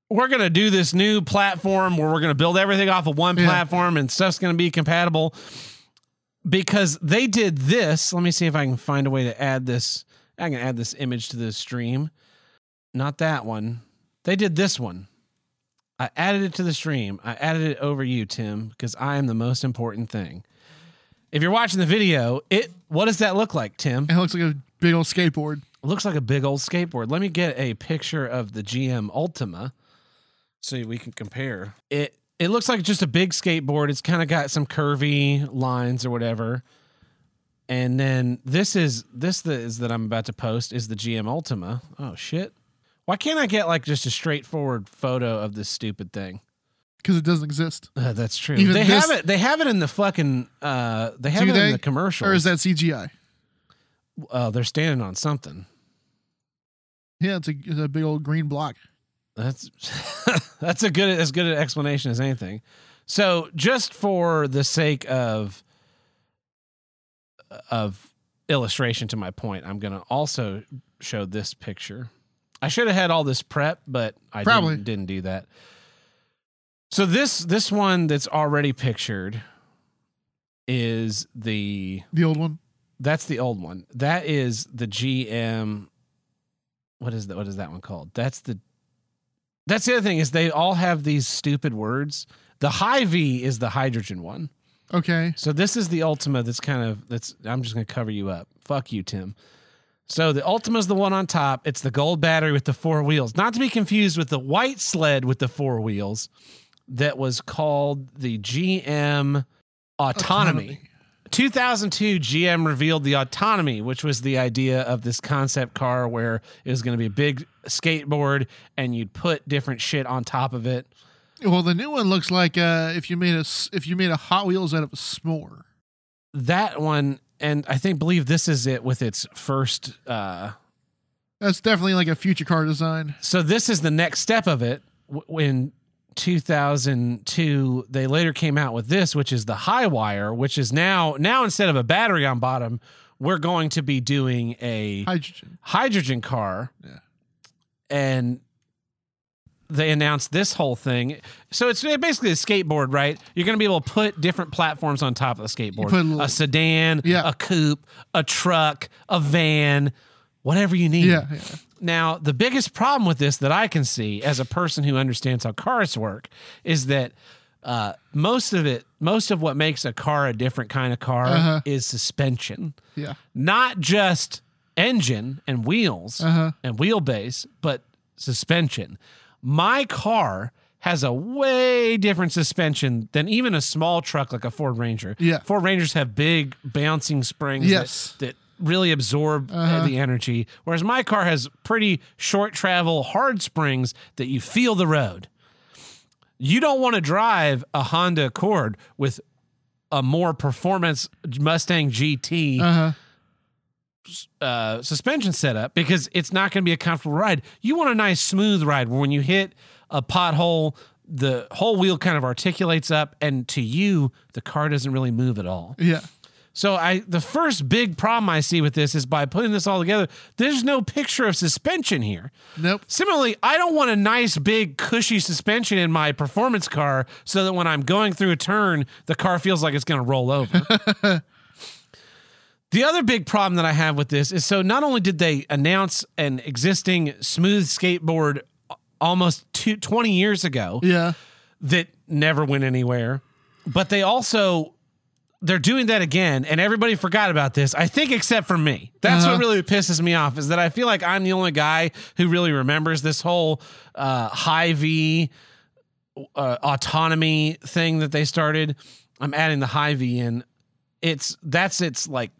we're to do this new platform where we're to build everything off of one Yeah. platform and stuff's to be compatible." Because they did this. Let me see if I can find a way to add this. I can add this image to the stream. Not that one. They did this one. I added it to the stream. I added it over you, Tim, because I am the most important thing. If you're watching the video, it what does that look like, Tim? It looks like a big old skateboard. It looks like a big old skateboard. Let me get a picture of the GM Ultima so we can compare. It it looks like just a big skateboard. It's kind of got some curvy lines or whatever. And then this is this is that I'm about to post is the GM Ultima. Oh shit. Why can't I get like just a straightforward photo of this stupid thing? Because it doesn't exist. Uh, that's true. Even they this- have it. They have it in the fucking. Uh, they have Do it they? in the commercials. Or is that CGI? Uh, they're standing on something. Yeah, it's a, it's a big old green block. That's that's a good as good an explanation as anything. So just for the sake of of illustration to my point, I'm going to also show this picture. I should have had all this prep, but I Probably. didn't, didn't do that. So this this one that's already pictured is the The old one. that's the old one. That is the GM. What is that? What is that one called? That's the. That's the other thing is they all have these stupid words. The high V is the hydrogen one. Okay. So this is the Ultima. That's kind of that's. I'm just gonna cover you up. Fuck you, Tim. So the Ultima is the one on top. It's the gold battery with the four wheels, not to be confused with the white sled with the four wheels. that was called the GM Autonomy. 2002 GM revealed the Autonomy, which was the idea of this concept car where it was going to be a big skateboard and you'd put different shit on top of it. Well, the new one looks like uh, if you made a if you made a Hot Wheels out of a s'more. That one and I think believe this is it with its first uh That's definitely like a future car design. so this is the next step of it W- in 2002 they later came out with this which is the high wire which is now now instead of a battery on bottom we're going to be doing a Hydrogen. hydrogen car Yeah. and they announced this whole thing so it's basically a skateboard right you're going to be able to put different platforms on top of the skateboard a little- a sedan Yeah. a coupe a truck a van whatever you need Yeah, yeah. now, the biggest problem with this that I can see as a person who understands how cars work is that uh, most of it, most of what makes a car a different kind of car Uh-huh. is suspension, Yeah. not just engine and wheels Uh-huh. and wheelbase, but suspension. My car has a way different suspension than even a small truck like a Ford Ranger. Yeah. Ford Rangers have big bouncing springs Yes. that, that really absorb uh, Uh-huh. the energy, whereas my car has pretty short travel, hard springs that you feel the road. You don't want to drive a Honda Accord with a more performance Mustang GT Uh-huh. Uh, suspension setup because it's not going to be a comfortable ride. You want a nice smooth ride where when you hit a pothole, the whole wheel kind of articulates up, and to you, the car doesn't really move at all. Yeah. So I, the first big problem I see with this is by putting this all together, there's no picture of suspension here. Nope. Similarly, I don't want a nice big cushy suspension in my performance car so that when I'm going through a turn, the car feels like it's going to roll over. the other big problem that I have with this is so not only did they announce an existing smooth skateboard almost two, 20 years ago Yeah. that never went anywhere, but they also they're doing that again and everybody forgot about this i think except for me that's Uh-huh. what really pisses me off is that i feel like i'm the only guy who really remembers this whole uh, high v uh, autonomy thing that they started i'm adding the high v in it's that's its like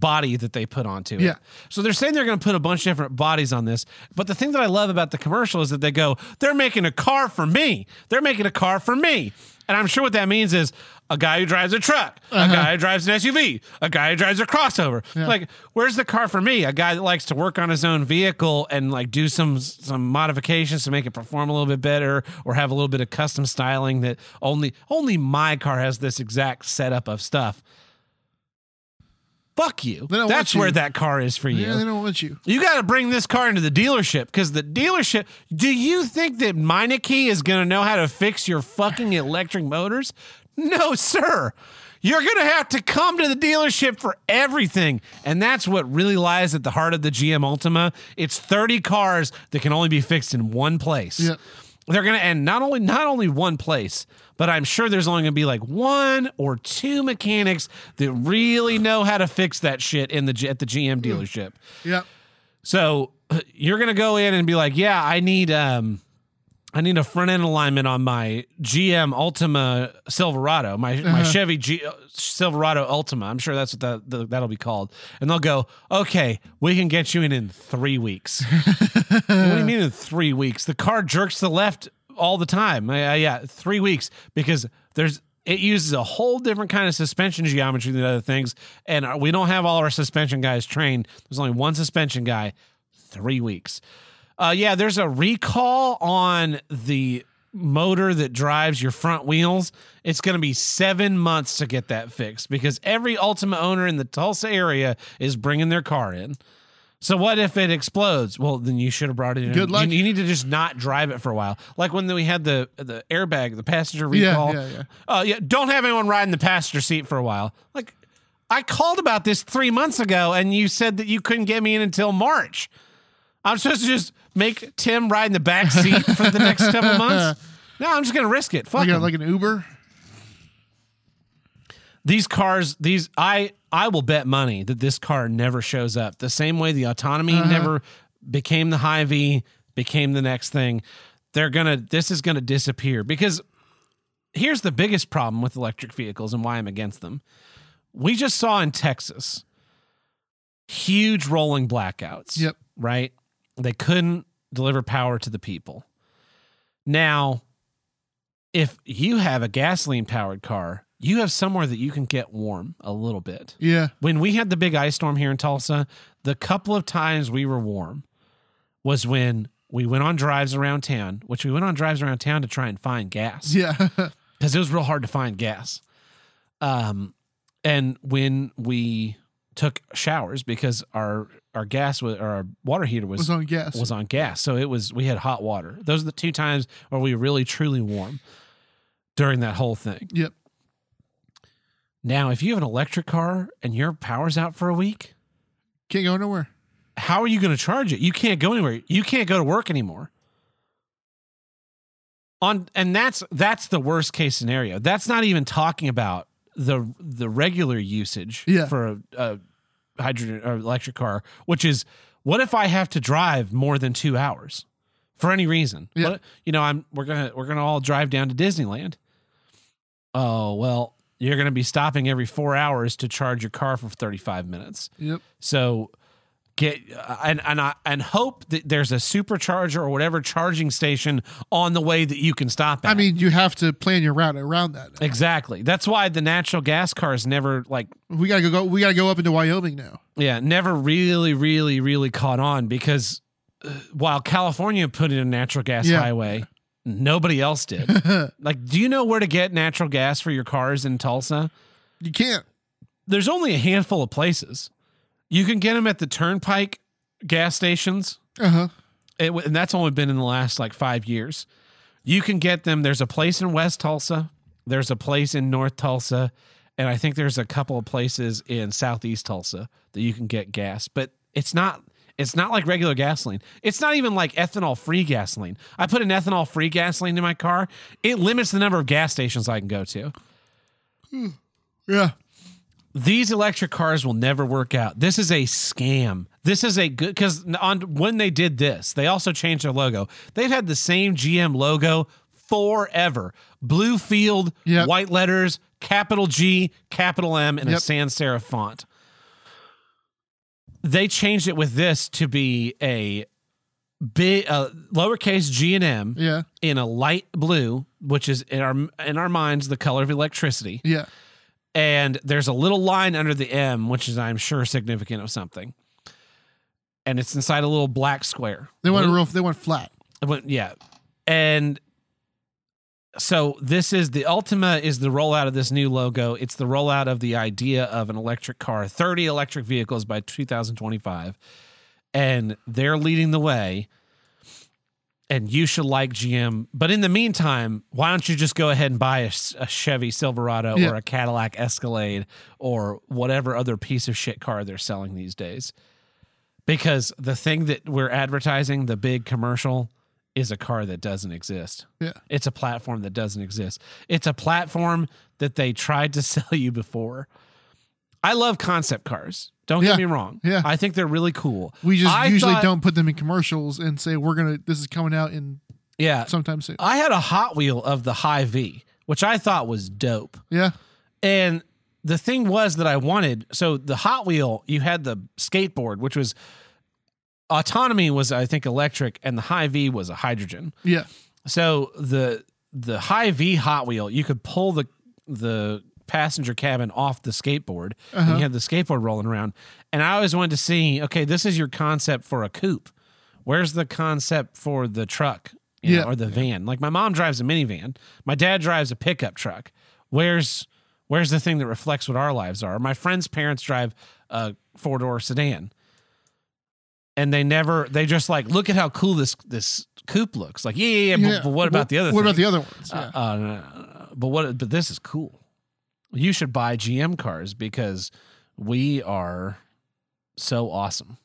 body that they put onto it. Yeah. So they're saying they're going to put a bunch of different bodies on this. But the thing that I love about the commercial is that they go, they're making a car for me. They're making a car for me. And I'm sure what that means is a guy who drives a truck, a uh-huh. guy who drives an SUV, a guy who drives a crossover. Like, where's the car for me? A guy that likes to work on his own vehicle and like do some some modifications to make it perform a little bit better or have a little bit of custom styling that only only my car has this exact setup of stuff. Fuck you. That's want where that car is for you. Yeah, they don't want you. You got to bring this car into the dealership because the dealership. Do you think that Meineke is going to know how to fix your fucking electric motors? No, sir. You're going to have to come to the dealership for everything. And that's what really lies at the heart of the GM Ultima. It's 30 cars that can only be fixed in one place. Yep. They're going to end not only not only one place, but I'm sure there's only going to be like one or two mechanics that really know how to fix that shit in the at the GM dealership. Yeah. So you're gonna go in and be like, yeah, I need um I need a front end alignment on my GM Ultima Silverado, my my Chevy G, Silverado Ultima. I'm sure that's what that the, that'll be called. And they'll go, okay, we can get you in in three weeks. what do you mean in three weeks? The car jerks to the left all the time. Uh, yeah, three weeks because there's it uses a whole different kind of suspension geometry than other things, and uh, we don't have all our suspension guys trained. There's only one suspension guy. Three weeks. Uh, yeah, there's a recall on the motor that drives your front wheels. It's going to be seven months to get that fixed because every Ultima owner in the Tulsa area is bringing their car in. So what if it explodes? Well, then you should have brought it in. Good luck. You, you need to just not drive it for a while. Like when we had the the airbag, the passenger recall. yeah, yeah. Oh yeah, don't have anyone ride in the passenger seat for a while. Like I called about this three months ago, and you said that you couldn't get me in until March. I'm supposed to just make Tim ride in the back seat for the next couple months. No, I'm just gonna risk it. Fuck Like, a, like an Uber. these cars these i i will bet money that this car never shows up the same way the autonomy Uh-huh. never became the high v became the next thing they're gonna this is gonna disappear because here's the biggest problem with electric vehicles and why I'm against them. We just saw in Texas huge rolling blackouts. Yep. Right? They couldn't deliver power to the people. Now, if you have a gasoline powered car, you have somewhere that you can get warm a little bit. Yeah. When we had the big ice storm here in Tulsa, the couple of times we were warm was when we went on drives around town, which we went on drives around town to try and find gas Yeah. because it was real hard to find gas. Um, and when we took showers because our our gas was or our water heater was was on gas. was on gas, so it was we had hot water. Those are the two times where we were really truly warm during that whole thing. Yep. Now, if you have an electric car and your power's out for a week, Can't go nowhere. how are you going to charge it? You can't go anywhere. You can't go to work anymore. On and that's that's the worst case scenario. That's not even talking about the the regular usage Yeah. for a, a hydrogen or electric car, which is what if I have to drive more than two hours for any reason? Yeah. What- you know, I'm we're gonna we're gonna all drive down to Disneyland. Oh well, you're gonna be stopping every four hours to charge your car for thirty five minutes. Yep. So get uh, and and I and hope that there's a supercharger or whatever charging station on the way that you can stop at. I mean, you have to plan your route around that. exactly. That's why the natural gas cars never like We gotta go. We gotta go up into Wyoming now. yeah, never really really really caught on because uh, while California put in a natural gas Yeah. highway, nobody else did. like do you know where to get natural gas for your cars in Tulsa? You can't. There's only a handful of places. You can get them at the turnpike gas stations. Uh huh. it, and that's only been in the last like five years. You can get them. There's a place in West Tulsa. There's a place in North Tulsa, and I think there's a couple of places in Southeast Tulsa that you can get gas. But it's not. It's not like regular gasoline. It's not even like ethanol free gasoline. I put an ethanol free gasoline in my car. It limits the number of gas stations I can go to. Yeah. These electric cars will never work out. This is a scam. This is a good because on when they did this, they also changed their logo. They've had the same GM logo forever: blue field, Yep. white letters, capital G, capital M, and a sans serif font. They changed it with this to be a big uh, lowercase G and M Yeah. in a light blue, which is in our in our minds the color of electricity Yeah. And there's a little line under the M, which is I'm sure significant of something. And it's inside a little black square. They want a real. They want flat. but yeah. And so this is the Ultima is the rollout of this new logo. It's the rollout of the idea of an electric car, 30 electric vehicles by 2025. And they're leading the way. And you should like GM. But in the meantime, why don't you just go ahead and buy a, a Chevy Silverado Yeah. or a Cadillac Escalade or whatever other piece of shit car they're selling these days? Because the thing that we're advertising, the big commercial, is a car that doesn't exist. Yeah. It's a platform that doesn't exist. It's a platform that they tried to sell you before. I love concept cars. Don't Yeah. get me wrong. Yeah. I think they're really cool. We just I usually thought- don't put them in commercials and say we're gonna. This is coming out in Yeah. sometime soon. I had a Hot Wheel of the High V, which I thought was dope. Yeah. And the thing was that I wanted so the Hot Wheel, you had the skateboard, which was autonomy was I think electric, and the High V was a hydrogen. Yeah. So the the high V Hot Wheel, you could pull the the passenger cabin off the skateboard, Uh-huh. and you had the skateboard rolling around. And I always wanted to see, okay, this is your concept for a coupe. Where's the concept for the truck, you know, Yeah. or the van? Like my mom drives a minivan, my dad drives a pickup truck. Where's where's the thing that reflects what our lives are? My friend's parents drive a four door sedan and they never they just like look at how cool this this coupe looks like yeah yeah, yeah, But, but what about the other What about the other ones? Yeah. uh, uh, but what but this is cool you should buy gm cars because we are so awesome.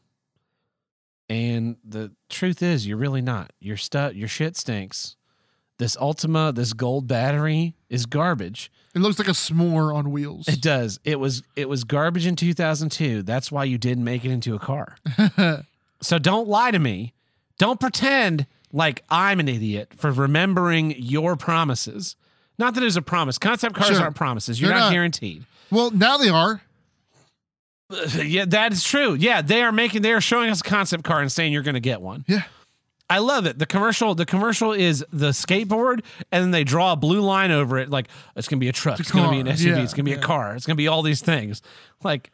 And the truth is you're really not. Your stuff your shit stinks. This ultima this gold battery is garbage. It looks like a s'more on wheels. it does. It was it was garbage in 2002 that's why you didn't make it into a car. So don't lie to me. Don't pretend like I'm an idiot for remembering your promises. Not that it was a promise. Concept cars Sure. aren't promises. You're not, not. guaranteed. Well, now they are. yeah, that is true. Yeah, they are making they are showing us a concept car and saying you're going to get one. Yeah. I love it. The commercial, the commercial is the skateboard, and then they draw a blue line over it. Like it's gonna be a truck, It's a it's, gonna be an. SUV, Yeah, it's gonna be yeah. a car, it's gonna be all these things. Like,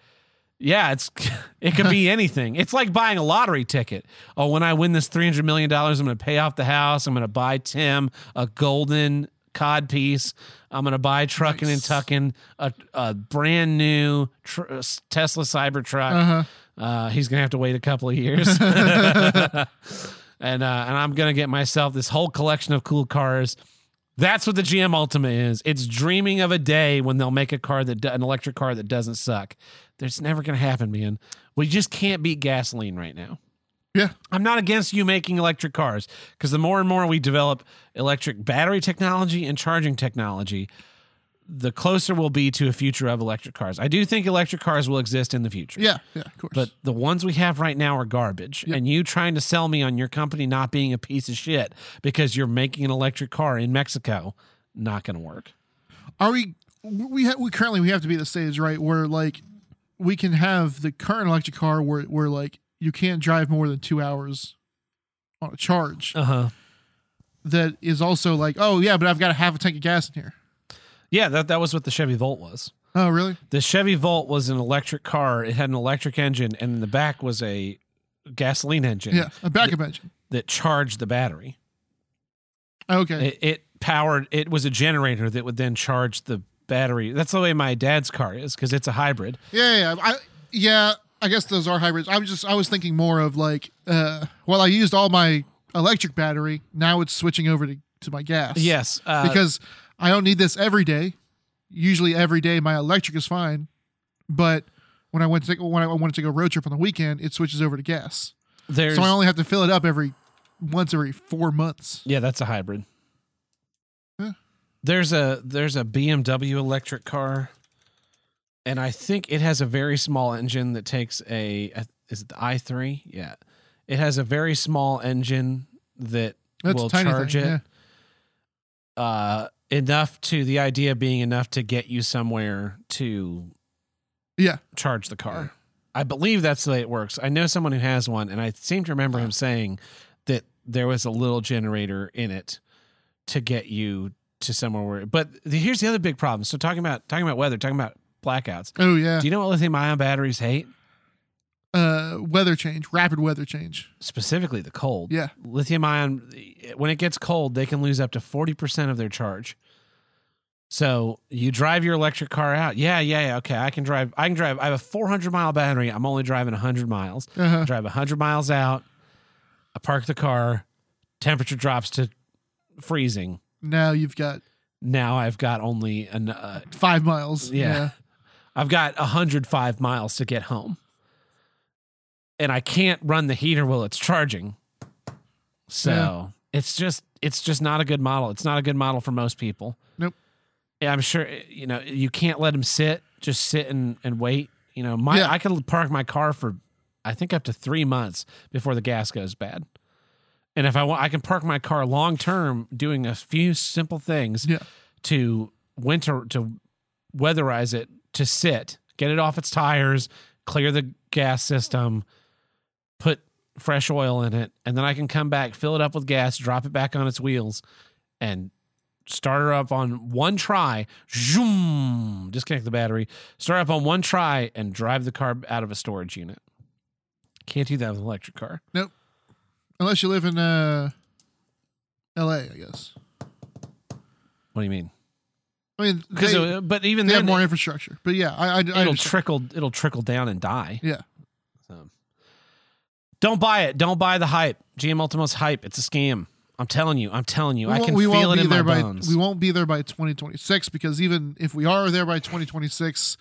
yeah, it's it could be anything. It's like buying a lottery ticket. Oh, when I win this three hundred million dollars, I'm gonna pay off the house. I'm gonna buy Tim a golden cod piece. I'm gonna buy trucking and Nice. tucking a, a brand new tr- Tesla Cybertruck. Uh-huh. Uh, he's gonna have to wait a couple of years, and uh, and I'm gonna get myself this whole collection of cool cars. That's what the GM Ultima is. It's dreaming of a day when they'll make a car that an electric car that doesn't suck. There's never gonna happen, man. We just can't beat gasoline right now. Yeah. I'm not against you making electric cars because the more and more we develop electric battery technology and charging technology, the closer we'll be to a future of electric cars. I do think electric cars will exist in the future. Yeah. Yeah. Of course. But the ones we have right now are garbage. Yep. And you trying to sell me on your company not being a piece of shit because you're making an electric car in Mexico, not going to work. are we? We ha- we currently we have to be at the stage right where like we can have the current electric car where where like you can't drive more than two hours on a charge. Uh huh. That is also like oh yeah, but I've got a half a tank of gas in here. Yeah, that, that was what the Chevy Volt was. Oh really? The Chevy Volt was an electric car. It had an electric engine, and in the back was a gasoline engine Yeah, a backup engine. that charged the battery. Okay. It, it powered. It was a generator that would then charge the battery. That's the way my dad's car is because it's a hybrid. Yeah, yeah, I, yeah. I guess those are hybrids. I was just I was thinking more of like, uh, well, I used all my electric battery. Now it's switching over to, to my gas. Yes, uh, because I don't need this every day. Usually, every day my electric is fine, but when I went to take, when I want to take a road trip on the weekend, it switches over to gas. there's So I only have to fill it up every once every four months. Yeah, that's a hybrid. Huh. There's a there's a BMW electric car, and I think it has a very small engine that takes a a- is it the i three? Yeah, it has a very small engine that That's will charge thing. it Yeah. uh, enough to the idea being enough to get you somewhere to Yeah. charge the car. I believe that's the way it works. I know someone who has one, and I seem to remember him saying that there was a little generator in it to get you to somewhere where. But the, here's the other big problem. So talking about talking about weather, talking about blackouts. Oh yeah. Do you know what lithium ion batteries hate? Uh, weather change, rapid weather change. Specifically, the cold. Yeah. lithium ion when it gets cold they can lose up to 40% of their charge so you drive your electric car out yeah yeah yeah okay i can drive i can drive i have a 400 mile battery i'm only driving 100 miles Uh-huh. drive 100 miles out i park the car temperature drops to freezing Now you've got now i've got only an uh, five miles. Yeah. I've got 105 miles to get home. And I can't run the heater while it's charging. So Yeah. it's just it's just not a good model. It's not a good model for most people. Nope. Yeah, I'm sure you know, you can't let them sit, just sit and, and wait. You know, my Yeah. I can park my car for I think up to three months before the gas goes bad. And if I want I can park my car long term doing a few simple things Yeah. to winter to weatherize it to sit, get it off its tires, clear the gas system, put fresh oil in it, and then I can come back, fill it up with gas, drop it back on its wheels, and start her up on one try. Zoom, disconnect the battery, start up on one try, and drive the car out of a storage unit. Can't do that with an electric car. Nope. Unless you live in uh, L.A., I guess. What do you mean? I mean, Because but even they then, have more infrastructure. But yeah, I, I, I it'll understand. trickle. It'll trickle down and die. yeah. So don't buy it. Don't buy the hype. GM Ultium's hype. It's a scam. I'm telling you. I'm telling you. I can we feel it in my by, bones. We won't be there by 2026 because even if we are there by 2026,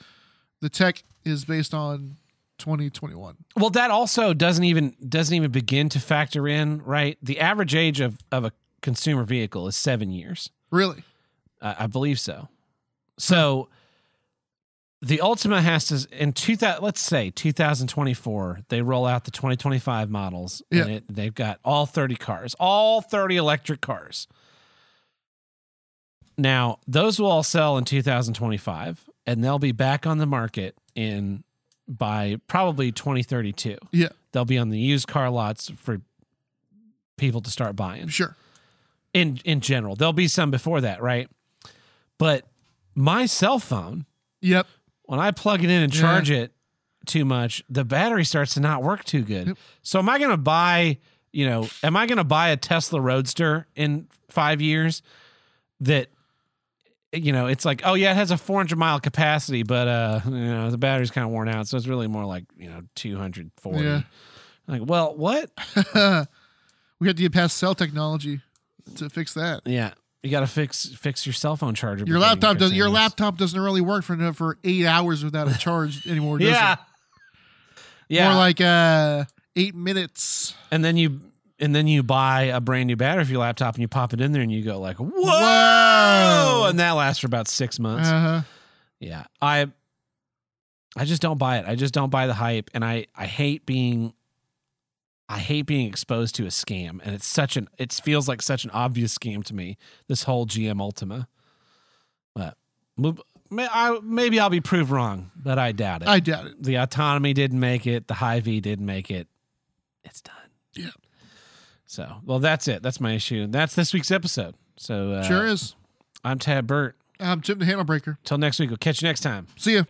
the tech is based on 2021. well, that also doesn't even doesn't even begin to factor in right. The average age of of a consumer vehicle is seven years. Really? I I believe so. So the Ultium has to in 2000 let's say 2024 they roll out the 2025 models and Yeah. it, they've got all 30 cars all 30 electric cars now those will all sell in 2025 and they'll be back on the market in by probably 2032 Yeah, they'll be on the used car lots for people to start buying sure. in in general there'll be some before that right but my cell phone Yep. when I plug it in and Yeah. charge it too much, the battery starts to not work too good. Yep. So am I going to buy, you know, am I going to buy a Tesla Roadster in 5 years that you know, it's like, oh yeah, it has a 400 mile capacity, but uh, you know, the battery's kind of worn out, so it's really more like, you know, 240. Yeah. Like, well, what? we have to get past cell technology to fix that. Yeah. You got to fix fix your cell phone charger. Your laptop does your laptop doesn't really work for for eight hours without a charge anymore. Does Yeah. it? Yeah. More like uh eight minutes. and then you and then you buy a brand new battery for your laptop and you pop it in there and you go like whoa, Whoa. and that lasts for about six months Uh huh. yeah i i just don't buy it i just don't buy the hype and i i hate being i hate being exposed to a scam and it's such an it feels like such an obvious scam to me this whole gm ultium but may- I, maybe i'll be proved wrong but i doubt it I doubt it. the autonomy didn't make it the high v didn't make it it's done Yeah. so well that's it that's my issue that's this week's episode so uh, sure is. i'm tab burt I'm Tim the Hammer Breaker. till next week we'll catch you next time See ya.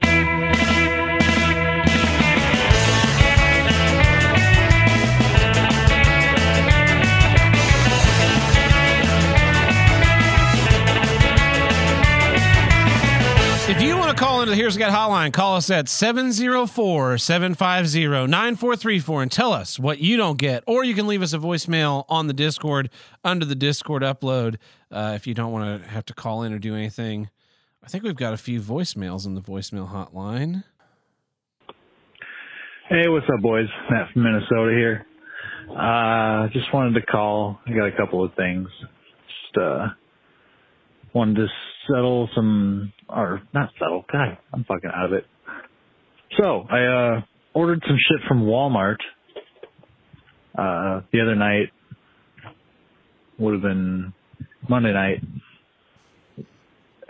Call into the here's a guy hotline call us at 704-750-9434 and tell us what you don't get or you can leave us a voicemail on the discord under the discord upload uh, if you don't want to have to call in or do anything i think we've got a few voicemails in the voicemail hotline Hey, what's up, boys? Matt from Minnesota here. Uh, just wanted to call. I got a couple of things. Just uh, wanted to settle some, or not settle. God, I'm fucking out of it. So I uh, ordered some shit from Walmart uh, the other night. Would have been Monday night,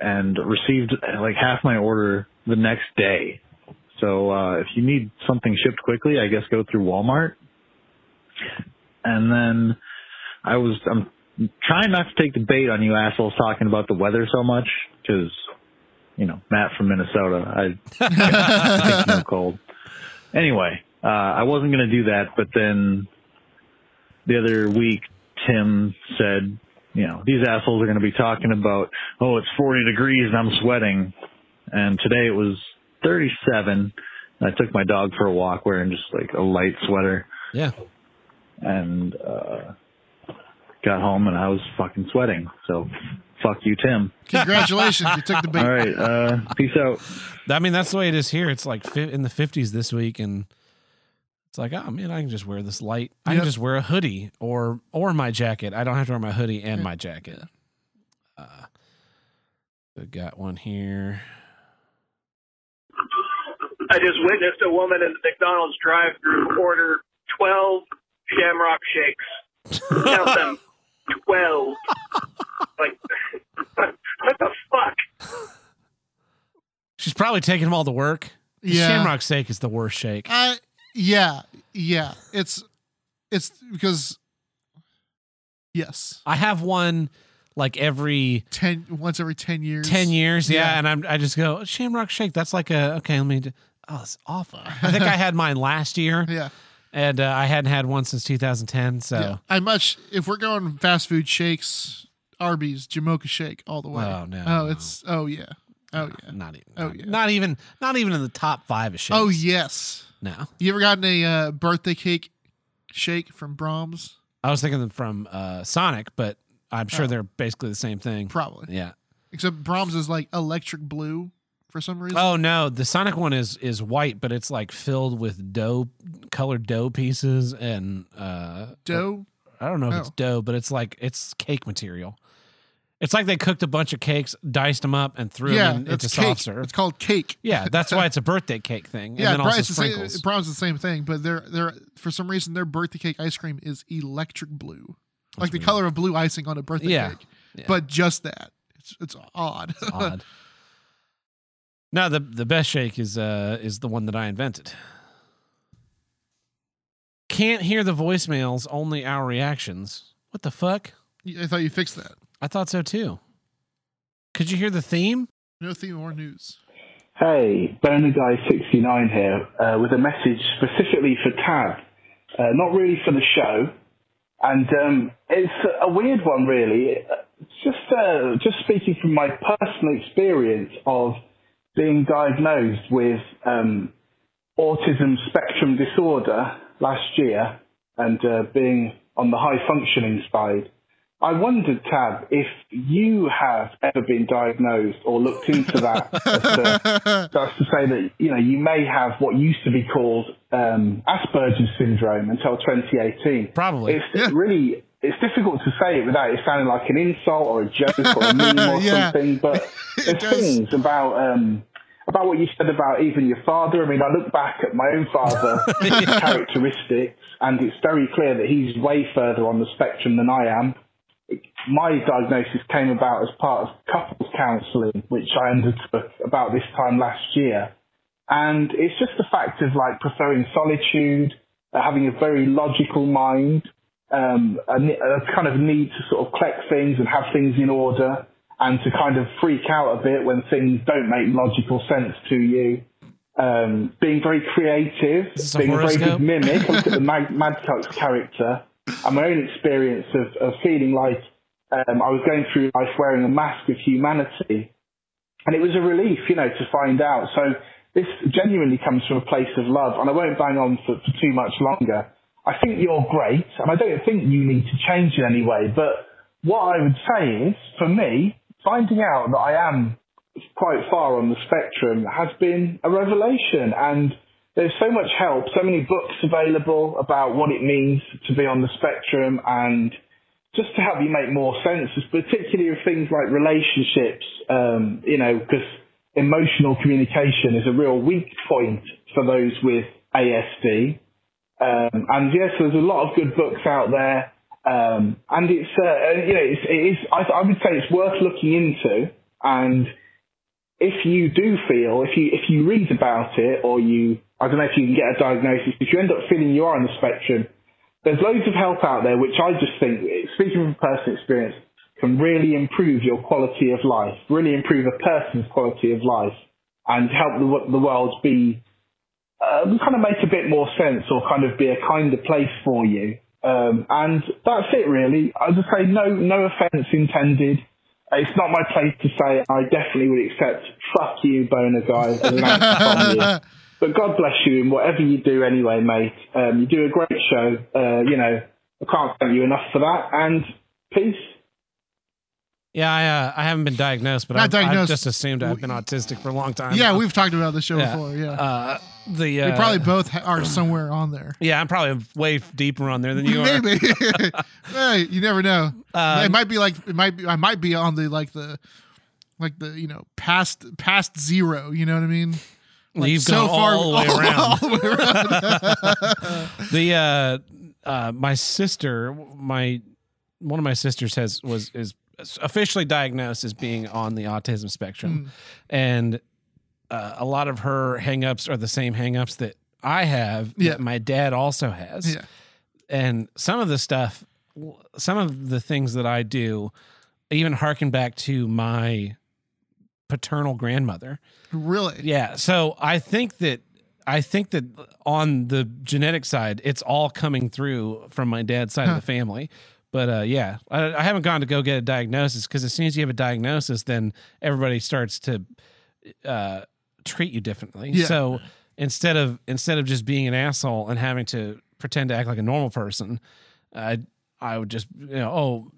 and received like half my order the next day. So uh, if you need something shipped quickly, I guess go through Walmart. And then I was I'm trying not to take the bait on you assholes talking about the weather so much because you know Matt from Minnesota. I think no cold. Anyway, uh, I wasn't gonna do that, but then the other week Tim said, you know, these assholes are gonna be talking about, oh, it's 40 degrees and I'm sweating, and today it was 37. I took my dog for a walk wearing just like a light sweater yeah and uh got home and I was fucking sweating. So fuck you, Tim. Congratulations, you took the bait. All right, uh peace out. i mean that's the way it is here it's like in the 50s this week and it's like oh man i can just wear this light i Yep. can just wear a hoodie or or my jacket i don't have to wear my hoodie and my jacket uh we got one here I just witnessed a woman in the McDonald's drive-through order 12 Shamrock shakes. Count them. 12. Like, what the fuck? She's probably taking them all to work. Yeah. Shamrock shake is the worst shake. I yeah yeah. It's it's because yes, I have one like every ten once every ten years. 10 years. Yeah. Yeah. And I'm, I just go, Shamrock shake. That's like a, okay, let me, do, oh, it's awful. I think I had mine last year Yeah. And uh, I hadn't had one since 2010. So, yeah. I much if we're going fast food shakes, Arby's, Jamocha shake all the way. Oh, no. Oh, it's oh yeah. Oh yeah. not even, Oh, not, yeah. not even, not even in the top five of shakes. Oh yes. No. You ever gotten a uh, birthday cake shake from Braum's? I was thinking from uh, Sonic, but I'm sure Oh. they're basically the same thing. Probably. Yeah. Except Braum's is like electric blue for some reason. Oh no, the Sonic one is is white, but it's like filled with dough, colored dough pieces, and uh, Dough. I don't know if it's Oh. dough, but it's like it's cake material, It's like they cooked a bunch of cakes, diced them up, and threw yeah, them in, into it's cake. soft serve. It's called cake. yeah, that's why it's a birthday cake thing. And yeah, then Bri- also it's the same. Braum's the same thing, but they're they're for some reason their birthday cake ice cream is electric blue, like the color of blue icing on a birthday Yeah. cake. Yeah. But just that, it's it's odd. Odd. No, the the best shake is uh is the one that I invented. Can't hear the voicemails, only our reactions. What the fuck? I thought you fixed that. I thought so too. Could you hear the theme? No theme or news. Hey, Boner Guy 69 here, uh, with a message specifically for Tab, uh, not really for the show. And um, it's a weird one, really. Just uh, just speaking from my personal experience of being diagnosed with um, autism spectrum disorder last year and uh, being on the high functioning side. I wondered, Tab, if you have ever been diagnosed or looked into that. as to- that's to say that you know you may have what used to be called um, Asperger's syndrome until 2018. Probably. It's Yeah. really it's difficult to say it without it sounding like an insult or a joke or a meme or Yeah. something. But It there's things about um, about what you said about even your father. I mean, I look back at my own father's characteristics, and it's very clear that he's way further on the spectrum than I am. My diagnosis came about as part of couples counselling, which I undertook about this time last year. And it's just the fact of like preferring solitude, uh, having a very logical mind, um, a, a kind of need to sort of collect things and have things in order, and to kind of freak out a bit when things don't make logical sense to you. Um, being very creative, Is this a being a very good mimic. Look at the Mad, Madcox character and my own experience of, of feeling like um, I was going through life wearing a mask of humanity. And it was a relief, you know, to find out. So this genuinely comes from a place of love, and I won't bang on for, for too much longer. I think you're great, and I don't think you need to change in any way. But what I would say is, for me, finding out that I am quite far on the spectrum has been a revelation, and there's so much help, so many books available about what it means to be on the spectrum, and just to help you make more sense, particularly of things like relationships, um, you know, because emotional communication is a real weak point for those with ASD. Um, and yes, there's a lot of good books out there. Um, and it's, uh, you know, it's, it is, I, I would say it's worth looking into. And if you do feel, if you, if you read about it or you, I don't know if you can get a diagnosis, if you end up feeling you are on the spectrum, there's loads of help out there, which I just think, speaking from personal experience, can really improve your quality of life, really improve a person's quality of life, and help the, the world be uh, kind of make a bit more sense or kind of be a kinder place for you. Um, and that's it, really. As I say, no no offence intended. It's not my place to say I definitely would accept "fuck you, boner guy" as an from you. But God bless you in whatever you do anyway, mate. Um, you do a great show. Uh, you know, I can't thank you enough for that. And peace. Yeah, I uh, I haven't been diagnosed, but Not I've, I've just assumed I've been autistic for a long time. yeah, we've talked about this show Yeah. before. Yeah, uh, the we uh, probably both ha- are somewhere on there. yeah, I'm probably way deeper on there than you are. Maybe. hey, you never know. Uh, it might be like it might be. I might be on the like the like the you know past past zero. You know what I mean? Like You've gone all the way around. the way around. the uh uh my sister my one of my sisters has was is officially diagnosed as being on the autism spectrum and uh, a lot of her hangups are the same hangups that I have Yeah. that my dad also has Yeah. and some of the stuff some of the things that I do even harken back to my paternal grandmother really? yeah. So I think that I think that on the genetic side, it's all coming through from my dad's side of the family. But uh, yeah, I, I haven't gone to go get a diagnosis because as soon as you have a diagnosis, then everybody starts to uh, treat you differently. Yeah. So instead of instead of just being an asshole and having to pretend to act like a normal person, I I would just you know oh.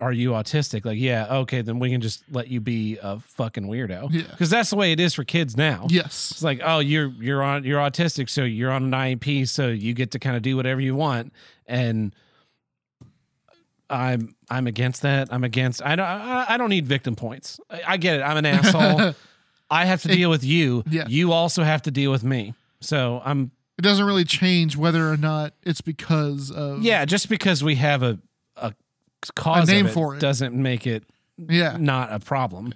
Are you autistic? Like, yeah, okay, then we can just let you be a fucking weirdo. Yeah. Because that's the way it is for kids now. Yes. It's like, oh, you're you're on you're autistic, so you're on an IEP, so you get to kind of do whatever you want. And I'm I'm against that. I'm against. I don't. I, I don't need victim points. I, I get it. I'm an asshole. I have to deal with you. Yeah. You also have to deal with me. So I'm. It doesn't really change whether or not it's because of Yeah. Just because we have a a cause A name it for it. doesn't make it yeah not a problem.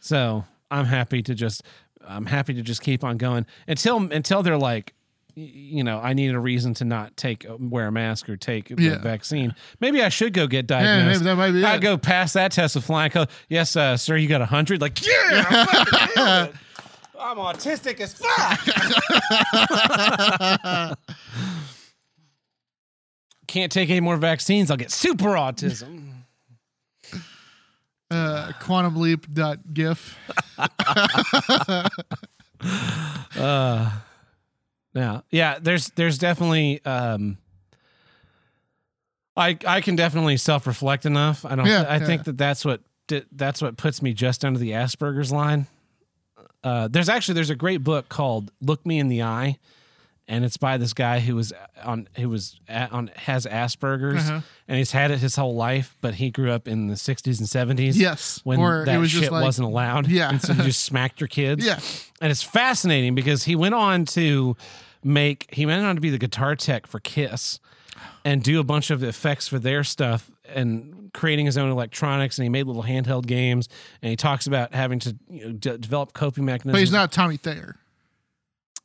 So I'm happy to just I'm happy to just keep on going until until they're like you know, I need a reason to not take wear a mask or take the vaccine. Maybe I should go get Yeah, diagnosed. maybe that might be I go past that test with flying color. Yes, uh, sir, you got a hundred. Like, yeah, I'm, fucking. I'm autistic as fuck. Can't take any more vaccines. I'll get super autism. uh, quantumleap.gif. Uh, yeah, yeah. There's there's definitely um, I I can definitely self reflect enough. I don't. Yeah, I yeah. think that that's what that's what puts me just under the Asperger's line. Uh, there's actually there's a great book called Look Me in the Eye, and it's by this guy who was on who was at, on has Asperger's, Uh-huh. and he's had it his whole life, but he grew up in the 60s and 70s. Yes, when that was just shit like- wasn't allowed. Yeah. and so you just smacked your kids. Yeah. and it's fascinating because he went on to make he went on to be the guitar tech for Kiss and do a bunch of effects for their stuff and creating his own electronics and he made little handheld games and he talks about having to you know, de- develop coping mechanisms. But he's not Tommy Thayer.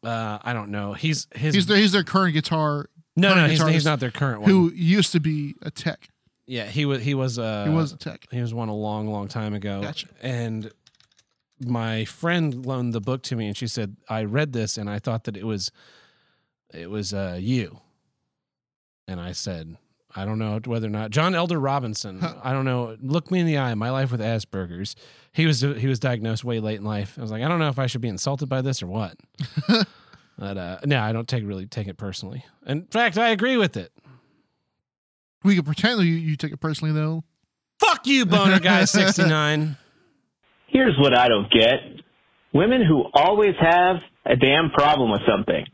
Uh, I don't know. He's his. He's their he's their current guitar no, no, current he's, he's not their current one. who used to be a tech. yeah, he was. He was. Uh, He was a tech. He was one a long, long time ago. Gotcha. And my friend loaned the book to me, and she said, "I read this, and I thought that it was, it was uh, you." And I said, "I don't know whether or not John Elder Robinson. Huh. I don't know. Look me in the eye. My life with Asperger's. He was he was diagnosed way late in life. I was like, I don't know if I should be insulted by this or what." but uh, no, I don't take really take it personally. In fact, I agree with it. We could pretend that you, you took it personally though. Fuck you, boner guy sixty nine. Here's what I don't get. Women who always have a damn problem with something.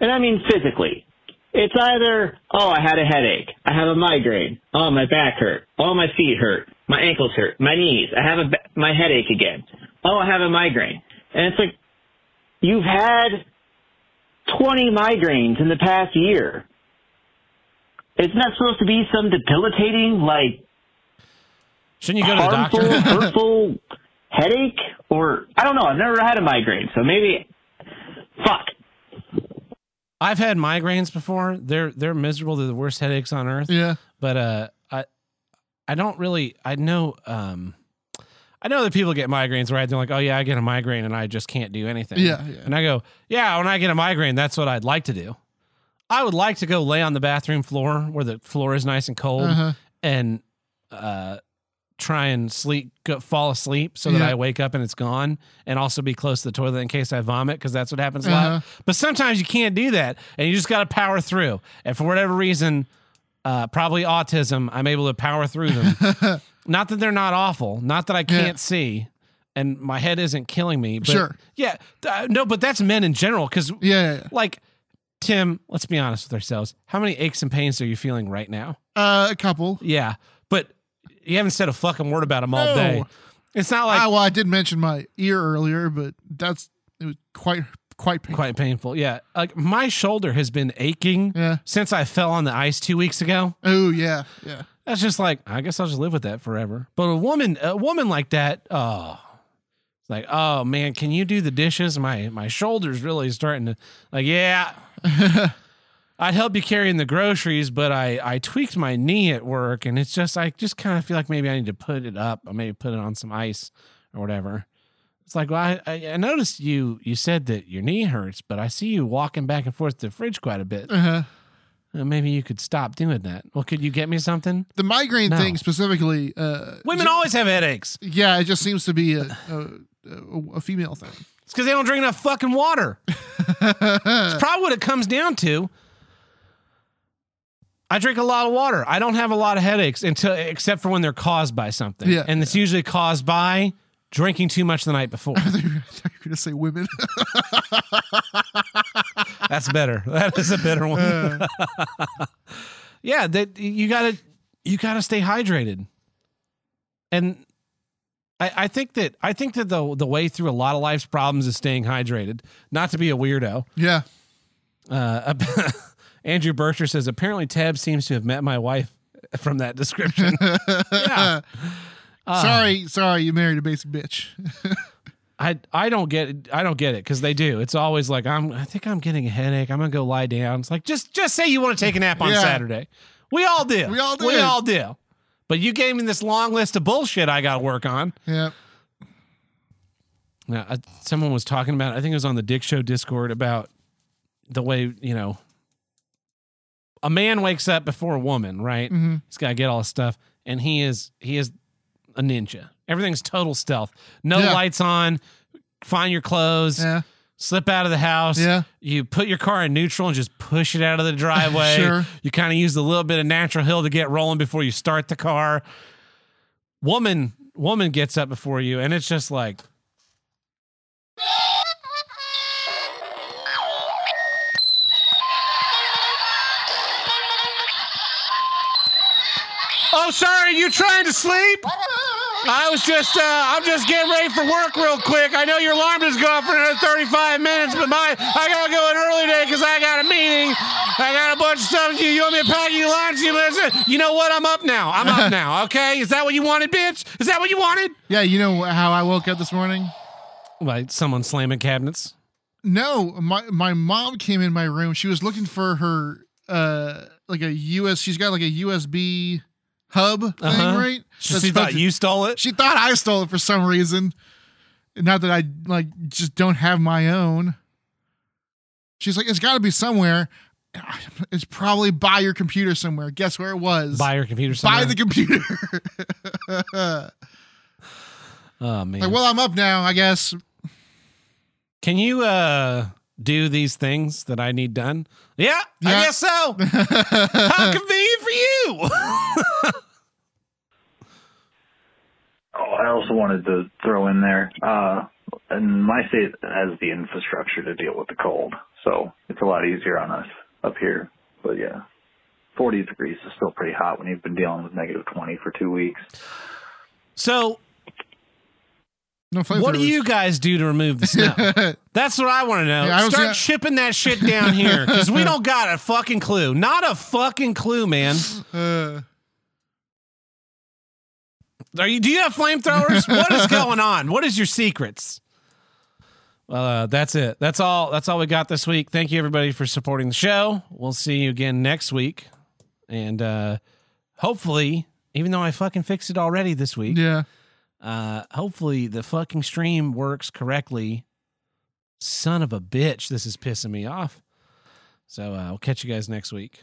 And I mean physically. It's either, oh, I had a headache. I have a migraine. Oh, my back hurt. Oh, my feet hurt. My ankles hurt. My knees. I have a, ba- my headache again. Oh, I have a migraine. And it's like, you've had 20 migraines in the past year. Isn't that supposed to be some debilitating, like, Shouldn't you go to the harmful, doctor? hurtful headache? Or I don't know. I've never had a migraine, so maybe. Fuck. I've had migraines before. They're they're miserable. They're the worst headaches on earth. Yeah. But uh, I I don't really. I know. Um, I know that people get migraines, right? They're like, "Oh yeah, I get a migraine and I just can't do anything." Yeah, yeah. And I go, "Yeah, when I get a migraine, that's what I'd like to do. I would like to go lay on the bathroom floor where the floor is nice and cold Uh-huh. and uh, try and sleep, go, fall asleep, so that Yeah. I wake up and it's gone, and also be close to the toilet in case I vomit because that's what happens a Uh-huh. lot. But sometimes you can't do that, and you just got to power through. And for whatever reason, uh, probably autism, I'm able to power through them. not that they're not awful, not that I can't Yeah. see. And my head isn't killing me. But Sure. Yeah. uh, no, but that's men in general. Yeah, yeah. like, Tim, let's be honest with ourselves. How many aches and pains are you feeling right now? Uh, a couple. Yeah, but you haven't said a fucking word about them all No. day. It's not like ah, well, I did mention my ear earlier, but that's it was quite quite painful. quite painful. Yeah, like my shoulder has been aching Yeah. since I fell on the ice two weeks ago. Oh yeah, yeah. That's just like I guess I'll just live with that forever. But a woman, a woman like that, oh, it's like oh man, can you do the dishes? My my shoulders really starting to like yeah. I'd help you carrying the groceries, but I I tweaked my knee at work, and it's just I just kind of feel like maybe I need to put it up, or maybe put it on some ice or whatever. It's like, well, I, I I noticed you you said that your knee hurts, but I see you walking back and forth to the fridge quite a bit. Uh-huh. Uh, maybe you could stop doing that. Well, could you get me something? The migraine No. thing specifically. Uh, Women always have headaches. yeah, it just seems to be a a, a, a female thing. It's because they don't drink enough fucking water. it's probably what it comes down to. I drink a lot of water. I don't have a lot of headaches until except for when they're caused by something. Yeah. And it's usually caused by drinking too much the night before. I thought you were going to say women. That's better. That is a better one. yeah, that you got to you got to stay hydrated. And I, I think that I think that the the way through a lot of life's problems is staying hydrated. Not to be a weirdo. Yeah. Uh, Andrew Bircher says apparently Tab seems to have met my wife from that description. yeah. Uh, sorry, sorry, you married a basic bitch. I I don't get it. I don't get it because they do. It's always like I'm. I think I'm getting a headache. I'm gonna go lie down. It's like just just say you want to take a nap on Yeah. Saturday. We all do. We all do. We all do. But you gave me this long list of bullshit I got to work on. yeah. Now, uh, someone was talking about. I think it was on the Dick Show Discord about the way you know a man wakes up before a woman. Right? Mhm. He's got to get all his stuff, and he is he is a ninja. Everything's total stealth. No Yeah. lights on. Find your clothes. Yeah. Slip out of the house. Yeah. You put your car in neutral and just push it out of the driveway. Sure. You kind of use a little bit of natural hill to get rolling before you start the car. Woman, woman gets up before you, and it's just like. Oh, sorry, you trying to sleep? I was just, uh, I'm just getting ready for work real quick. I know your alarm doesn't for another 35 minutes, but my, I gotta go in early today because I got a meeting. I got a bunch of stuff to do. You want me to pack you lunch? You, listen- you know what? I'm up now. I'm up now. Okay? Is that what you wanted, bitch? Is that what you wanted? Yeah, you know how I woke up this morning? Like someone slamming cabinets. No, my my mom came in my room. She was looking for her uh like a US she's got like a USB hub thing, Uh-huh. right? She thought to- you stole it. She thought I stole it for some reason. Not that I like just don't have my own. She's like, it's got to be somewhere. It's probably by your computer somewhere. Guess where it was? Buy your computer. Somewhere. By the computer. Oh man. like, well, I'm up now. I guess. Can you uh do these things that I need done? Yeah, I guess so. How convenient for you. Oh, I also wanted to throw in there, uh, and my state has the infrastructure to deal with the cold, so it's a lot easier on us up here. But yeah, 40 degrees is still pretty hot when you've been dealing with negative 20 for two weeks. so, No what do flamethrowers. you guys do to remove the snow? That's what I want to know. Yeah, I Start see- shipping that shit down here because we don't got a fucking clue. Not a fucking clue, man. Uh, Are you? Do you have flamethrowers? what is going on? What is your secrets? Well, uh, that's it. That's all. That's all we got this week. Thank you everybody for supporting the show. We'll see you again next week, and uh, hopefully, even though I fucking fixed it already this week, yeah. uh, hopefully the fucking stream works correctly. Son of a bitch, this is pissing me off. So uh, I'll catch you guys next week.